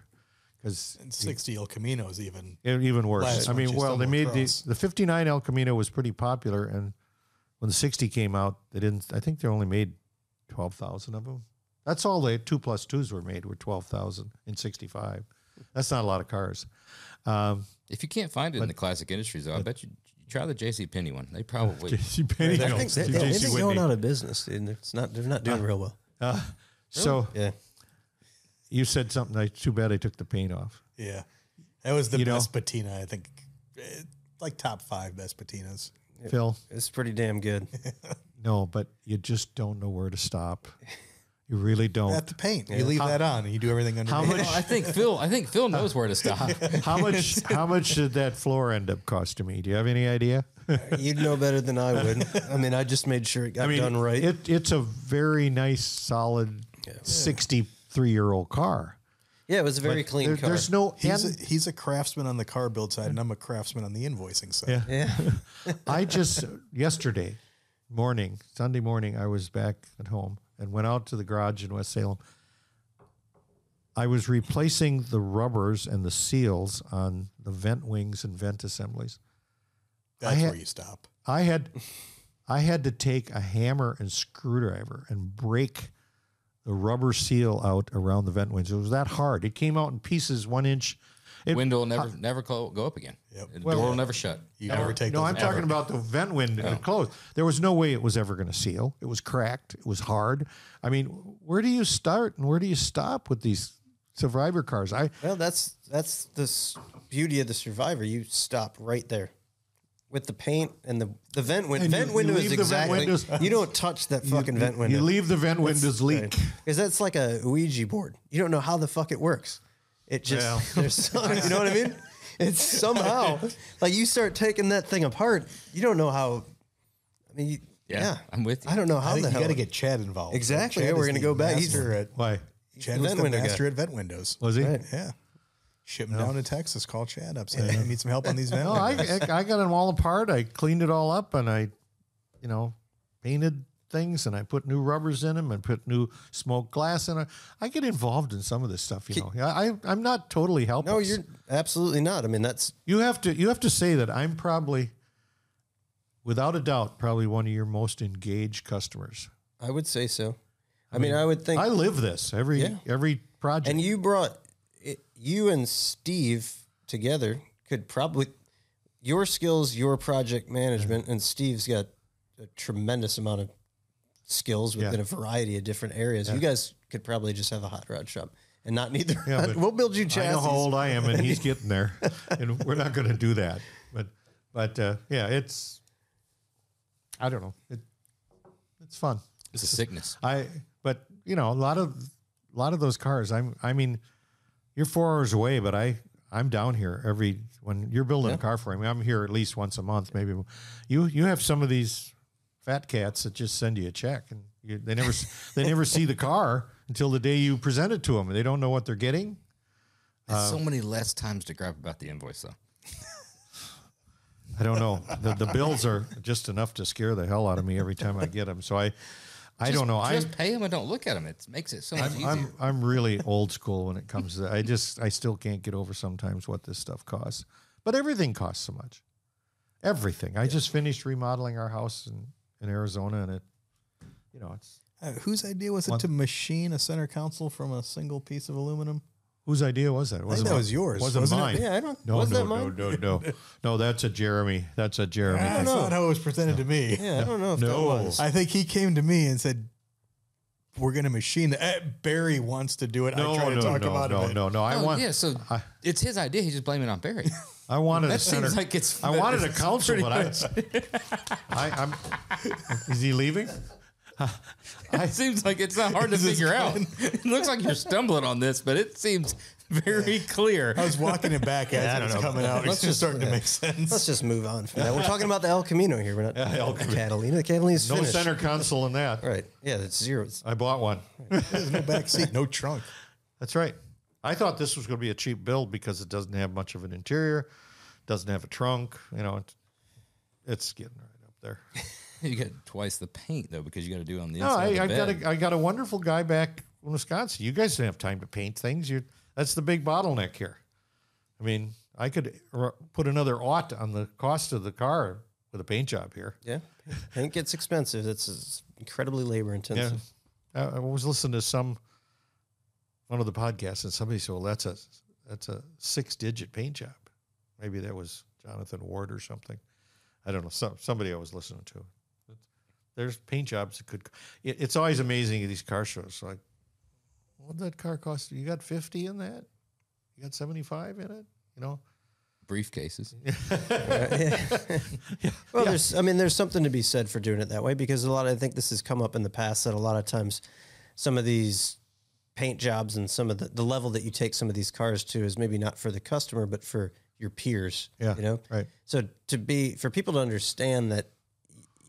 S2: because
S5: And 60 El Camino is even.
S2: even worse.
S5: Last
S2: I mean, well, they made the
S5: across.
S2: the fifty nine El Camino was pretty popular, and when the sixty came out, they didn't. I think they only made twelve thousand of them. That's all the two plus twos were made were twelve thousand in sixty five. That's not a lot of cars. Um,
S1: If you can't find it in the Classic Industries, though, I bet you, you try the J.C. Penney one. They probably.
S2: J.C. Penney,
S3: I think they,
S2: J.C.
S3: they, they're going out of business, and It's not. They're not doing real well.
S2: Uh, so
S3: Yeah.
S2: You said something. I, too bad I took the paint off.
S5: Yeah. That was the
S2: You know?
S5: best patina, I think. Eh, Like top five best patinas.
S2: Phil,
S3: It's pretty damn good.
S2: no, but you just don't know where to stop. You really don't.
S5: At the paint. You leave that on and you do everything underneath.
S2: How much?
S1: I think Phil. I think Phil knows where to stop.
S2: How much? How much did that floor end up costing me? Do you have any idea?
S3: You'd know better than I would. I mean, I just made sure it got done right.
S2: It, it's a very nice, solid, sixty-three-year-old car.
S3: yeah, it was a very
S2: But
S3: clean
S2: there-
S3: car.
S2: There's no
S5: He's
S2: end.
S5: a, he's a craftsman on the car build side, and I'm a craftsman on the invoicing side.
S2: Yeah.
S3: yeah.
S2: I just yesterday morning, Sunday morning, I was back at home and went out to the garage in West Salem. I was replacing the rubbers and the seals on the vent wings and vent assemblies.
S5: That's
S2: had-
S5: where you stop.
S2: I had I had to take a hammer and screwdriver and break the rubber seal out around the vent wings. It was that hard. It came out in pieces one inch. It,
S1: Window will never never clo- go up again.
S5: Yep.
S1: The
S2: Well,
S1: door will never shut.
S5: You never take
S2: no,
S5: those
S2: I'm
S5: out.
S2: talking about the vent window closed. There was no way it was ever going to seal. It was cracked. It was hard. I mean, where do you start and where do you stop with these survivor cars? I
S3: Well, that's that's the beauty of the Survivor. You stop right there with the paint and the the vent window.
S2: And you-
S3: Vent
S2: you
S3: window
S2: leave
S3: is
S2: the vent
S3: exactly.
S2: windows-
S3: you don't touch that fucking vent window.
S2: you leave the vent windows leak.
S3: because that's like a Ouija board. You don't know how the fuck it works. It just
S2: Well.
S3: there's some, you know what I mean. It's somehow like you start taking that thing apart. You don't know how. I mean, you,
S1: Yeah,
S3: yeah,
S1: I'm with you.
S3: I don't know
S5: I
S3: how
S5: think
S3: the
S5: you
S3: hell
S5: got to get Chad involved.
S3: Exactly,
S5: Chad
S3: yeah, we're gonna go back. He's-
S5: master at
S2: Why
S5: Chad
S3: the
S5: was
S3: vent
S5: the
S3: window guy.
S5: master at vent windows.
S2: was he?
S3: Right.
S5: Yeah. Ship him down to Texas. Call Chad up. Say, I need some help on these vent
S2: No, I. I I got them all apart. I cleaned it all up and I, you know, painted things and I put new rubbers in them and put new smoked glass in it. I get involved in some of this stuff. You know, I I- I'm not totally helpless.
S3: No, you're absolutely not. I mean, that's
S2: You have to you have to say that I'm probably, without a doubt, probably one of your most engaged customers.
S3: I would say so. I, mean, I would think.
S2: I live this every
S3: Yeah.
S2: every project.
S3: and you brought it, you and Steve together could probably your skills, your project management, and Steve's got a tremendous amount of skills within
S2: Yeah.
S3: a variety of different areas. You guys could probably just have a hot rod shop and not need the.
S2: Yeah, but
S3: we'll build you
S2: I
S3: chassis.
S2: know how old I am, and he's getting there, and we're not going to do that. But but uh, yeah, it's I don't know. It, it's fun.
S1: It's a sickness.
S2: I but you know a lot of a lot of those cars. I'm I mean, you're four hours away, but I I'm down here every when you're building a car for me. I'm here at least once a month, maybe. You you have some of these fat cats that just send you a check and you, they never they never see the car until the day you present it to them. They don't know what they're getting.
S1: There's so uh, many less times to gripe about the invoice, though.
S2: I don't know. The, the bills are just enough to scare the hell out of me every time I get them. So I, I
S1: Just-
S2: don't know. I,
S1: Just pay them and don't look at them. It makes it so much easier.
S2: I'm I'm really old school when it comes to that. I just I still can't get over sometimes what this stuff costs. But everything costs so much. Everything. I just finished remodeling our house in, in Arizona and it you know, it's
S5: Uh, whose idea was it to machine a center console from a single piece of aluminum?
S2: Whose idea was that? It
S5: think
S2: wasn't
S5: that
S2: mi-
S5: was yours,
S2: Wasn't
S5: wasn't it?
S2: mine.
S3: Yeah, I don't-
S2: No,
S3: was
S2: no,
S3: that
S2: no,
S3: mine?
S2: no, no, no. That's a Jeremy. That's a Jeremy.
S5: I
S2: thing.
S5: That's not how it was presented to me.
S3: Yeah, I don't know if
S2: No.
S3: that was.
S5: I think he came to me and said, "We're going to machine that." Eh, Barry wants to do it.
S2: No,
S5: I try to
S2: no,
S5: talk
S2: no,
S5: about
S2: no,
S5: it.
S2: no, no. I
S1: Oh,
S2: want.
S1: yeah, so
S2: I-
S1: it's his idea. He's just blaming it on Barry.
S2: I wanted
S1: That
S2: a center.
S1: seems like it's.
S2: I wanted a
S1: it's
S2: council, but I, I, I'm. Is he leaving?
S1: it seems like it's not hard to figure out. It looks like you're stumbling on this, but it seems very clear.
S5: I was walking it back as it was coming out. It's just starting to make sense.
S3: Let's just move on from that. We're talking about the El Camino here. We're not
S2: El
S3: the
S2: Camino.
S3: Catalina. The Catalina's
S2: No
S3: finished.
S2: center console in that.
S3: Right. Yeah, that's zero. It's-
S2: I bought one.
S5: There's no back seat, no trunk.
S2: That's right. I thought this was going to be a cheap build because it doesn't have much of an interior, doesn't have a trunk. You know, it's, it's getting right up there.
S1: You get twice the paint though because you got to do it on the
S2: No,
S1: inside.
S2: I,
S1: of
S2: I
S1: the
S2: got a, I got a wonderful guy back in Wisconsin. You guys don't have time to paint things. You that's the big bottleneck here. I mean, I could r- put another ought on the cost of the car with a paint job here.
S3: yeah. Paint gets expensive. It's, it's incredibly labor
S2: Yeah,
S3: intensive.
S2: I, I was listening to some one of the podcasts, and somebody said, "Well, that's a that's a six digit paint job." Maybe that was Jonathan Ward or something. I don't know. Some, somebody I was listening to. There's paint jobs that could. It, it's always amazing at these car shows. Like, what that car cost? You got fifty in that? You got seventy five in it? You know?
S1: briefcases.
S3: Well, there's, I mean, there's something to be said for doing it that way because a lot. I think this has come up in the past that a lot of times, some of these paint jobs and some of the, the level that you take some of these cars to is maybe not for the customer but for your peers.
S2: Yeah,
S3: you know,
S2: right.
S3: So to be for people to understand that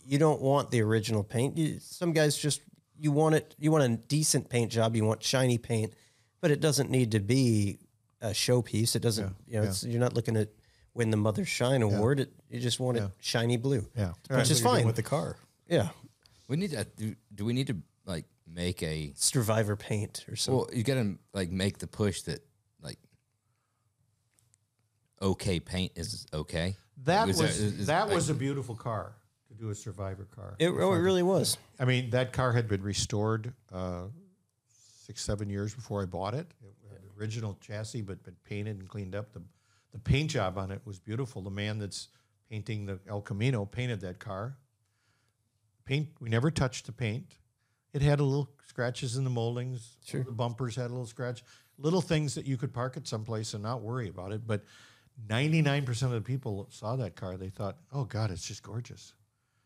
S3: you don't want the original paint. You, some guys just you want it. You want a decent paint job. You want shiny paint, but it doesn't need to be a showpiece. It doesn't. you know, it's, you're not looking at win the Mother Shine award. It, you just want it shiny blue.
S2: Yeah.
S3: which is
S5: What you're doing
S3: fine.
S5: with the car.
S3: yeah,
S1: We need to. Do, do we need to like make a?
S3: Survivor paint or something.
S1: Well, you got to like make the push that like okay paint is okay.
S2: That
S1: Is
S2: was
S1: is-
S2: that
S1: like,
S2: was a beautiful car to do a survivor car.
S3: it, oh, it really was.
S2: I mean, that car had been restored uh, six, seven years before I bought it. It had the original chassis, but been painted and cleaned up. The the paint job on it was beautiful. The man that's painting the El Camino painted that car. Paint. We never touched the paint. It had a little scratches in the moldings. Sure. The bumpers had a little scratch. Little things that you could park it someplace and not worry about it. But ninety nine percent of the people saw that car. They thought, "Oh God, it's just gorgeous."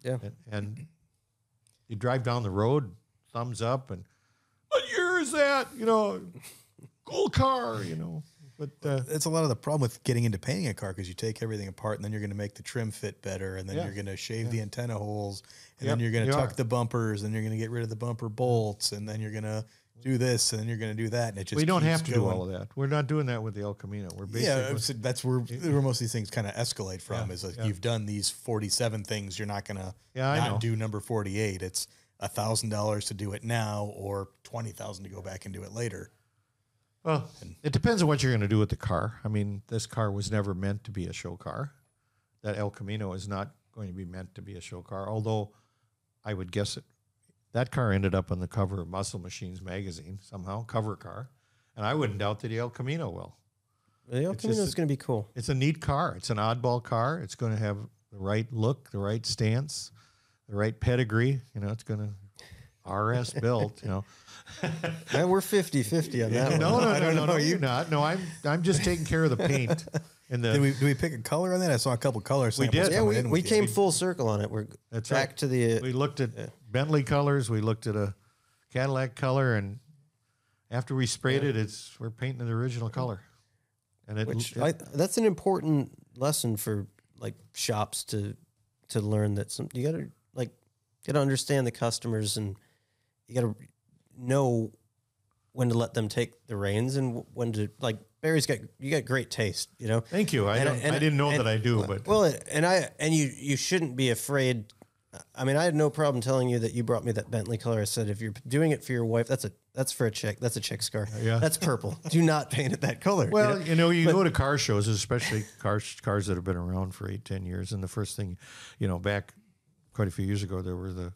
S3: Yeah.
S2: and, and you drive down the road, thumbs up, and what year is that? You know, cool car. You know, but uh,
S5: It's a lot of the problem with getting into painting a car because you take everything apart and then you're going to make the trim fit better and then
S2: Yeah.
S5: you're going to shave the antenna holes and
S2: Yep,
S5: then you're going to
S2: you
S5: tuck
S2: are.
S5: the bumpers and you're going to get rid of the bumper bolts and then you're going to do this and then you're going to do that and it just
S2: we don't
S5: keeps
S2: have to do all of that. We're not doing that with the El Camino. We're basically
S5: Yeah, it's- that's where, where most of these things kind of escalate from. is like you've done these forty-seven things, you're not gonna
S2: Yeah, I
S5: not
S2: know.
S5: do number forty-eight. It's a thousand dollars to do it now, or twenty thousand to go back and do it later.
S2: well, it depends on what you're going to do with the car. I mean, this car was never meant to be a show car. That El Camino is not going to be meant to be a show car. Although, I would guess it. That car ended up on the cover of Muscle Machines magazine somehow, cover car, and I wouldn't doubt that the El Camino will.
S3: The El Camino is going to be cool.
S2: It's a neat car. It's an oddball car. It's going to have the right look, the right stance, the right pedigree. You know, it's going to RS built. You know,
S3: Yeah, we're 50-50 on that
S2: no,
S3: one.
S2: no, no, no, no, you're not. No, I'm I'm just taking care of the paint. And the
S5: Did we, did we pick a color on that? I saw a couple colors.
S2: We did.
S3: Yeah, we, we came full circle on it. We're
S2: That's
S3: back
S2: right.
S3: to the
S2: we looked at Bentley colors. We looked at a Cadillac color, and after we sprayed it, it's we're painting the original color. And it,
S3: which
S2: it-
S3: I, that's an important lesson for like shops to to learn that some you got to like got to understand the customers and you got to know when to let them take the reins and when to like Barry's got you got great taste, you know.
S2: thank you. I,
S3: And-
S2: don't,
S3: and-
S2: I didn't know
S3: and-
S2: that I do, but
S3: Well, and I and you you shouldn't be afraid. I mean, I had no problem telling you that you brought me that Bentley color. I said, if you're doing it for your wife, that's a that's for a chick. That's a chick scar.
S2: Yeah.
S3: that's purple. Do not paint it that color. you
S2: Well,
S3: know?
S2: you know, you go to car shows, especially cars cars that have been around for eight, ten years, and the first thing, you know, back quite a few years ago, there were the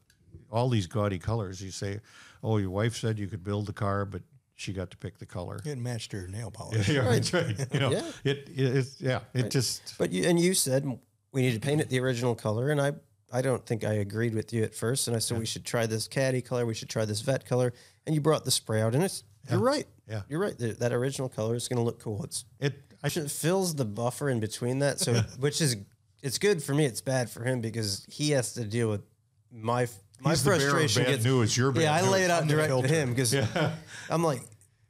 S2: all these gaudy colors. You say, "Oh, your wife said you could build the car, but she got to pick the color."
S5: It matched her nail polish.
S2: Yeah, that's right. You know,
S3: Yeah.
S2: it, it, it's yeah, it just
S3: But you and you said we need to paint it the original color, and I I don't think I agreed with you at first, and I said we should try this caddy color, we should try this vet color, and you brought the spray out, and it's you're right,
S2: Yeah.
S3: you're right. That, that original color is going to look cool. It's
S2: it. I should.
S3: it fills the buffer in between that, so which is it's good for me. It's bad for him because he has to deal with my my
S2: He's the
S3: frustration gets
S2: news. You're
S3: yeah. I lay it out
S2: I'm
S3: direct to him because I'm like,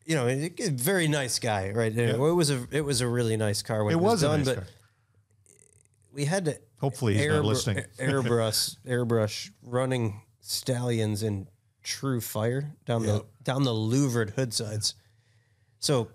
S3: you know, a very nice guy, right? There. It was a it was a really nice car when
S2: It
S3: it, was,
S2: was
S3: done,
S2: nice
S3: but
S2: car.
S3: we had to
S2: Hopefully he's not listening.
S3: airbrush airbrush running stallions in true fire down the down the louvered hood sides. So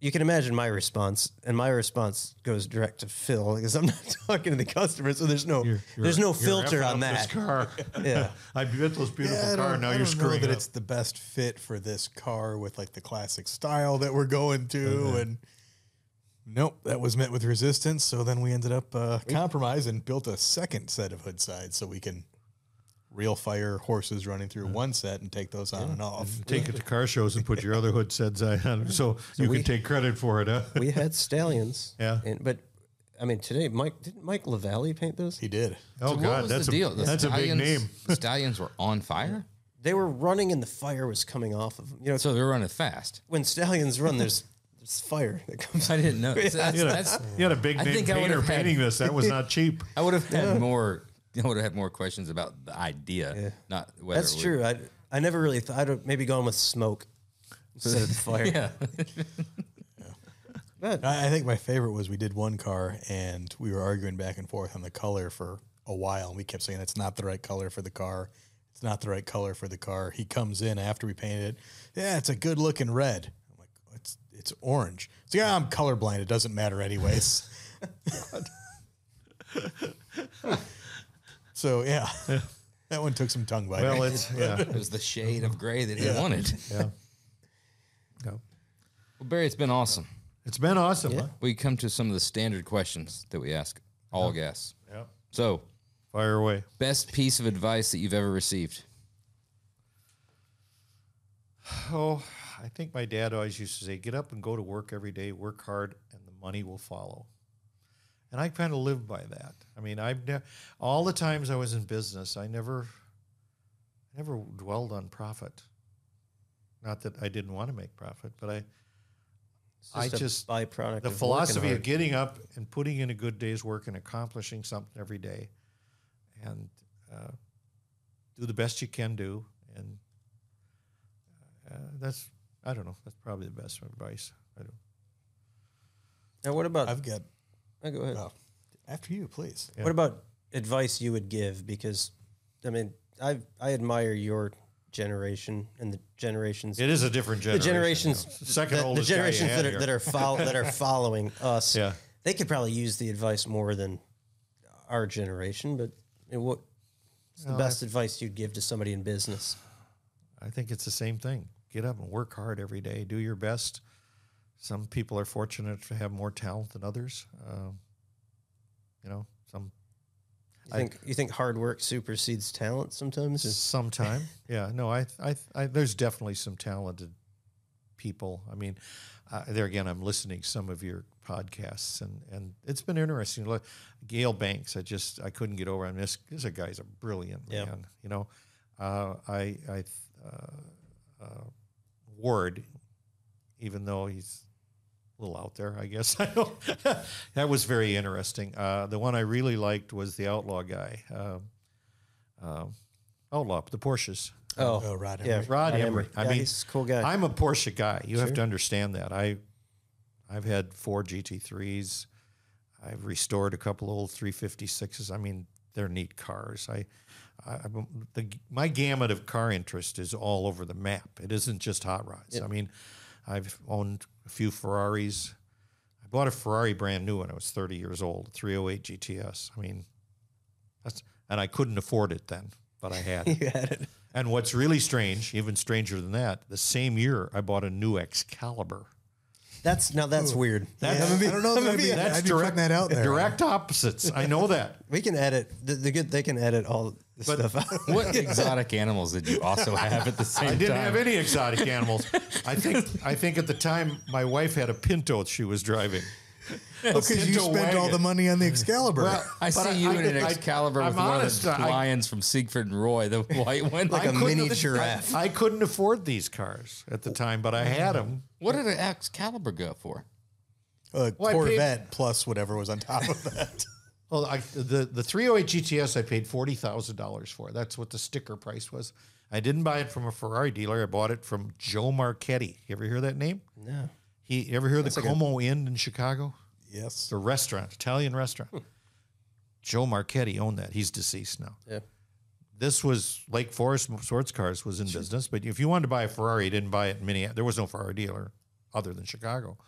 S3: you can imagine my response, and my response goes direct to Phil because I'm not talking to the customer, so there's no there's no
S2: You're
S3: filter
S2: effing
S3: on
S2: up This
S3: that.
S2: car.
S3: Yeah.
S2: I built this beautiful
S5: Yeah, I
S2: car.
S5: don't-
S2: Now
S5: I
S2: you're
S5: don't know
S2: screwing
S5: that
S2: it up.
S5: it's the best fit for this car with like the classic style that we're going to,
S2: Uh-huh.
S5: and nope, that was met with resistance. So then we ended up uh, compromise and built a second set of hood sides so we can real fire horses running through one set and take those on and off.
S2: Take it to car shows and put your other hood sets on, so, you
S3: we-
S2: can take credit for it. Huh?
S3: we had stallions.
S2: Yeah.
S3: And, but I mean, today, Mike didn't Mike Lavallee paint those?
S5: He did.
S2: Oh
S1: So
S2: God,
S1: was
S2: that's
S1: the
S2: a
S1: deal? The
S2: that's a big
S1: stallions-
S2: name.
S1: the stallions were on fire,
S3: They were running, and the fire was coming off of them. You know,
S1: so they were running fast.
S3: when stallions run, there's there's fire that comes.
S1: I didn't know. So that's,
S2: You had, a,
S1: that's,
S2: you had a big
S1: I
S2: name
S1: think I
S2: painter
S1: would've had-
S2: painting this. That was not cheap.
S1: I would have had more. I would have had more questions about the idea, not whether
S3: That's
S1: it would-
S3: true. I I never really thought. I'd have maybe gone with smoke instead of the fire.
S1: Yeah,
S5: I I think my favorite was we did one car and we were arguing back and forth on the color for a while. And we kept saying it's not the right color for the car. It's not the right color for the car. He comes in after we painted it. Yeah, it's a good looking red. I'm like, it's it's orange. So yeah, I'm colorblind. It doesn't matter anyways. so yeah, that one took some tongue biting.
S2: Well, it's yeah.
S1: it was the shade of gray that he
S5: Yeah.
S1: wanted.
S2: yeah. yeah.
S1: Well, Barry, it's been awesome.
S2: It's been awesome. Huh?
S1: We come to some of the standard questions that we ask all guests.
S2: Yeah.
S1: So,
S2: Fire away.
S1: best piece of advice that you've ever received?
S2: Oh, I think my dad always used to say, "Get up and go to work every day. Work hard, and the money will follow." And I kind of lived by that. I mean, I've ne- all the times I was in business, I never, never dwelled on profit. Not that I didn't want to make profit, but I, I
S3: just a
S2: just
S3: byproduct
S2: the
S3: of
S2: philosophy of getting up and putting in a good day's work and accomplishing something every day, and uh, do the best you can do, and uh, that's I don't know. That's probably the best advice. I don't.
S3: Now, what about?
S5: I've got
S3: oh, go ahead.
S5: oh, after you, please.
S3: What about advice you would give? Because, I mean, I I admire your generation and the generations.
S2: It is a different generation.
S3: the
S2: generation.
S3: generations,
S2: yeah. second
S3: the, the
S2: oldest guy you
S3: generations that are
S2: here.
S3: that are fol- that are following us.
S2: Yeah.
S3: they could probably use the advice more than our generation. But I mean, what's the best advice you'd give to somebody in business?
S2: I think it's the same thing. Get up and work hard every day. Do your best. Some people are fortunate to have more talent than others. Um, you know, some
S3: You think you think hard work supersedes talent sometimes? Or-
S2: sometime. yeah, no, I, I, I, there's definitely some talented people. I mean, uh, there again, I'm listening to some of your podcasts, and and it's been interesting. Look, Gale Banks, I just I couldn't get over on this. This guy's a brilliant
S3: Yeah.
S2: man. You know, uh, I I uh, uh, Ward, even though he's a little out there, I guess. I don't. that was very interesting. Uh, the one I really liked was the Outlaw guy. Um, um, Outlaw, the Porsches.
S3: oh,
S5: Oh, Rod
S3: yeah,
S5: Emory.
S2: Rod Emory. I
S3: Yeah,
S2: mean,
S3: he's a cool guy.
S2: I'm a Porsche guy. You have to understand that. I, I've had four GT3s. I've restored a couple old 356s. I mean, they're neat cars. I, I the, my gamut of car interest is all over the map. It isn't just hot rods. I mean, I've owned a few Ferraris. I bought a Ferrari brand new when I was 30 years old, 308 GTS. I mean, that's and I couldn't afford it then, but I had it.
S3: you had it.
S2: And what's really strange, even stranger than that, the same year I bought a new Excalibur.
S3: That's now that's weird.
S5: Yeah, I don't know. That I'd be,
S2: That's
S5: I'd be
S2: direct,
S5: putting that out there.
S2: direct opposites. I know that.
S3: We can edit. The, the good they can edit all the stuff out.
S1: What exotic animals did you also have at the same time?
S2: I
S1: time?
S2: didn't have any exotic animals. I think I think at the time my wife had a Pinto she was driving.
S5: Oh, because you
S2: Pinto
S5: spent all the money on the Excalibur.
S2: Well,
S1: I
S2: but
S1: see you in an
S2: I-
S1: Excalibur
S2: I'm
S1: with one
S2: honest,
S1: of the
S2: I-
S1: lions from Siegfried and Roy, the white one.
S3: Like
S2: I
S3: a
S2: couldn't
S3: mini
S2: have-
S3: giraffe.
S2: I, I couldn't afford these cars at the time, but I had them.
S1: what did an Excalibur go for?
S5: a
S2: Well, I paid-
S5: Corvette plus whatever was on top of that.
S2: Well, I, the the 308 GTS I paid forty thousand dollars for. That's what the sticker price was. I didn't buy it from a Ferrari dealer. I bought it from Joe Marchetti. You ever hear that name?
S3: No.
S2: He you ever hear
S3: That's
S2: the
S3: like a-
S2: Como Inn in Chicago?
S5: Yes.
S2: The restaurant, Italian restaurant.
S3: Hmm.
S2: Joe Marchetti owned that. He's deceased now.
S3: Yeah.
S2: This was Lake Forest Sports Cars was in business, but if you wanted to buy a Ferrari, you didn't buy it in Minneapolis. There was no Ferrari dealer other than Chicago.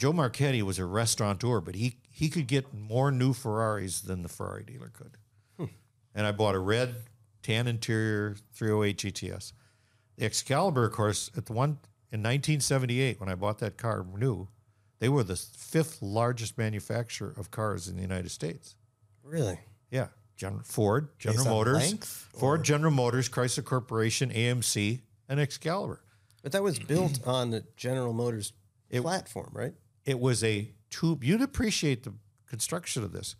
S2: Joe Marchetti was a restaurateur, but he he could get more new Ferraris than the Ferrari dealer could. Hmm. And I bought a red tan interior 308 GTS. The Excalibur, of course, at the one in 1978 when I bought that car new, they were the fifth largest manufacturer of cars in the United States.
S3: Really?
S2: Yeah, General Ford, General Motors,
S5: length,
S2: Ford, General Motors, Chrysler Corporation, AMC, and Excalibur.
S3: But that was built on the General Motors platform, right?
S2: It was a tube. You'd appreciate the construction of this.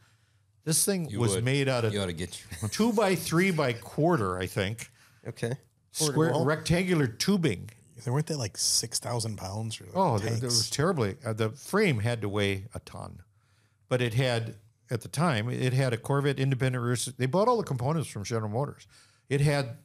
S2: This thing
S1: You
S2: was
S1: would.
S2: made out of
S1: You ought to get you.
S2: two by three by quarter, I think,
S3: Okay.
S2: square
S3: wall?
S2: rectangular tubing.
S5: There weren't they like six thousand pounds or like
S2: Oh, that
S5: tanks?
S2: was terribly. Uh, the frame had to weigh a ton, but it had at the time it had a Corvette independent rear. sus- They bought all the components from General Motors. It had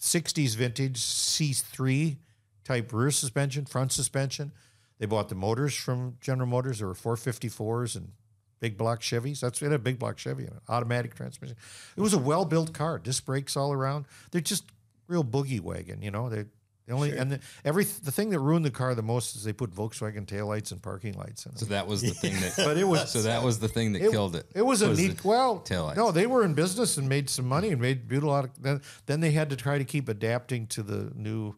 S2: '60s vintage C3 type rear suspension, front suspension. They bought the motors from General Motors. There were 454s and big block Chevys. That's it a big block Chevy and an automatic transmission. It was a well built car, disc brakes all around. They're just real boogie wagon, you know. They the only and the, every the thing that ruined the car the most is they put Volkswagen taillights and parking lights in it.
S1: So that was the thing that.
S2: But it was-
S1: So that was the thing that killed it.
S2: It was a
S1: the
S2: neat. Well,
S1: taillights.
S2: no, they were in business and made some money and made a lot of. Then, then they had to try to keep adapting to the new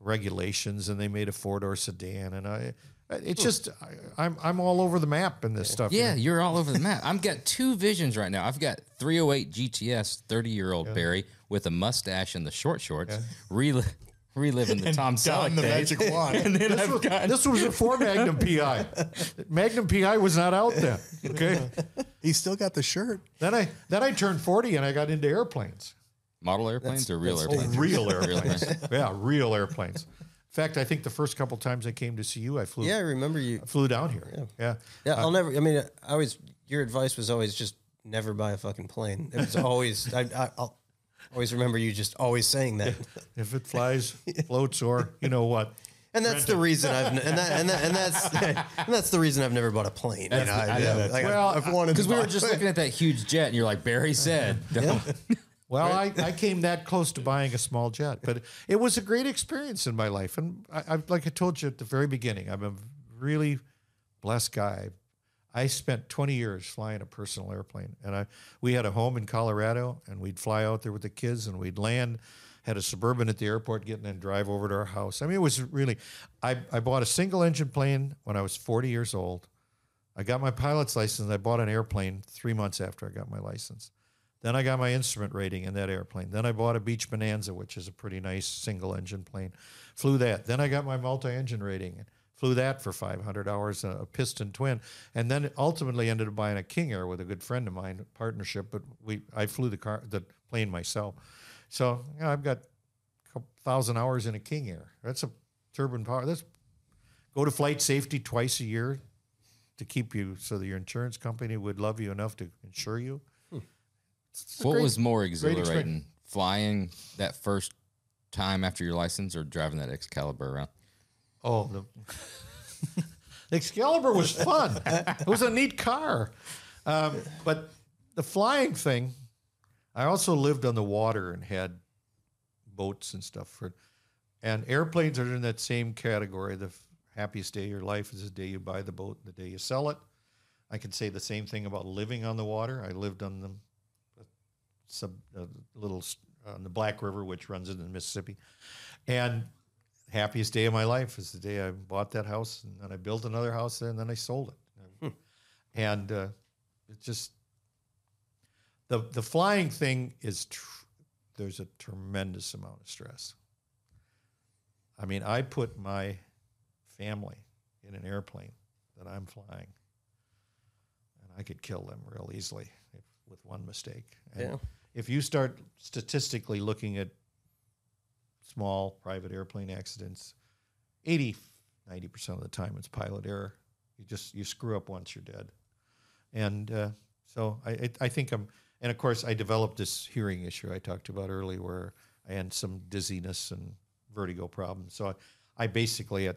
S2: regulations, and they made a four door sedan. And I, it's hmm. just I, I'm I'm all over the map in this stuff.
S1: Yeah, you're all over the map. I've got two visions right now. I've got 308 GTS, 30 year old Barry with a mustache and the short shorts, rel- reliving the Tom
S5: Don
S1: Selleck
S5: the
S1: days.
S5: magic wand.
S1: and then
S2: This
S1: I've
S2: was,
S1: got
S2: this was before Magnum PI. Magnum PI was not out then. Okay.
S5: He still got the shirt.
S2: then I then I turned forty and I got into airplanes.
S1: Model airplanes or real
S3: that's-
S2: Oh,
S1: airplanes.
S2: real airplanes. yeah, real airplanes. In fact, I think the first couple times I came to see you, I flew.
S3: Yeah, I remember you.
S2: I flew down here. Yeah. Yeah.
S3: Yeah, uh, I'll never. I mean, I always. Your advice was always just never buy a fucking plane. It was always. I, I, I'll always remember you just always saying that.
S2: If it flies, floats, or you know what.
S3: And that's the reason I've and that and, that, and that's and that's the reason I've never bought a plane. You know,
S1: the-
S3: I,
S1: I
S3: yeah,
S1: know.
S3: like, I-
S2: Well,
S3: I've wanted
S1: Because we were
S3: buy-
S1: just looking at that huge jet, and you're like, Barry said. Don't.
S2: Well, I, I came that close to buying a small jet, but it was a great experience in my life. And I, I like I told you at the very beginning, I'm a really blessed guy. I spent 20 years flying a personal airplane, and I we had a home in Colorado, and we'd fly out there with the kids, and we'd land. Had a suburban at the airport, getting and drive over to our house. I mean, it was really. I I bought a single engine plane when I was 40 years old. I got my pilot's license. I bought an airplane three months after I got my license. Then I got my instrument rating in that airplane. Then I bought a Beech Bonanza, which is a pretty nice single engine plane. Flew that. Then I got my multi engine rating. Flew that for 500 hours, a piston twin, and then ultimately ended up buying a King Air with a good friend of mine, partnership. But we, I flew the car, the plane myself. So you know, I've got a thousand hours in a King Air. That's a turbine power. That's go to flight safety twice a year to keep you so that your insurance company would love you enough to insure you.
S1: What
S2: great-
S1: was more exhilarating, flying that first time after your license, or driving that Excalibur around?
S2: Oh, the, Excalibur was fun. it was a neat car, um, but the flying thing. I also lived on the water and had boats and stuff for, and airplanes are in that same category. The happiest day of your life is the day you buy the boat, and the day you sell it. I can say the same thing about living on the water. I lived on the sub uh, little on the Black River, which runs into the Mississippi, and happiest day of my life is the day I bought that house, and then I built another house there, and then I sold it, and uh, it just the the flying thing is tr- there's a tremendous amount of stress. I mean, I put my family in an airplane that I'm flying, and I could kill them real easily if, with one mistake. And
S3: Yeah.
S2: If you start statistically looking at small private airplane accidents, 80, 90% of the time it's pilot error. You just, you screw up once, you're dead. and uh, so I, I think I'm. And of course, I developed this hearing issue I talked about earlier, where I had some dizziness and vertigo problems. So I, I basically at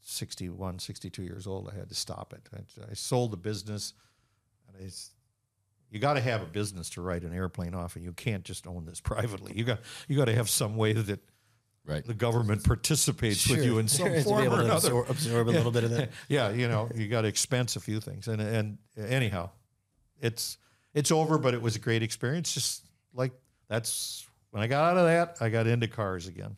S2: 61, 62 years old, I had to stop it. I, I sold the business, and I, you got to have a business to write an airplane off, and you can't just own this privately. You got you got to have some way that
S1: Right.
S2: the government participates with you in some
S3: to be
S2: form
S3: able
S2: or
S3: to
S2: another.
S3: absorb, absorb a little bit of that.
S2: yeah, you know, you got to expense a few things, and and anyhow, it's it's over, but it was a great experience. Just like that's when I got out of that, I got into cars again,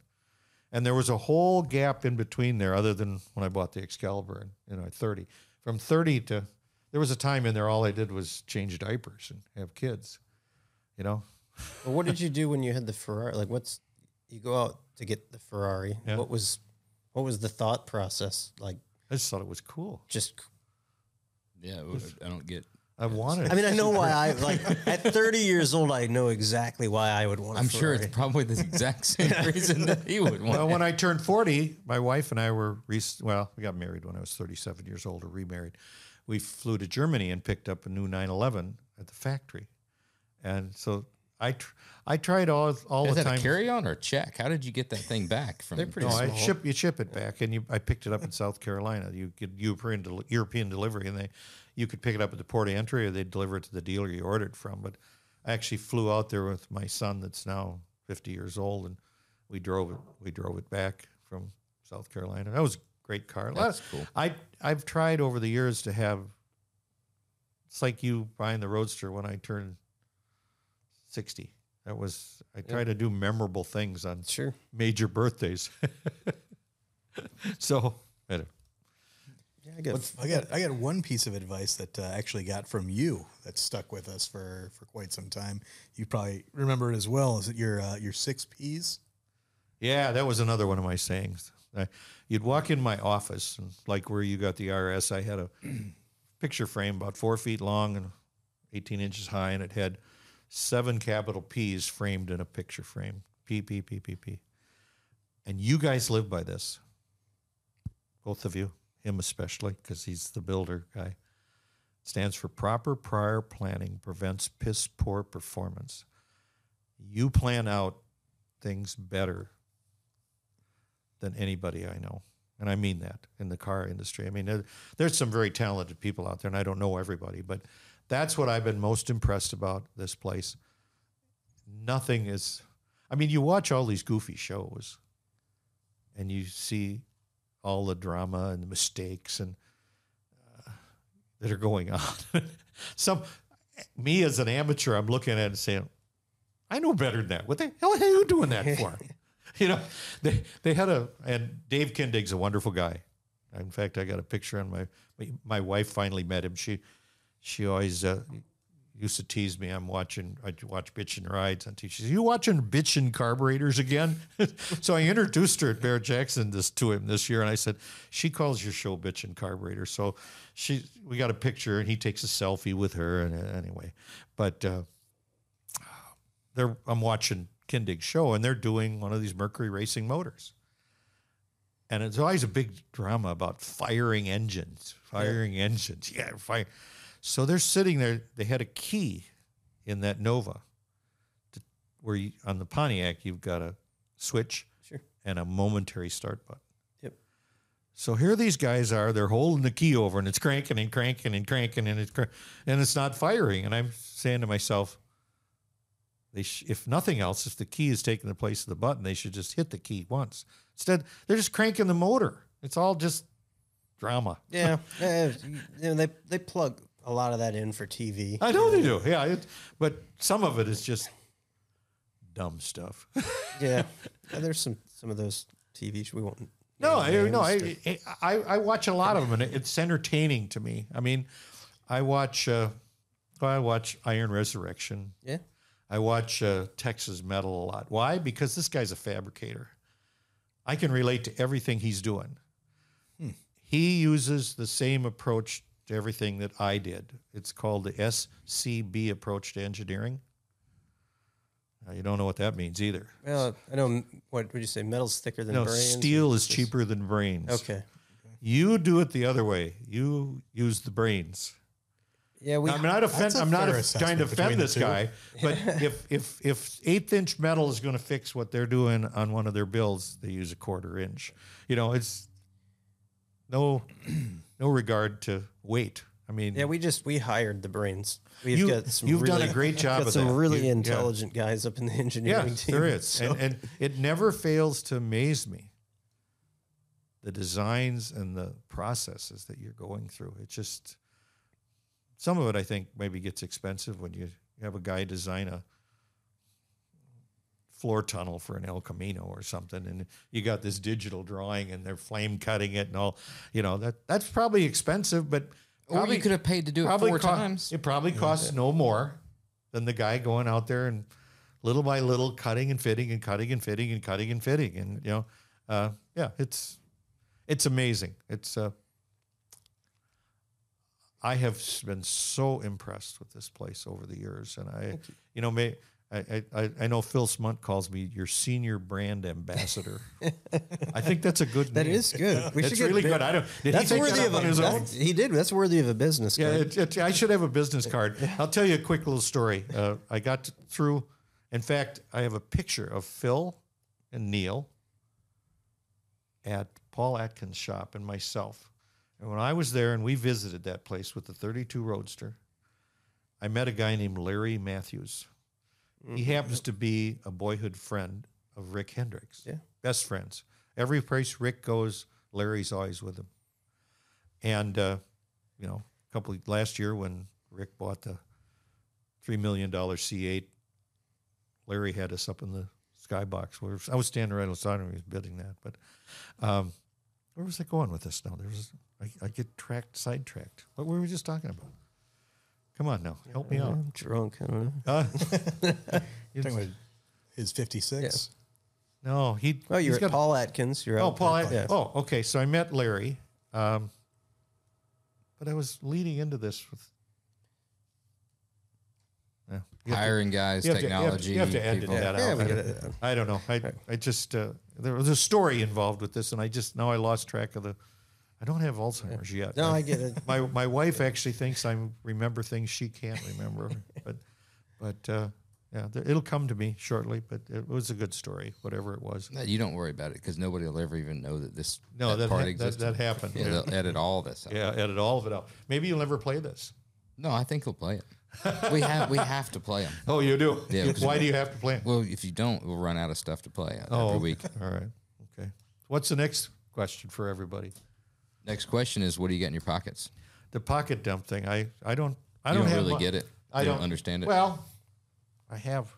S2: and there was a whole gap in between there, other than when I bought the Excalibur, and you know, at thirty, from thirty to there was a time in there all I did was change diapers and have kids, you know.
S3: Well, what did you do when you had the Ferrari? Like, what's you go out to get the Ferrari?
S2: Yeah.
S3: What was what was the thought process like?
S2: I just thought it was cool.
S3: Just
S1: Yeah, I don't get.
S2: I wanted.
S3: I mean, I know why I like at 30 years old. I know exactly why I would want. i
S1: I'm sure it's probably the exact same reason that he would want.
S2: Well, when I turned 40, my wife and I were, re- well, we got married when I was 37 years old or remarried. We flew to Germany and picked up a new 911 at the factory. And so I tr- I tried all, all
S1: Is
S2: the
S1: that
S2: time.
S1: a carry on or check? How did you get that thing back from?
S3: They're pretty
S2: no, I ship you ship it back, and you, I picked it up in South Carolina. You get European del- European delivery, and they you could pick it up at the port of entry, or they'd deliver it to the dealer you ordered from. But I actually flew out there with my son, that's now 50 years old, and we drove it. We drove it back from South Carolina. That was a great car.
S1: That's cool.
S2: I I've tried over the years to have. It's like you buying the Roadster when I turned 60. That was I try to do memorable things on
S3: Sure.
S2: major birthdays. so, anyway.
S3: Yeah, I get
S5: I got I got one piece of advice that uh, actually got from you that stuck with us for for quite some time. You probably remember it as well. Is it your uh, your six P's?
S2: yeah, that was another one of my sayings. I, you'd walk in my office, and like where you got the RS, I had a picture frame about four feet long and 18 inches high, and it had seven capital P's framed in a picture frame. P, P, P, P, P. And you guys live by this. Both of you, him especially, because he's the builder guy. Stands for proper prior planning prevents piss poor performance. You plan out things better than anybody I know. And I mean that in the car industry. I mean, there, there's some very talented people out there, and I don't know everybody, but that's what I've been most impressed about this place. Nothing is, I mean, you watch all these goofy shows and you see all the drama and the mistakes and uh, that are going on. some, me as an amateur, I'm looking at it and saying, I know better than that. What the hell are you doing that for? you know, they they had a and Dave Kindig's a wonderful guy. In fact, I got a picture on my my, wife finally met him. She she always uh, used to tease me. I'm watching I watch bitchin' rides on TV. She says, "You watching bitchin' carburetors again?" so I introduced her at Barrett-Jackson this to him this year, and I said, "She calls your show bitchin' carburetor." So she we got a picture, and he takes a selfie with her. And uh, anyway, but. Uh, I'm watching Kindig's show and they're doing one of these Mercury racing motors. And it's always a big drama about firing engines, firing engines. Yeah, fire. So they're sitting there. They had a key in that Nova, to, where you, on the Pontiac you've got a switch
S3: Sure.
S2: and a momentary start button.
S3: Yep.
S2: So here these guys are. They're holding the key over, and it's cranking and cranking and cranking, and it's cr- and it's not firing. And I'm saying to myself, they sh- if nothing else, if the key is taking the place of the button, they should just hit the key once. Instead, they're just cranking the motor. It's all just drama.
S3: Yeah, yeah, you know, they they plug a lot of that in for TV.
S2: I know they do. Yeah, it, but some of it is just dumb stuff.
S3: yeah, there's some some of those TV shows we won't.
S2: No, I, no, I, I, I watch a lot of them, and it's entertaining to me. I mean, I watch, uh, I watch Iron Resurrection.
S3: yeah,
S2: I watch uh, Texas Metal a lot. Why? Because this guy's a fabricator. I can relate to everything he's doing. He uses the same approach to everything that I did. It's called the SCB approach to engineering. Now, you don't know what that means either.
S3: well, I know. What would you say? Metal's thicker than
S2: No,
S3: brains.
S2: steel is cheaper than brains.
S3: Okay.
S2: You do it the other way. You use the brains.
S3: Yeah, we.
S2: I'm not offend, I'm not a, trying to offend this guy, but if if if eighth inch metal is going to fix what they're doing on one of their builds, they use a quarter inch. You know, it's no no regard to weight. I mean,
S3: Yeah, we just we hired the brains. We've
S2: You-
S3: got some
S2: you've done a great job
S3: Got some
S2: that.
S3: really
S2: You- yeah.
S3: intelligent guys up in the engineering
S2: Yes,
S3: team.
S2: there is,
S3: so-
S2: and, and it never fails to amaze me. The designs and the processes that you're going through. It just some of it, I think, maybe gets expensive when you have a guy design a floor tunnel for an El Camino or something, and you got this digital drawing and they're flame cutting it and all. You know that that's probably expensive, but
S1: Or
S2: probably
S1: you could have paid to do it
S2: probably
S1: four
S2: co-
S1: times.
S2: It probably costs no more than the guy going out there and little by little cutting and fitting and cutting and fitting and cutting and fitting and you know, uh, yeah, it's it's amazing. It's uh, I have been so impressed with this place over the years, and I, you. know, may. I, I, I know Phil Smunt calls me your senior brand ambassador. I think that's a good.
S3: That
S2: name.
S3: is good. We
S2: That's really good. I don't.
S3: That's worthy
S2: that
S3: of
S2: his own?
S3: He did. That's worthy of a business
S2: Yeah,
S3: card.
S2: it, it, I should have a business card. I'll tell you a quick little story. Uh, I got through. In fact, I have a picture of Phil and Neil at Paul Atkins' shop and myself. And when I was there and we visited that place with the 32 Roadster, I met a guy named Larry Matthews. He happens to be a boyhood friend of Rick Hendricks.
S3: Yeah.
S2: Best friends. Every place Rick goes, Larry's always with him. And, uh, you know, a couple of, last year when Rick bought the $3 million C8, Larry had us up in the skybox. Where I was standing right outside him. He was bidding that. But um, where was I going with this now? There was I, I get tracked, sidetracked. What were we just talking about? Come on now, help me out.
S3: I'm drunk. I don't know.
S2: Uh,
S5: Talking about his 56.
S2: no, he.
S3: Oh, you're
S2: he's
S3: at
S2: got-
S3: Paul Atkins. You're
S2: Oh,
S3: out
S2: Paul.
S3: there. Yeah.
S2: Oh, okay. So I met Larry, um, but I was leading into this with. Yeah, you have to-
S1: Hiring guys,
S2: you have to- you have to-
S1: technology.
S2: you have to edit
S1: people.
S2: that
S3: Yeah,
S2: out.
S3: we
S2: I,
S3: get
S2: don't. I don't know. I, I just uh, there was a story involved with this, and I just now I lost track of the. I don't have Alzheimer's yet.
S3: No, I get it.
S2: My my wife actually thinks I remember things she can't remember, but but uh, yeah, it'll come to me shortly. But it was a good story, whatever it was.
S1: No, You don't worry about it because nobody will ever even know that this
S2: No, that
S1: part
S2: ha- that-
S1: exists.
S2: that happened,
S1: Yeah,
S2: yeah.
S1: they'll edit all this. Out.
S2: Yeah, edit all of it out. Maybe you'll never play this.
S1: No, I think he'll play it. we have we have to play them.
S2: Oh, you do.
S1: Yeah, 'cause-
S2: Why do you have to play? 'em?
S1: Well, if you don't, we'll run out of stuff to play
S2: Oh,
S1: every week.
S2: All right. Okay. What's the next question for everybody?
S1: Next question is, what do you got in your pockets?
S2: The pocket dump thing. I I don't I
S1: You
S2: don't,
S1: don't
S2: have
S1: really
S2: mu-
S1: get it.
S2: I
S1: don't
S2: don't
S1: understand it?
S2: Well, I have.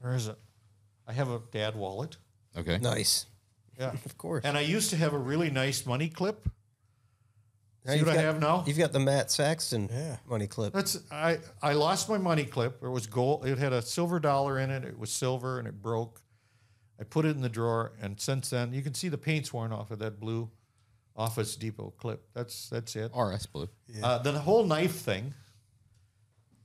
S2: Where is it? I have a dad wallet.
S1: Okay.
S3: Nice.
S2: Yeah.
S3: Of course.
S2: And I used to have a really nice money clip.
S3: Now
S2: See
S3: you've
S2: what I
S3: got-
S2: have now?
S3: You've got the Matt Saxton
S5: Yeah.
S3: money clip.
S2: That's I I lost my money clip. It was gold. It had a silver dollar in it. It was silver and it broke. I put it in the drawer, and since then you can see the paint's worn off of that blue Office Depot clip. That's that's it.
S1: RS Blue.
S2: Uh, the whole knife thing,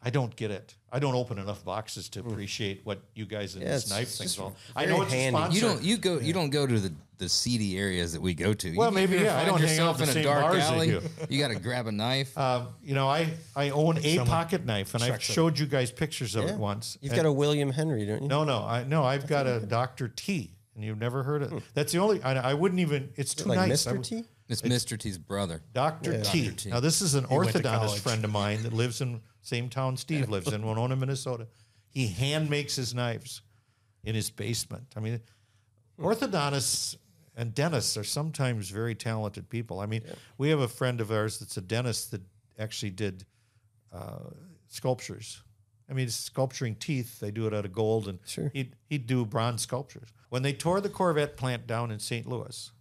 S2: I don't get it. I don't open enough boxes to appreciate what you guys in
S3: Yeah,
S2: this
S3: it's
S2: knife
S3: just
S2: thing's all. I know it's
S3: handy.
S2: a.
S1: You don't you go you don't go to the, the seedy areas that we go to.
S2: Well,
S1: You
S2: maybe, yeah, I don't hang out
S1: yourself
S2: the
S1: in a dark
S2: bars
S1: alley.
S2: do.
S1: You got to grab a knife.
S2: Um, you know, I I own a pocket knife, and I've
S5: Chucks it.
S2: showed you guys pictures of
S3: Yeah.
S2: it once.
S3: You've
S2: And-
S3: got a William Henry, don't you?
S2: no, no, I no, I've got a Doctor T, and you've never heard of. It. That's the only. I, I wouldn't even. It's too
S3: like
S2: nice. I
S3: Mr. T?
S1: It's Mr. T's brother.
S2: Dr. T.
S1: Dr. T.
S2: Now, this is an
S5: went to
S2: orthodontist friend of mine that lives in same town Steve lives in, Winona, Minnesota. He hand makes his knives in his basement. I mean, orthodontists and dentists are sometimes very talented people. I mean, we have a friend of ours that's a dentist that actually did uh, sculptures. I mean, sculpturing teeth, they do it out of gold, and
S3: Sure.
S2: he'd, he'd do bronze sculptures. When they tore the Corvette plant down in St. Louis,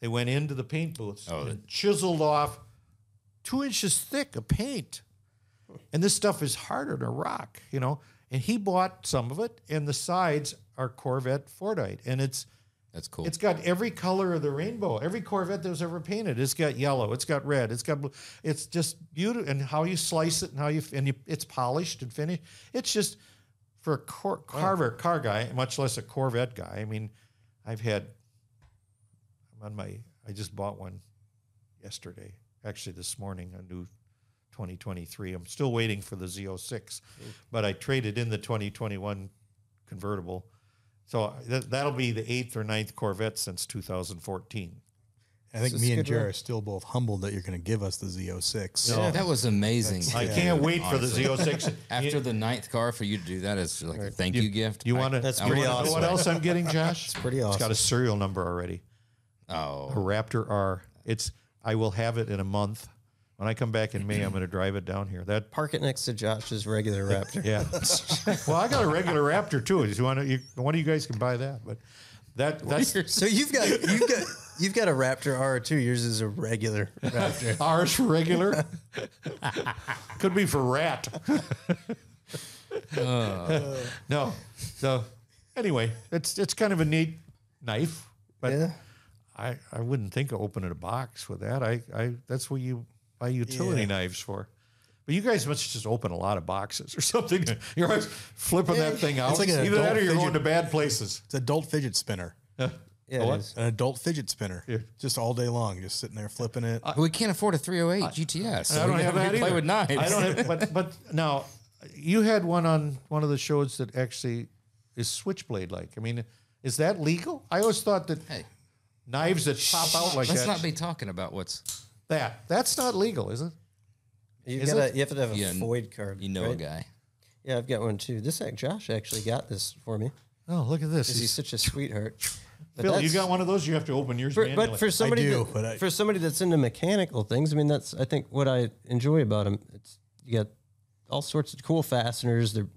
S2: they went into the paint booths oh, and chiseled off two inches thick of paint. And this stuff is harder than a rock, you know. And he bought some of it, and the sides are Corvette Fordite, and it's
S1: That's cool.
S2: it's got every color of the rainbow. Every Corvette that was ever painted, it's got yellow, it's got red, it's got blue. It's just beautiful, and how you slice it and how you and you, it's polished and finished. It's just for a cor- carver car guy, much less a Corvette guy. I mean, I've had. I'm on my. I just bought one yesterday. Actually, this morning, a new 2023. I'm still waiting for the Z06, but I traded in the 2021 convertible. So uh, th- that'll be the eighth or ninth Corvette since 2014.
S5: I think
S3: It's
S5: me and
S3: good run.
S5: Jer are still both humbled that you're going to give us the Z06.
S1: Yeah, that was amazing.
S2: I can't wait for the. Z06.
S1: After the ninth car, for you to do that is like a thank you, gift.
S2: You
S1: I-
S2: want to?
S3: That's
S2: you
S3: pretty
S2: wanna know
S3: awesome.
S2: What else I'm getting, Josh? It's
S3: pretty
S2: It's
S3: awesome.
S2: got a serial number already. Oh. A
S1: Oh,
S2: Raptor R. It's. I will have it in a month. When I come back in May, I'm going to drive it down here. That
S3: Park it next to Josh's regular Raptor.
S2: yeah. well, I got a regular Raptor too. You want to? You, one of you guys can buy that, but that that's
S3: So you've got you've got you've got a Raptor R2. Yours is a regular Raptor.
S2: ours for regular. Could be for rat. Uh. no. So anyway, it's it's kind of a neat knife, but
S3: Yeah.
S2: I, I wouldn't think of opening a box with that. I, I that's what you buy utility
S5: Yeah.
S2: knives for. But you guys must just open a lot of boxes or something. You're always flipping that thing out.
S5: like an
S2: Either that or you're going to bad places.
S5: It's adult fidget spinner.
S3: Yeah, it is.
S5: An adult fidget spinner. Just all day long, just sitting there flipping it.
S1: we can't afford a 308 GTS. So
S2: I don't have
S1: gotta
S2: that
S1: play
S2: either.
S1: with knives.
S2: I don't have, but but now you had one on one of the shows that actually is switchblade like. I mean, is that legal? I always thought that
S1: Hey.
S2: Knives that oh, pop out like that.
S1: Let's
S2: that.
S1: not be talking about what's
S2: that that's not legal, is it?
S3: You've
S2: Is
S3: got
S2: it?
S3: you have to have a
S1: Yeah,
S3: Void card.
S1: you know a guy.
S3: Yeah, I've got one too. This act, Josh actually got this for me
S2: Oh, look at this.
S3: because he's such a sweetheart. But
S2: Phil, you
S3: that's-
S2: got one of those. You have to open yours
S3: For,
S2: manually.
S3: but for somebody,
S5: do,
S3: that,
S5: but I-
S3: for somebody that's into mechanical things, I mean, that's I think what I enjoy about them. It's you got all sorts of cool fasteners. They're you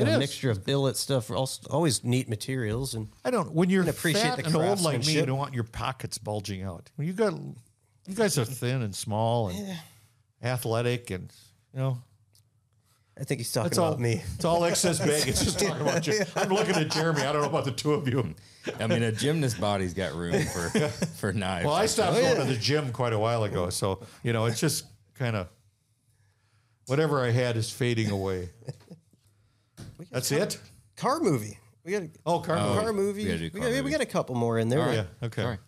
S2: It
S3: know,
S2: is.
S3: a mixture of billet stuff. al- Always neat materials, and
S2: I don't. When you're
S3: can appreciate
S2: fat
S3: the
S2: and old like me, you don't want your pockets bulging out. When you got, you guys are thin and small and athletic, and you know
S3: I think he's talking
S2: That's
S3: about
S2: all
S3: me.
S2: It's all excess baggage. Just talking about you. I'm looking at Jeremy. I don't know about the two of you.
S1: I mean, a gymnast body's got room for for knives.
S2: Well, I stopped going to the gym quite a while ago, so you know it's just kind of whatever I had is fading away. That's it.
S3: Car movie. We got a
S2: Oh, car.
S1: Oh,
S3: car movie.
S1: we
S3: We,
S1: gotta do car
S3: got, we got a couple more in there.
S1: Oh, All right.
S2: Yeah. Okay.
S1: Sorry.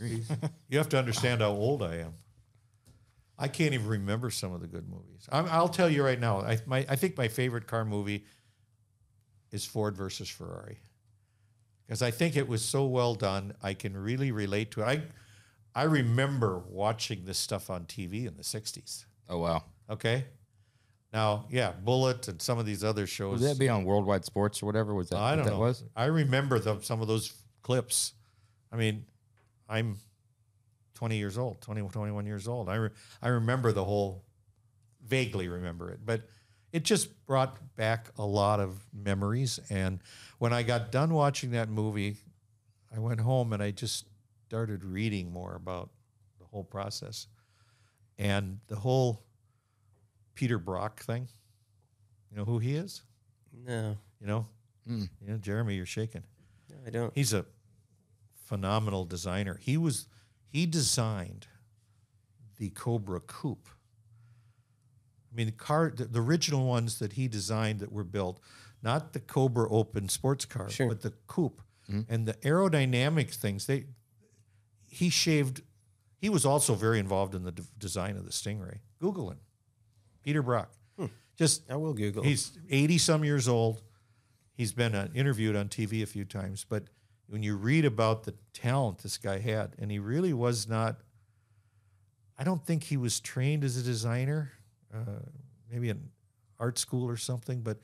S2: You have to understand how old I am. I can't even remember some of the good movies. I'm, I'll tell you right now. I my I think my favorite car movie is Ford versus Ferrari because I think it was so well done. I can really relate to it. I I remember watching this stuff on TV in the '60s.
S1: Oh wow.
S2: Okay. Now, yeah, Bullitt and some of these other shows.
S1: Would that be on Worldwide Sports or whatever? Was that
S2: I don't
S1: that
S2: know.
S1: was?
S2: I remember the, some of those clips. I mean, I'm 20 years old, 20, 21 years old. I, re, I remember the whole, vaguely remember it, but it just brought back a lot of memories. And when I got done watching that movie, I went home and I just started reading more about the whole process and the whole Peter Brock thing. You know who he is?
S3: No,
S2: You know, hmm. yeah, Jeremy, you're shaking.
S3: no, I don't.
S2: He's a phenomenal designer. He was he designed the Cobra Coupe. I mean, the car, the, the original ones that he designed that were built, not the Cobra Open sports car,
S3: Sure.
S2: but the Coupe hmm. and the aerodynamic things. They he shaved. He was also very involved in the d- design of the Stingray. Google him, Peter Brock. Just
S3: I will Google.
S2: He's 80 some years old. He's been uh, interviewed on TV a few times, but when you read about the talent this guy had, and he really was not, I don't think he was trained as a designer, uh, maybe an art school or something, but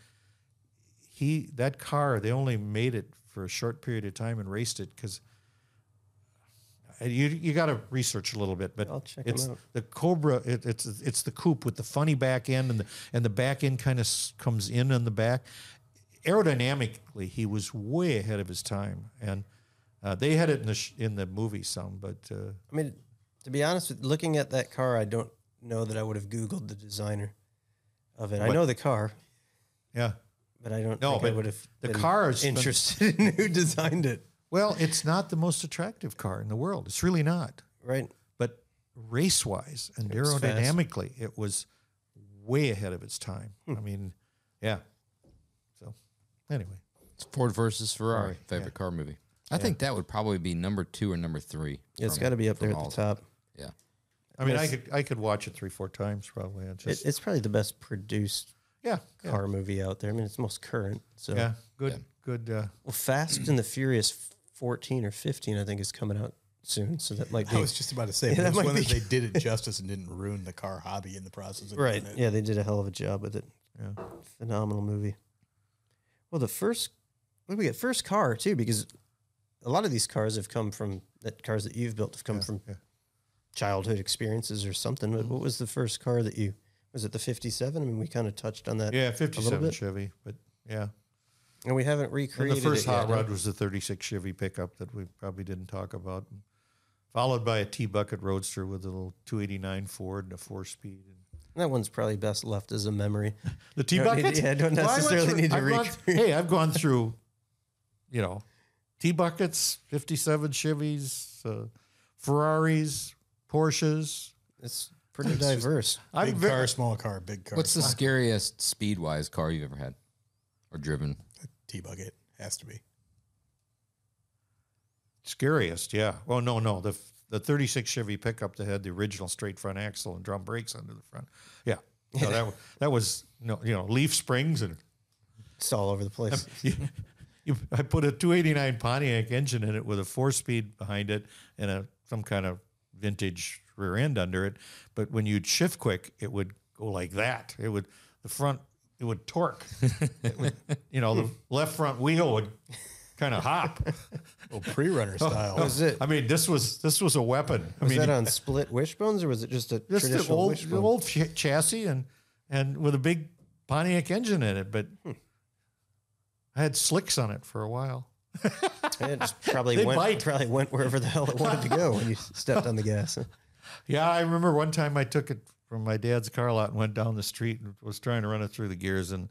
S2: he, that car, they only made it for a short period of time and raced it because you you got to research a little bit, but
S3: I'll check
S2: it's
S3: out.
S2: the Cobra. It, it's it's the coupe with the funny back end, and the and the back end kind of comes in on the back. Aerodynamically, he was way ahead of his time, and uh, they had it in the sh- in the movie some, but uh,
S3: I mean, to be honest, with looking at that car, I don't know that I would have Googled the designer of it. I know the car,
S2: yeah.
S3: but I don't
S2: No, but
S3: would have
S2: the car is-
S3: interested in who designed it.
S2: Well, it's not the most attractive car in the world. It's really not.
S3: Right.
S2: But race wise and
S3: It was
S2: aerodynamically, it was way ahead of its time. I mean, yeah. So, anyway,
S1: It's Ford versus Ferrari.
S2: Ferrari,
S1: Favorite
S2: yeah.
S1: car movie. I think that would probably be number two or number three.
S3: It's got to be up there
S1: from
S3: at
S1: all
S3: the
S1: of them.
S3: top.
S1: Yeah.
S2: I mean, I could I could watch it three four times probably. It's
S3: It, it's probably the best produced
S2: yeah, yeah,
S3: car movie out there. I mean, it's most current. So
S2: yeah, good good. Uh,
S3: well, Fast and the Furious 14 or 15, I think, is coming out soon. So that like be
S5: I was just about to say,
S3: Yeah,
S5: but
S3: that might
S5: one that
S3: be-
S5: they did it justice and didn't ruin the car hobby in the process of
S3: right.
S5: doing it.
S3: Yeah, they did a hell of a job with it.
S2: Yeah.
S3: phenomenal movie. Well, the first what do we get? First car too, because a lot of these cars have come from that cars that you've built have come from
S2: yeah.
S3: childhood experiences or something. What- What was the first car that you? Was it the '57? I mean, we kind of touched on that.
S2: yeah,
S3: a little
S2: fifty seven
S3: bit.
S2: Chevy, but yeah.
S3: And we haven't recreated.
S2: And
S3: recreated
S2: the first
S3: it yet,
S2: hot
S3: huh?
S2: rod was the 36 Chevy pickup that we probably didn't talk about, followed by a T bucket roadster with a little 289 Ford and a four speed.
S3: That one's probably best left as a memory.
S2: The T
S3: Don't need-
S2: bucket?
S3: yeah, don't necessarily need to recreate.
S2: Hey, I've gone through, you know, T buckets, 57 Chevys, uh, Ferraris, Porsches.
S3: It's pretty diverse.
S2: I'm
S5: Big
S2: ve-
S5: car, small car, big car.
S1: What's the scariest speed wise car you've ever had or driven?
S5: T bucket has to be.
S2: Scariest, yeah. Well, no, no. The the 36 Chevy pickup that had the original straight front axle and drum brakes under the front. Yeah. No, that that was no, you know, leaf springs and
S3: It's all over the place.
S2: I put a 289 Pontiac engine in it with a four speed behind it and a some kind of vintage rear end under it. But when you'd shift quick, it would go like that. It would the front it would torque. It would, you know, the left front wheel would kind of hop.
S5: Well, oh, pre-runner oh, style.
S3: Was it?
S2: I mean, this was this was a weapon. I
S3: Was
S2: mean,
S3: that on split wishbones or was it just a
S2: just the
S3: traditional
S2: old,
S3: wishbone?
S2: old ch- chassis and and with a big Pontiac engine in it, but hmm. I had slicks on it for a while.
S3: It just probably
S2: They
S3: went
S2: bite.
S3: probably went wherever the hell it wanted to go when you stepped on the gas.
S2: Yeah, I remember one time I took it from my dad's car lot and went down the street and was trying to run it through the gears and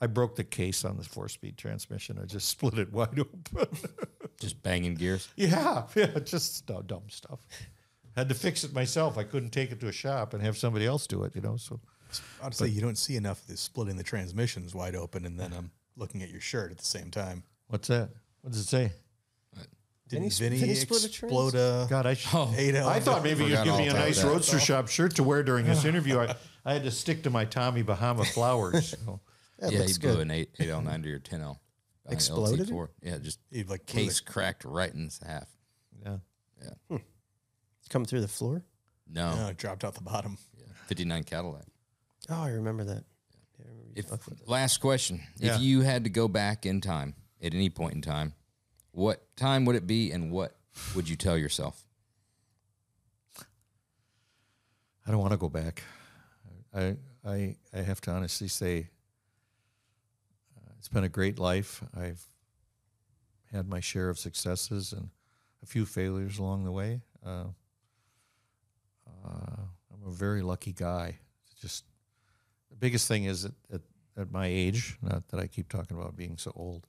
S2: I broke the case on the four speed transmission. I just split it wide open.
S1: Just banging gears.
S2: yeah, yeah, just dumb, dumb stuff. Had to fix it myself. I couldn't take it to a shop and have somebody else do it, you know. So
S5: Honestly, you don't see enough of this splitting the transmissions wide open and then I'm looking at your shirt at the same time.
S2: what's that? What does it say?
S5: Didn't
S3: he-
S5: Vinny,
S3: did he split a trans?
S5: explode a
S2: God, I sh-
S5: eight
S2: I thought maybe you'd give me a nice
S1: that.
S2: roadster shop shirt to wear during this interview. I, I had to stick to my Tommy Bahama flowers. you know.
S3: That
S1: yeah, he
S3: looks
S1: blew an 8, 8L9 to your 10L.
S3: Exploded it?
S1: LT4. Yeah, just
S5: He like blew the-
S1: case cracked right in half.
S2: Yeah. Yeah. Hmm.
S3: It's coming through the floor.
S1: No,
S5: No, it dropped out the bottom. Yeah.
S1: 59 Cadillac.
S3: Oh, I remember that. Yeah, I remember
S1: If,
S3: talked about that.
S1: last question.
S2: Yeah.
S1: If you had to go back in time at any point in time, what time would it be and what would you tell yourself?
S2: I don't want to go back. I I I have to honestly say, uh, it's been a great life. I've had my share of successes and a few failures along the way. Uh, uh, I'm a very lucky guy. It's just the biggest thing is at, at at my age, not that I keep talking about being so old.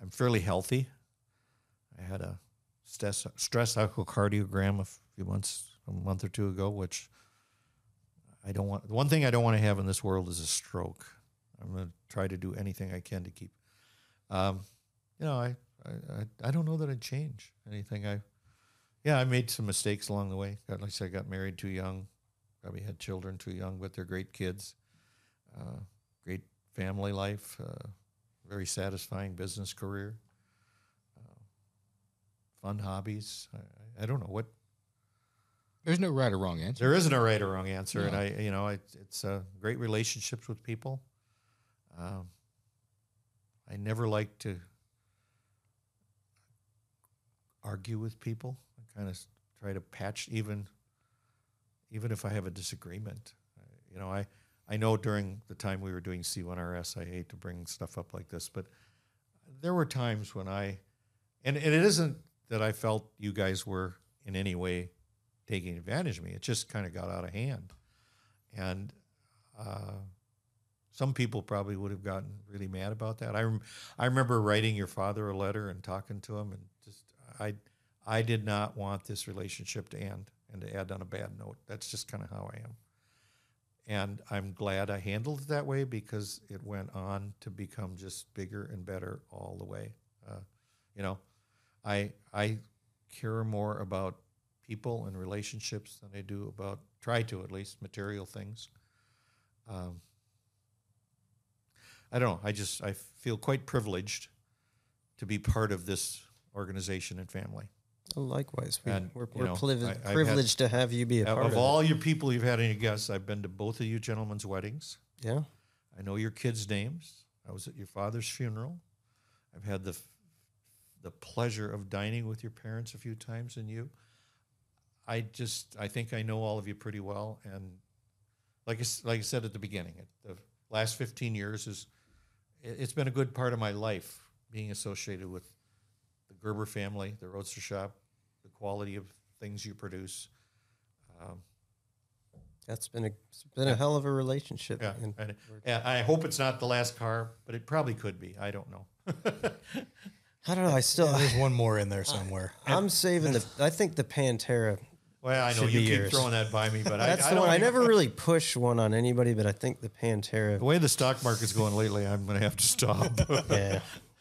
S2: I'm fairly healthy. I had a stress stress echocardiogram a few months, a month or two ago, which I don't want. The one thing I don't want to have in this world is a stroke. I'm going to try to do anything I can to keep. Um, you know, I, I I don't know that I'd change anything. I yeah, I made some mistakes along the way. Like I said, I got married too young. Probably had children too young, but they're great kids. Uh, great family life. Uh, very satisfying business career. Fun hobbies. I, I- don't know what
S1: There's no right or wrong answer.
S2: there isn't a right or wrong answer, and I, you know, it, it's uh, great relationships with people. Um, I never like to argue with people. I kind of try to patch even, even if I have a disagreement. You know, I, I know during the time we were doing C1 RS, I hate to bring stuff up like this, but there were times when I, and, and it isn't that I felt you guys were in any way taking advantage of me. It just kind of got out of hand. And uh, some people probably would have gotten really mad about that. I, rem- I remember writing your father a letter and talking to him, and just I, I did not want this relationship to end and to end on a bad note. That's just kind of how I am. And I'm glad I handled it that way because it went on to become just bigger and better all the way. Uh, you know, I I care more about people and relationships than I do about try to at least material things. Um, I don't know. I just I feel quite privileged to be part of this organization and family.
S3: Well, likewise, we,
S2: And,
S3: we're,
S2: you
S3: we're
S2: know,
S3: privi-
S2: I- I've had-
S3: privileged to have you be a part of, of
S2: all your people you've had any guests, I've been to both of you gentlemen's weddings.
S3: Yeah,
S2: I know your kids' names. I was at your father's funeral. I've had the the pleasure of dining with your parents a few times and you. I just I think I know all of you pretty well and like I, like I said at the beginning, it, the last 15 years is it, it's been a good part of my life being associated with the Gerber family, the Roadster Shop, the quality of things you produce. Um,
S3: that's been a it's been a hell of a relationship.
S2: yeah,
S3: and
S2: and, and I hope it's not the last car, but it probably could be. I don't know.
S3: I don't know. I still
S5: There's one more in there somewhere.
S3: I'm saving the. I think the Pantera.
S2: Well, I know
S3: should
S2: you
S3: be
S2: keep
S3: yours.
S2: throwing that by me, but I,
S3: That's
S2: I
S3: the
S2: don't
S3: one. I
S2: even-
S3: never really push one on anybody, but I think the Pantera.
S2: The way the stock market's going lately, I'm going to have to stop.
S3: Yeah,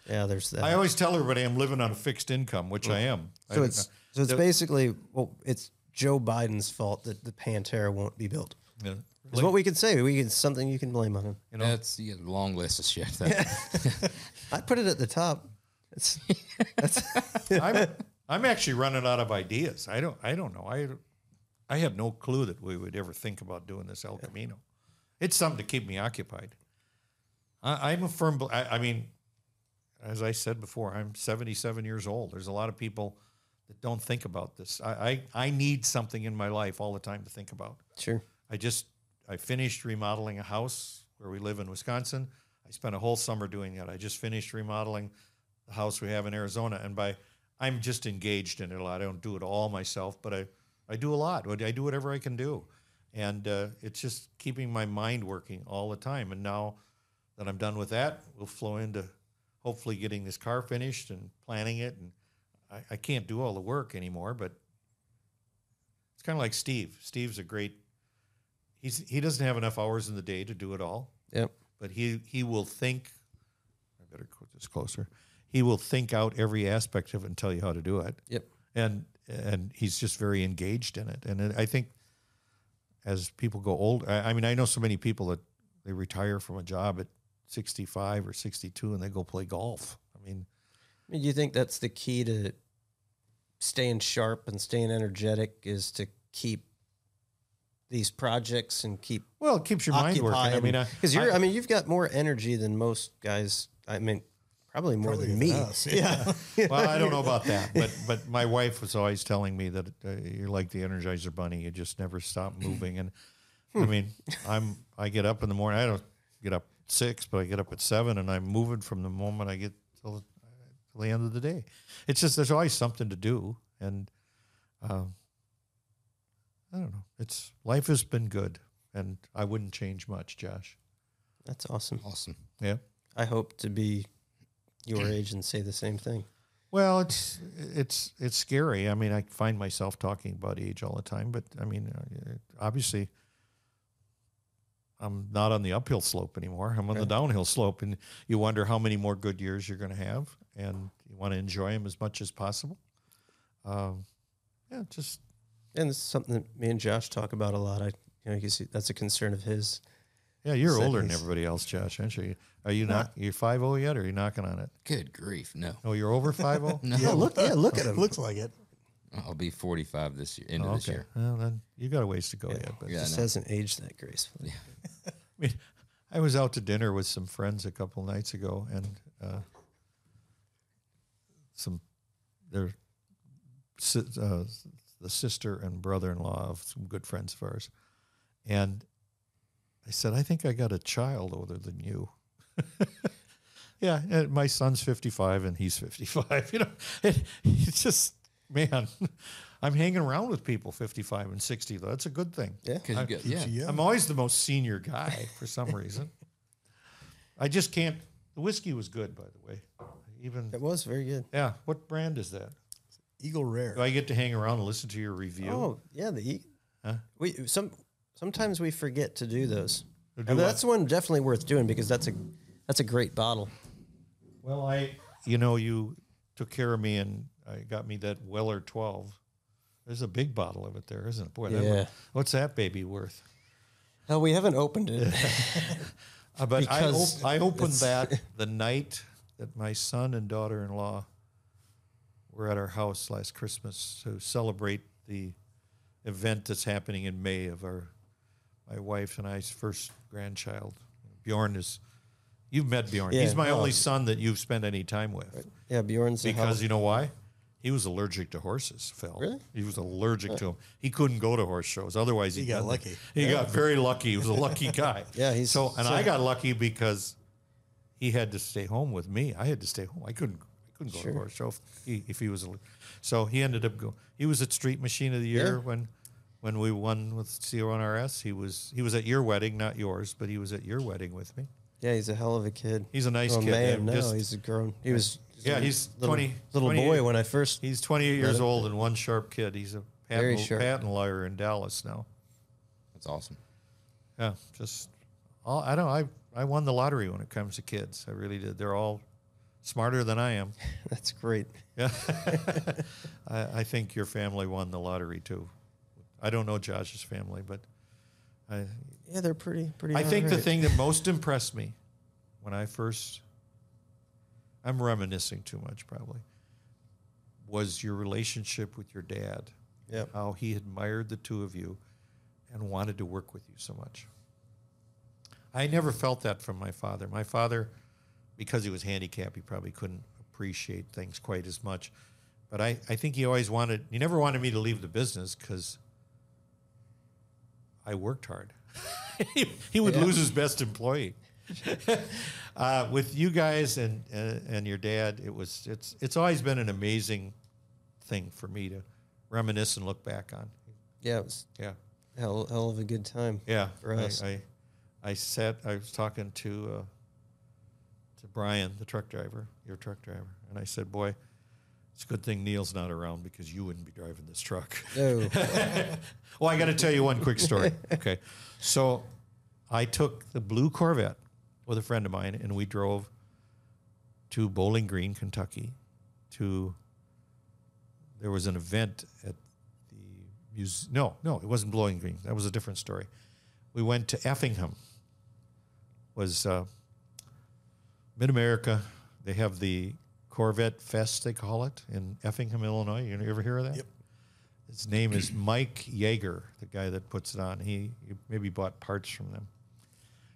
S3: yeah. There's that.
S2: I always tell everybody I'm living on a fixed income, which I am.
S3: so
S2: I-
S3: it's so it's
S2: the-
S3: basically well, it's Joe Biden's fault that the Pantera won't be built.
S2: yeah.
S3: Is what we can say. We can something you can blame on him.
S2: You know,
S1: That's a long list of shit. That,
S3: I put it at the top. It's that's
S2: I'm, I'm actually running out of ideas. I don't. I don't know. I I had no clue that we would ever think about doing this El Camino. It's something to keep me occupied. I, I'm a firm. I, I mean, as I said before, I'm 77 years old. There's a lot of people that don't think about this. I I, I need something in my life all the time to think about.
S3: sure.
S2: I just I finished remodeling a house where we live in Wisconsin. I spent a whole summer doing that. I just finished remodeling the house we have in Arizona, and by I'm just engaged in it a lot. I don't do it all myself, but I I do a lot. I do whatever I can do, and uh, it's just keeping my mind working all the time. And now that I'm done with that, we'll flow into hopefully getting this car finished and planning it. And I, I can't do all the work anymore, but it's kind of like Steve. Steve's a great he's he doesn't have enough hours in the day to do it all,
S3: Yep.
S2: but he he will think. I better put this closer. He will think out every aspect of it and tell you how to do it.
S3: Yep.
S2: And and he's just very engaged in it. And I think as people go old, I, I mean, I know so many people that they retire from a job at sixty five or sixty two and they go play golf. I mean,
S3: Do you think that's the key to staying sharp and staying energetic is to keep these projects and keep
S2: well, it keeps your mind working. I mean,
S3: because you're I, mean you've got more energy than most guys. I mean probably more
S5: Probably
S3: than
S5: than
S3: me.
S5: us,
S3: Yeah.
S2: well, I don't know about that, but but my wife was always telling me that uh, you're like the Energizer Bunny; you just never stop moving. And I mean, I'm I get up in the morning. I don't get up at six, but I get up at seven, and I'm moving from the moment I get till, till the end of the day. It's just there's always something to do, and um, I don't know. It's life has been good, and I wouldn't change much, Josh.
S3: That's awesome.
S1: awesome.
S2: Yeah.
S3: I hope to be your age and say the same thing.
S2: Well, it's it's it's scary. I mean, I find myself talking about age all the time, but I mean, uh, obviously, I'm not on the uphill slope anymore. I'm on the downhill slope, and you wonder how many more good years you're going to have, and you want to enjoy them as much as possible. Um, yeah, just
S3: And is something that me and Josh talk about a lot. I you know you can see that's a concern of his.
S2: Yeah. You're older than everybody else, Josh, aren't you? Are you not? You're five zero yet, or are you knocking on it?
S1: Good grief, no.
S2: Oh, you're over five zero.
S1: No,
S3: look, yeah, look at him.
S5: Looks like it.
S1: I'll be 45 this year, end of this
S2: okay.
S1: year.
S2: Well, then you got a ways to go yet. But
S1: Yeah,
S3: Just
S1: no.
S3: hasn't aged that gracefully.
S2: I mean, I was out to dinner with some friends a couple nights ago, and uh, some they're si- uh, the sister and brother-in-law of some good friends of ours, and I said, "I think I got a child older than you." yeah, and my son's fifty-five and he's fifty-five. You know, it, it's just man. I'm hanging around with people 55 and 60, though. That's a good thing.
S3: Yeah.
S1: Because you got, yeah.
S2: I'm always the most senior guy for some reason. I just can't. The whiskey was good, by the way. Even
S3: It was very good.
S2: yeah. What brand is that?
S5: Eagle Rare.
S2: Do I get to hang around and listen to your review?
S3: Oh yeah, the e-
S2: Huh?
S3: we some sometimes we forget to do those.
S2: Do what?
S3: that's one definitely worth doing because that's a that's a great bottle.
S2: Well, I, you know, you took care of me and I got me that Weller 12 There's a big bottle of it there, isn't it? Boy,
S3: Yeah.
S2: one- what's that baby worth?
S3: Oh, we haven't opened it.
S2: Uh, but I, op- I opened that the night that my son and daughter-in-law were at our house last Christmas to celebrate the event that's happening in May of our my wife and I's first grandchild. Bjorn is. You've met Bjorn.
S3: Yeah,
S2: He's my
S3: oh.
S2: only son that you've spent any time with.
S3: yeah, Bjorn's a hell-
S2: Because you know why? He was allergic to horses, Phil.
S3: Really?
S2: He was allergic to them. He couldn't go to horse shows. Otherwise,
S5: He
S2: he'd
S5: got
S2: done
S5: lucky.
S2: that. He got very lucky. He was a lucky guy.
S3: Yeah, he's-
S2: so. And
S3: so-
S2: I got lucky because he had to stay home with me. I had to stay home. I couldn't. I couldn't go to horse show if he, if he was. So he ended up going. He was at Street Machine of the Year
S3: Yeah.
S2: when. When we won with C1 RS, he was he was at your wedding, not yours, but he was at your wedding with me.
S3: Yeah, he's a hell of a kid.
S2: He's a nice
S3: oh,
S2: kid,
S3: Man, no,
S2: just-
S3: he's a grown. He was.
S2: Yeah, he's
S3: little,
S2: 20
S3: little
S2: 28
S3: boy when I first.
S2: He's 28 years old and one sharp kid. He's a
S3: Very
S2: patent,
S3: sharp.
S2: patent lawyer in Dallas now.
S1: That's awesome.
S2: Yeah, just all, I don't. I I won the lottery when it comes to kids. I really did. They're all smarter than I am.
S3: That's great.
S2: Yeah, I, I think your family won the lottery too. I don't know Josh's family, but I
S3: Yeah, they're pretty pretty.
S2: I think the
S3: alright.
S2: thing that most impressed me when I first, I'm reminiscing too much probably, was your relationship with your dad.
S3: Yep.
S2: How he admired the two of you and wanted to work with you so much. I never felt that from my father. My father, because he was handicapped, he probably couldn't appreciate things quite as much. But I, I think he always wanted, he never wanted me to leave the business because I worked hard. he, he would lose his best employee. uh, with you guys and uh, and your dad, it was it's it's always been an amazing thing for me to reminisce and look back on.
S3: Yeah, it was
S2: Yeah,
S3: hell hell of a good time.
S2: yeah.
S3: For
S2: I. I I sat. I was talking to uh, to Brian, the truck driver, your truck driver, and I said, "Boy, it's a good thing Neil's not around because you wouldn't be driving this truck."
S3: No.
S2: Well, I got to tell you one quick story. okay. So I took the blue Corvette with a friend of mine and we drove to Bowling Green, Kentucky to there was an event at the museum. No, no, it wasn't Bowling Green. That was a different story. We went to Effingham. Was uh, Mid America. They have the Corvette Fest, they call it, in Effingham, Illinois. You ever hear of that?
S5: Yep.
S2: His name is Mike Yager, the guy that puts it on. He, he maybe bought parts from them.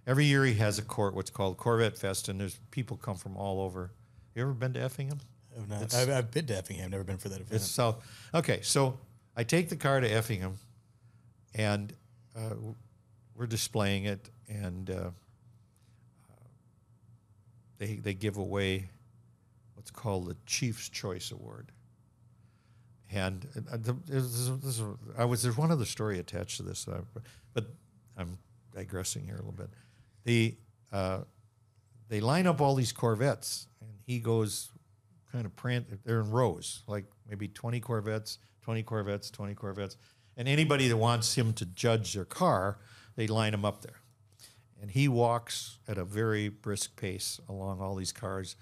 S2: Every year he has a court, what's called Corvette Fest, and there's people come from all over. You ever been to Effingham?
S5: I've, not, I've, I've been to Effingham, never been for that event.
S2: It's south. Okay, so I take the car to Effingham, and uh, we're displaying it, and uh, they they give away what's called the Chief's Choice Award. And uh, this I was there's one other story attached to this, uh, but I'm digressing here a little bit. The uh, they line up all these Corvettes, and he goes kind of prant. They're in rows, like maybe 20 Corvettes, 20 Corvettes, 20 Corvettes, and anybody that wants him to judge their car, they line him up there. And he walks at a very brisk pace along all these cars,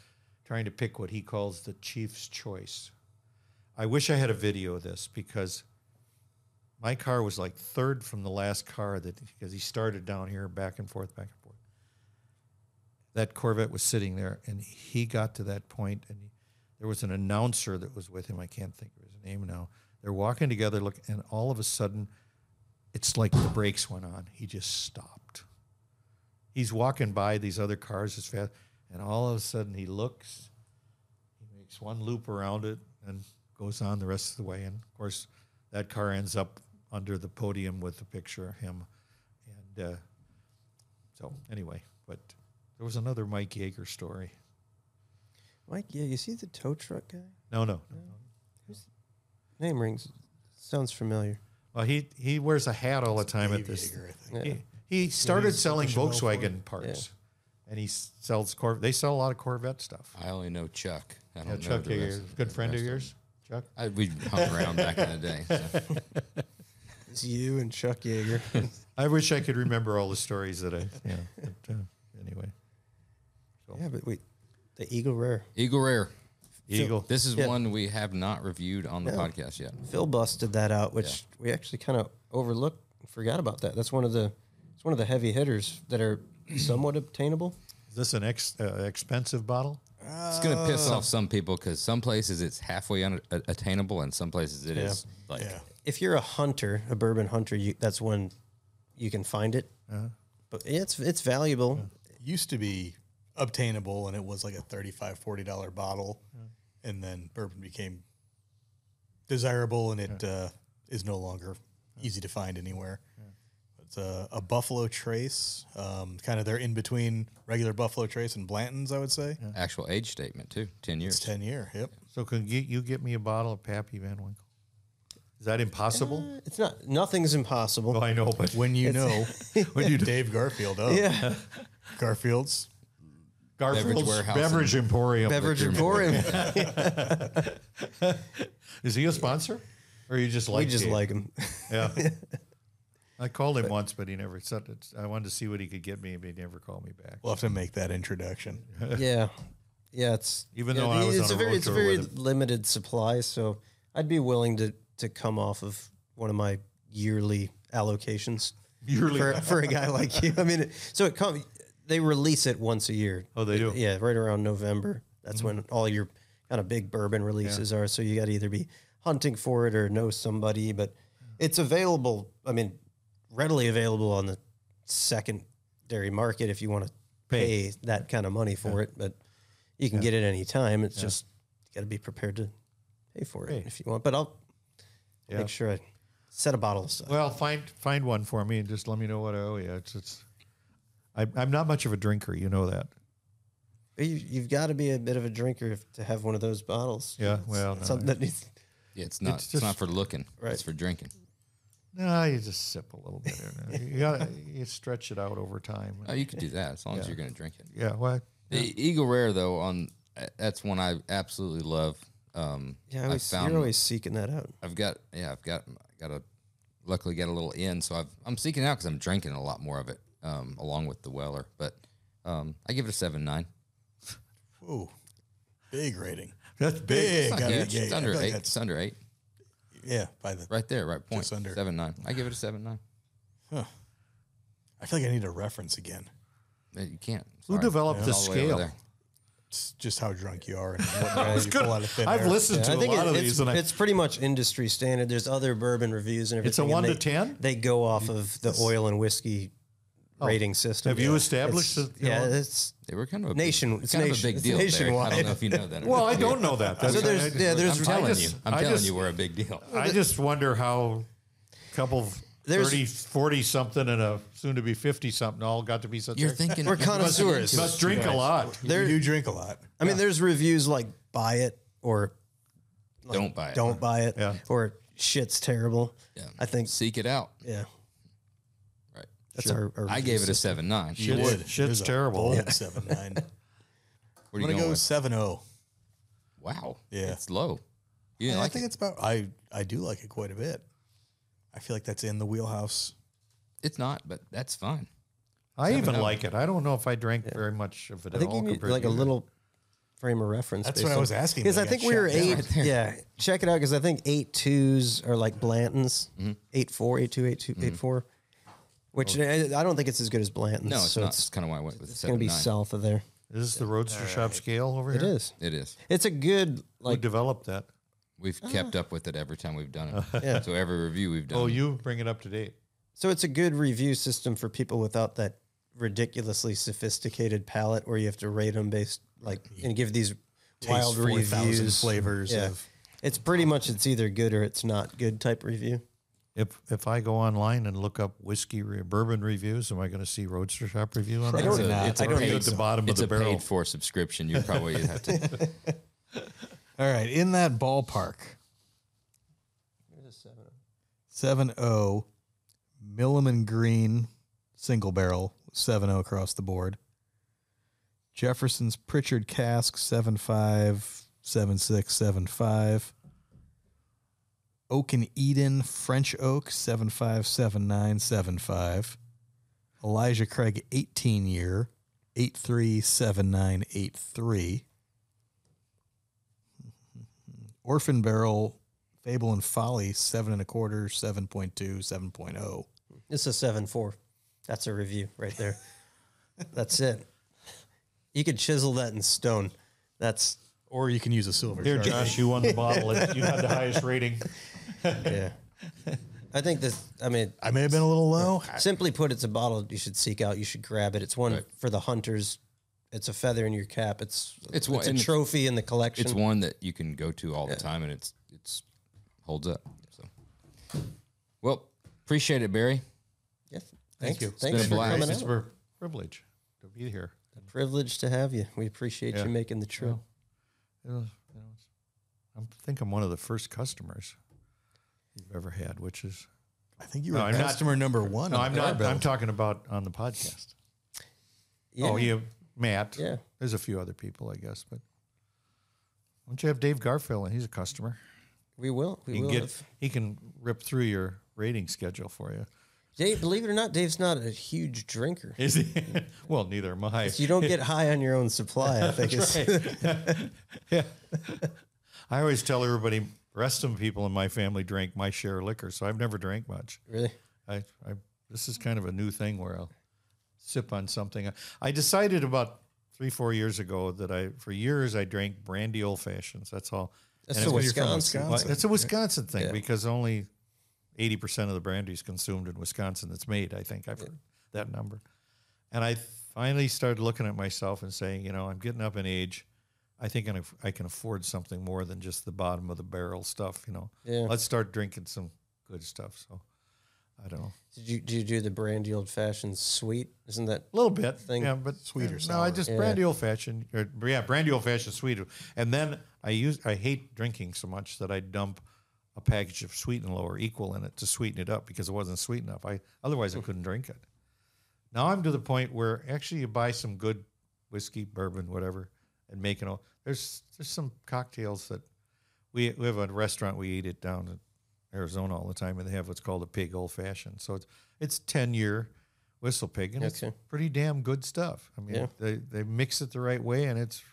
S2: trying to pick what he calls the chief's choice. I wish I had a video of this because my car was like third from the last car that because he started down here back and forth, back and forth. That Corvette was sitting there, and he got to that point, and he, there was an announcer that was with him. I can't think of his name now. They're walking together, look, and all of a sudden, it's like the brakes went on. He just stopped. He's walking by these other cars as fast, and all of a sudden he looks. He makes one loop around it and goes on the rest of the way. And of course, that car ends up under the podium with a picture of him. And uh, so, anyway, but there was another Mike Yager story.
S3: Mike, yeah, you see the tow truck guy?
S2: No, no, no.
S3: Name rings. Sounds familiar.
S2: Well, he he wears a hat all the time at this.
S5: Yager, I think.
S3: Yeah.
S2: He, he started selling
S5: pushing well for
S2: Volkswagen parts, and he sells Cor. They sell a lot of Corvette stuff.
S1: I only know Chuck. I don't
S2: Yeah,
S1: know
S2: Chuck
S1: the
S2: Yeager,
S1: rest of-
S2: good
S1: the
S2: friend of
S1: rest
S2: yours, Chuck.
S1: I, we hung around back in the day. so.
S3: It's you and Chuck Yeager.
S2: I wish I could remember all the stories that I. Yeah. But, uh, anyway,
S3: yeah, but wait, the Eagle Rare.
S1: Eagle Rare,
S2: Eagle.
S1: This is
S3: Yeah.
S1: one we have not reviewed on the podcast yet.
S3: Phil busted that out, which we actually kind of overlooked, forgot about that. That's one of the it's one of the heavy hitters that are somewhat obtainable.
S2: Is this an ex, uh, expensive bottle?
S1: It's going to piss off some people because some places it's halfway un- a- attainable, and some places it is like
S5: Yeah.
S3: If you're a hunter, a bourbon hunter, you, that's when you can find it. But it's it's valuable.
S5: used to be obtainable and it was like a 35 40 dollar bottle and then bourbon became desirable and it uh, is no longer easy to find anywhere it's a, a buffalo trace um, kind of they're in between regular buffalo trace and blanton's i would say
S1: actual age statement too. Ten years.
S5: it's 10 year yep
S2: So can you, you get me a bottle of Pappy Van Winkle? Is that impossible?
S3: It's not nothing's impossible.
S2: Oh, I know, but
S5: when you know
S2: when you
S5: dave garfield oh
S3: yeah,
S5: garfield's
S2: Garfield's
S1: Warehouse
S2: Beverage Emporium.
S3: beverage emporium.
S2: Is he a sponsor, or you just like?
S3: we just
S2: Dave?
S3: like them.
S2: Yeah. I called him once, but he never said it. I wanted to see what he could get me, but he never called me back.
S5: we'll have to make that introduction
S3: yeah, yeah. It's
S2: Even
S3: yeah,
S2: though I was
S3: it's
S2: on
S3: a
S2: a
S3: very
S2: road
S3: it's a
S2: tour
S3: very
S2: with him.
S3: limited supply, so I'd be willing to to come off of one of my yearly allocations
S2: Yearly.
S3: for, for a guy like you. I mean, so it comes. they release it once a year.
S2: Oh, they do? Mm-hmm.
S3: Yeah, right around November. That's when all your kind of big bourbon releases are. So you got to either be hunting for it or know somebody, but it's available. I mean, readily available on the secondary market if you want to pay, that kind of money for it. But you can get it any time. It's just you got to be prepared to pay for it if you want. But I'll
S2: Yeah.
S3: make sure I set a bottle aside.
S2: Well, find find one for me and just let me know what I owe you. It's, it's I, I'm not much of a drinker, you know that.
S3: You, you've got to be a bit of a drinker if- to have one of those bottles.
S2: Yeah,
S3: It's
S2: well, no,
S3: something that needs.
S1: Yeah, it's not.
S2: It's
S1: It's, not for looking.
S3: Right.
S1: It's for drinking.
S2: No, you just sip a little bit. in. You got you stretch it out over time.
S1: Oh, you could do that as long as you're going to drink it.
S2: Yeah, what?
S1: The Eagle Rare though, on that's one I absolutely love. Um,
S3: Yeah, I
S1: I
S3: always,
S1: found
S3: you're always seeking that out.
S1: I've got yeah, I've got I've got a luckily got a little in, so I've, I'm seeking it out because I'm drinking a lot more of it, um, along with the Weller. But um, I give it a seven nine.
S5: Ooh, big rating
S2: That's big.
S5: big
S1: It's,
S5: out of the
S1: huge.
S5: gate.
S1: It's
S5: I
S1: under eight.
S5: that's-
S1: It's under eight,
S5: yeah by the
S1: right there, right point.
S5: Just under.
S1: seven nine. I give it a seven nine.
S5: I feel like I need a reference again.
S1: You can't.
S2: Who
S1: Sorry.
S2: developed the
S1: All way over
S2: scale?
S1: there.
S5: It's just how drunk you are and what you pull out of thin
S2: I've
S5: air.
S2: listened
S3: Yeah,
S2: to
S3: I think
S2: a lot
S3: it-
S2: of
S3: it's,
S2: these, and I,
S3: it's pretty much industry standard. There's other bourbon reviews and everything.
S2: It's a
S3: and
S2: one to
S3: they-
S2: 10?
S3: They go off of the oil and whiskey Oh. rating system.
S2: Oh. have you
S3: Yeah.
S2: established
S3: It's-
S2: that,
S3: Yeah,
S2: know-
S3: it's
S1: They were kind of a
S3: Nation-
S1: Big,
S3: it's
S1: kind
S3: nation-
S1: of a big
S3: it's
S1: deal. Derek. I
S3: nationwide.
S1: don't know if you know that.
S2: well. I don't know that. That's,
S3: So there's-
S2: I,
S3: yeah, there's-
S1: I'm telling
S2: just-
S1: you. I'm
S2: I
S1: telling
S2: just-
S1: you, we're a big deal.
S2: I just wonder how a couple of
S3: There's-
S2: 30, 40 something and a soon to be 50 something all got to be such
S1: You're
S2: a-
S1: thinking
S3: We're connoisseurs.
S1: into
S2: must drink a lot.
S5: You do drink a lot.
S3: I mean, there's reviews like buy it or
S1: Don't buy it.
S3: don't buy it
S2: Yeah.
S3: or shit's terrible.
S1: Yeah.
S3: I think
S1: Seek it out.
S3: yeah,
S1: Right.
S3: That's our, our.
S1: I
S3: review
S1: gave it a seven nine.
S5: You
S2: Shit's-
S5: would.
S2: shit's
S5: There's a
S2: terrible.
S5: bold
S2: Yeah.
S5: Seven nine.
S1: What
S5: I'm
S1: are you
S5: gonna
S1: going
S5: go
S1: with?
S5: seven zero.
S1: Wow.
S5: Yeah.
S1: It's low. You didn't
S5: I
S1: like
S5: think
S1: it?
S5: it's about. I I do like it quite a bit. I feel like that's in the wheelhouse.
S1: It's not, but that's fine.
S2: I even
S1: up.
S2: like it. I don't know if I drank very much of it
S3: I
S2: at
S3: think
S2: all.
S3: you need
S2: compared
S3: like
S2: to
S3: a
S2: you.
S3: little frame of reference.
S5: That's
S3: based
S5: what I was asking,
S3: Because
S5: but
S3: I
S5: I
S3: think we were
S5: shot down
S3: eight.
S5: right
S3: yeah, check it out because I think eight twos are like Blanton's. Mm-hmm. Eight four, eight two, eight two, eight mm-hmm. four. Which I I don't think it's as good as Blanton's.
S1: No, it's
S3: so
S1: not.
S3: It's,
S1: It's kind of why I went with
S3: it's going to be
S1: nine.
S3: south of there.
S2: Is this the Roadster Shop scale over
S3: It
S2: here?
S3: is.
S1: It is.
S3: It's a good
S2: Who
S3: like.
S2: developed that?
S1: We've kept up with it every time we've done it.
S3: Yeah.
S1: So every review we've oh, done.
S2: Oh, you bring it up to date.
S3: So it's a good review system for people without that ridiculously sophisticated palate where you have to rate them based like and give these wild
S5: 4,000
S3: reviews.
S5: flavors
S3: Yeah.
S5: of-
S3: It's pretty much it's either good or it's not good type review.
S2: If if I go online and look up whiskey re- bourbon reviews, am I going to see Roadster Shop review on
S3: I
S2: there?
S3: don't-
S1: It's a,
S5: not.
S1: it's
S5: I
S1: a
S5: don't
S1: paid,
S2: at the bottom of the
S1: a
S2: barrel.
S1: paid for subscription. You probably have to.
S5: All right, in that ballpark. Seven oh. zero, oh, Milam & Greene, single barrel, seven zero across the board. Jefferson's Pritchard Cask, seven five, seven six, seven five. Oak and Eden French Oak, seven five, seven nine, seven five. Elijah Craig, eighteen year, eight three, seven nine, eight three. Orphan Barrel, Fable and Folly, seven and a quarter, 7.2, 7.0.
S3: It's a seven four. That's a review right there. That's it. You could chisel that in stone. That's
S5: Or you can use a silver.
S2: Here,
S5: Sharpie.
S2: Josh, you won the bottle. You had the highest rating.
S3: Yeah. I think that I mean
S5: I may have been a little low.
S3: simply put, it's a bottle you should seek out. You should grab it. It's one
S1: Right.
S3: for the hunters. It's a feather in your cap. It's
S1: It's
S3: it's,
S1: one-
S3: a trophy in the collection.
S1: It's one that you can go to all the time, and it's it's holds up. So, well, appreciate it, Barry.
S3: Yeah.
S2: Thank
S3: Thanks,
S2: you.
S3: Thanks
S1: been a
S3: for
S1: blast.
S3: coming
S2: It's a privilege to be here.
S3: Privileged to have you. We appreciate
S2: Yeah.
S3: you making the trip.
S2: You know, you know, I think I'm one of the first customers you've ever had, which is
S5: I think you
S2: No,
S5: were
S2: I'm not-
S5: customer number one.
S2: no,
S5: on
S2: I'm not.
S5: Barbell.
S2: I'm talking about on the podcast.
S3: Yeah.
S2: Oh, you, Matt.
S3: Yeah.
S2: There's a few other people, I guess, but why don't you have Dave Garfield? And he's a customer.
S3: We will. We
S2: He can
S3: will.
S2: get.
S3: have-
S2: He can rip through your rating schedule for you.
S3: Dave, believe it or not, Dave's not a huge drinker.
S2: Is he? well, neither am I.
S3: You don't get high on your own supply. I think it's
S2: I always tell everybody, the rest of the people in my family drank my share of liquor, so I've never drank much.
S3: really.
S2: I, I this is kind of a new thing where I'll sip on something. I decided about three, four years ago that I, for years, I drank brandy old fashions. That's all.
S3: That's
S2: And it's-
S3: Wisconsin.
S2: Well, it's a Wisconsin thing
S3: Yeah.
S2: because only eighty percent of the brandy is consumed in Wisconsin. That's made. I think I've heard that number. And I finally started looking at myself and saying, you know, I'm getting up in age. I think I can- afford something more than just the bottom of the barrel stuff. You know,
S3: Yeah.
S2: let's start drinking some good stuff. So I don't know.
S3: Did you do you do the brandy old fashioned sweet? Isn't that
S2: A little bit,
S3: thing?
S2: yeah, but
S5: Sweet or
S2: No, I just
S3: Yeah.
S2: brandy old fashioned, or yeah, brandy old fashioned sweet. And then I use I hate drinking so much that I dump a package of sweet and low or equal in it to sweeten it up because it wasn't sweet enough. I otherwise I hmm. couldn't drink it. Now I'm to the point where actually you buy some good whiskey, bourbon, whatever, and making it all. There's there's some cocktails that we we have a restaurant we eat it down in Arizona all the time, and they have what's called a pig old fashioned. So it's it's ten year whistle pig, and it's pretty damn good stuff. I mean,
S3: Yeah.
S2: they they mix it the right way, and it's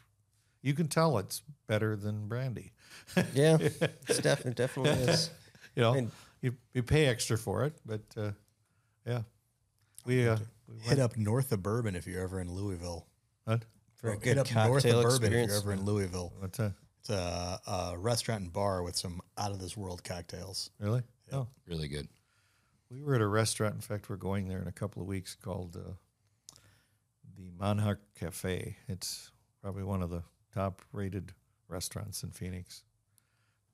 S2: you can tell it's better than brandy.
S3: yeah? It's definitely definitely is.
S2: you know,
S3: And-
S2: you you pay extra for it, but uh, yeah, we uh, we
S5: Hit up north of Bourbon if you're ever in Louisville.
S2: what?
S3: For a good
S5: up north of
S3: cocktail
S5: Bourbon if
S3: experience.
S5: you're ever in Louisville.
S2: What's that?
S5: It's a, a restaurant and bar with some out of this world cocktails.
S2: Really? Oh,
S1: Really good.
S2: we were at a restaurant. In fact, we're going there in a couple of weeks called uh, the Monarch Cafe. It's probably one of the top rated restaurants in Phoenix.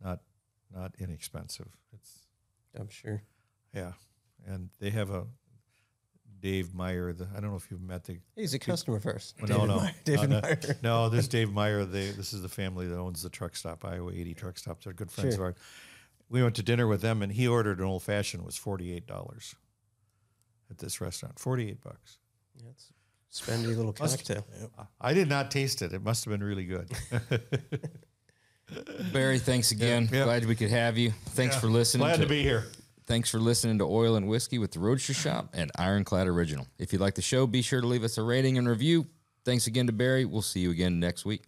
S2: Not not inexpensive. It's
S3: I'm sure.
S2: yeah, and they have a Dave Meyer. The I don't know if you've met the
S3: He's a customer first. ours.
S2: Well, no, no,
S3: Meyer. David
S2: no, no,
S3: Meyer.
S2: no. This Dave Meyer. They, this is the family that owns the truck stop, Iowa 80 truck stops. They're good friends
S3: Sure.
S2: of ours. We went to dinner with them, and he ordered an old fashioned. Was forty eight dollars at this restaurant. Forty eight bucks.
S3: Yeah, it's a spendy little cocktail.
S2: I did not taste it. It must have been really good.
S1: Barry, thanks again.
S2: yeah.
S1: Glad we could have you. Thanks for listening.
S2: Glad to be here.
S1: Thanks for listening to Oil and Whiskey with the Roadster Shop and Ironclad Original. If you like the show, be sure to leave us a rating and review. Thanks again to Barry. We'll see you again next week.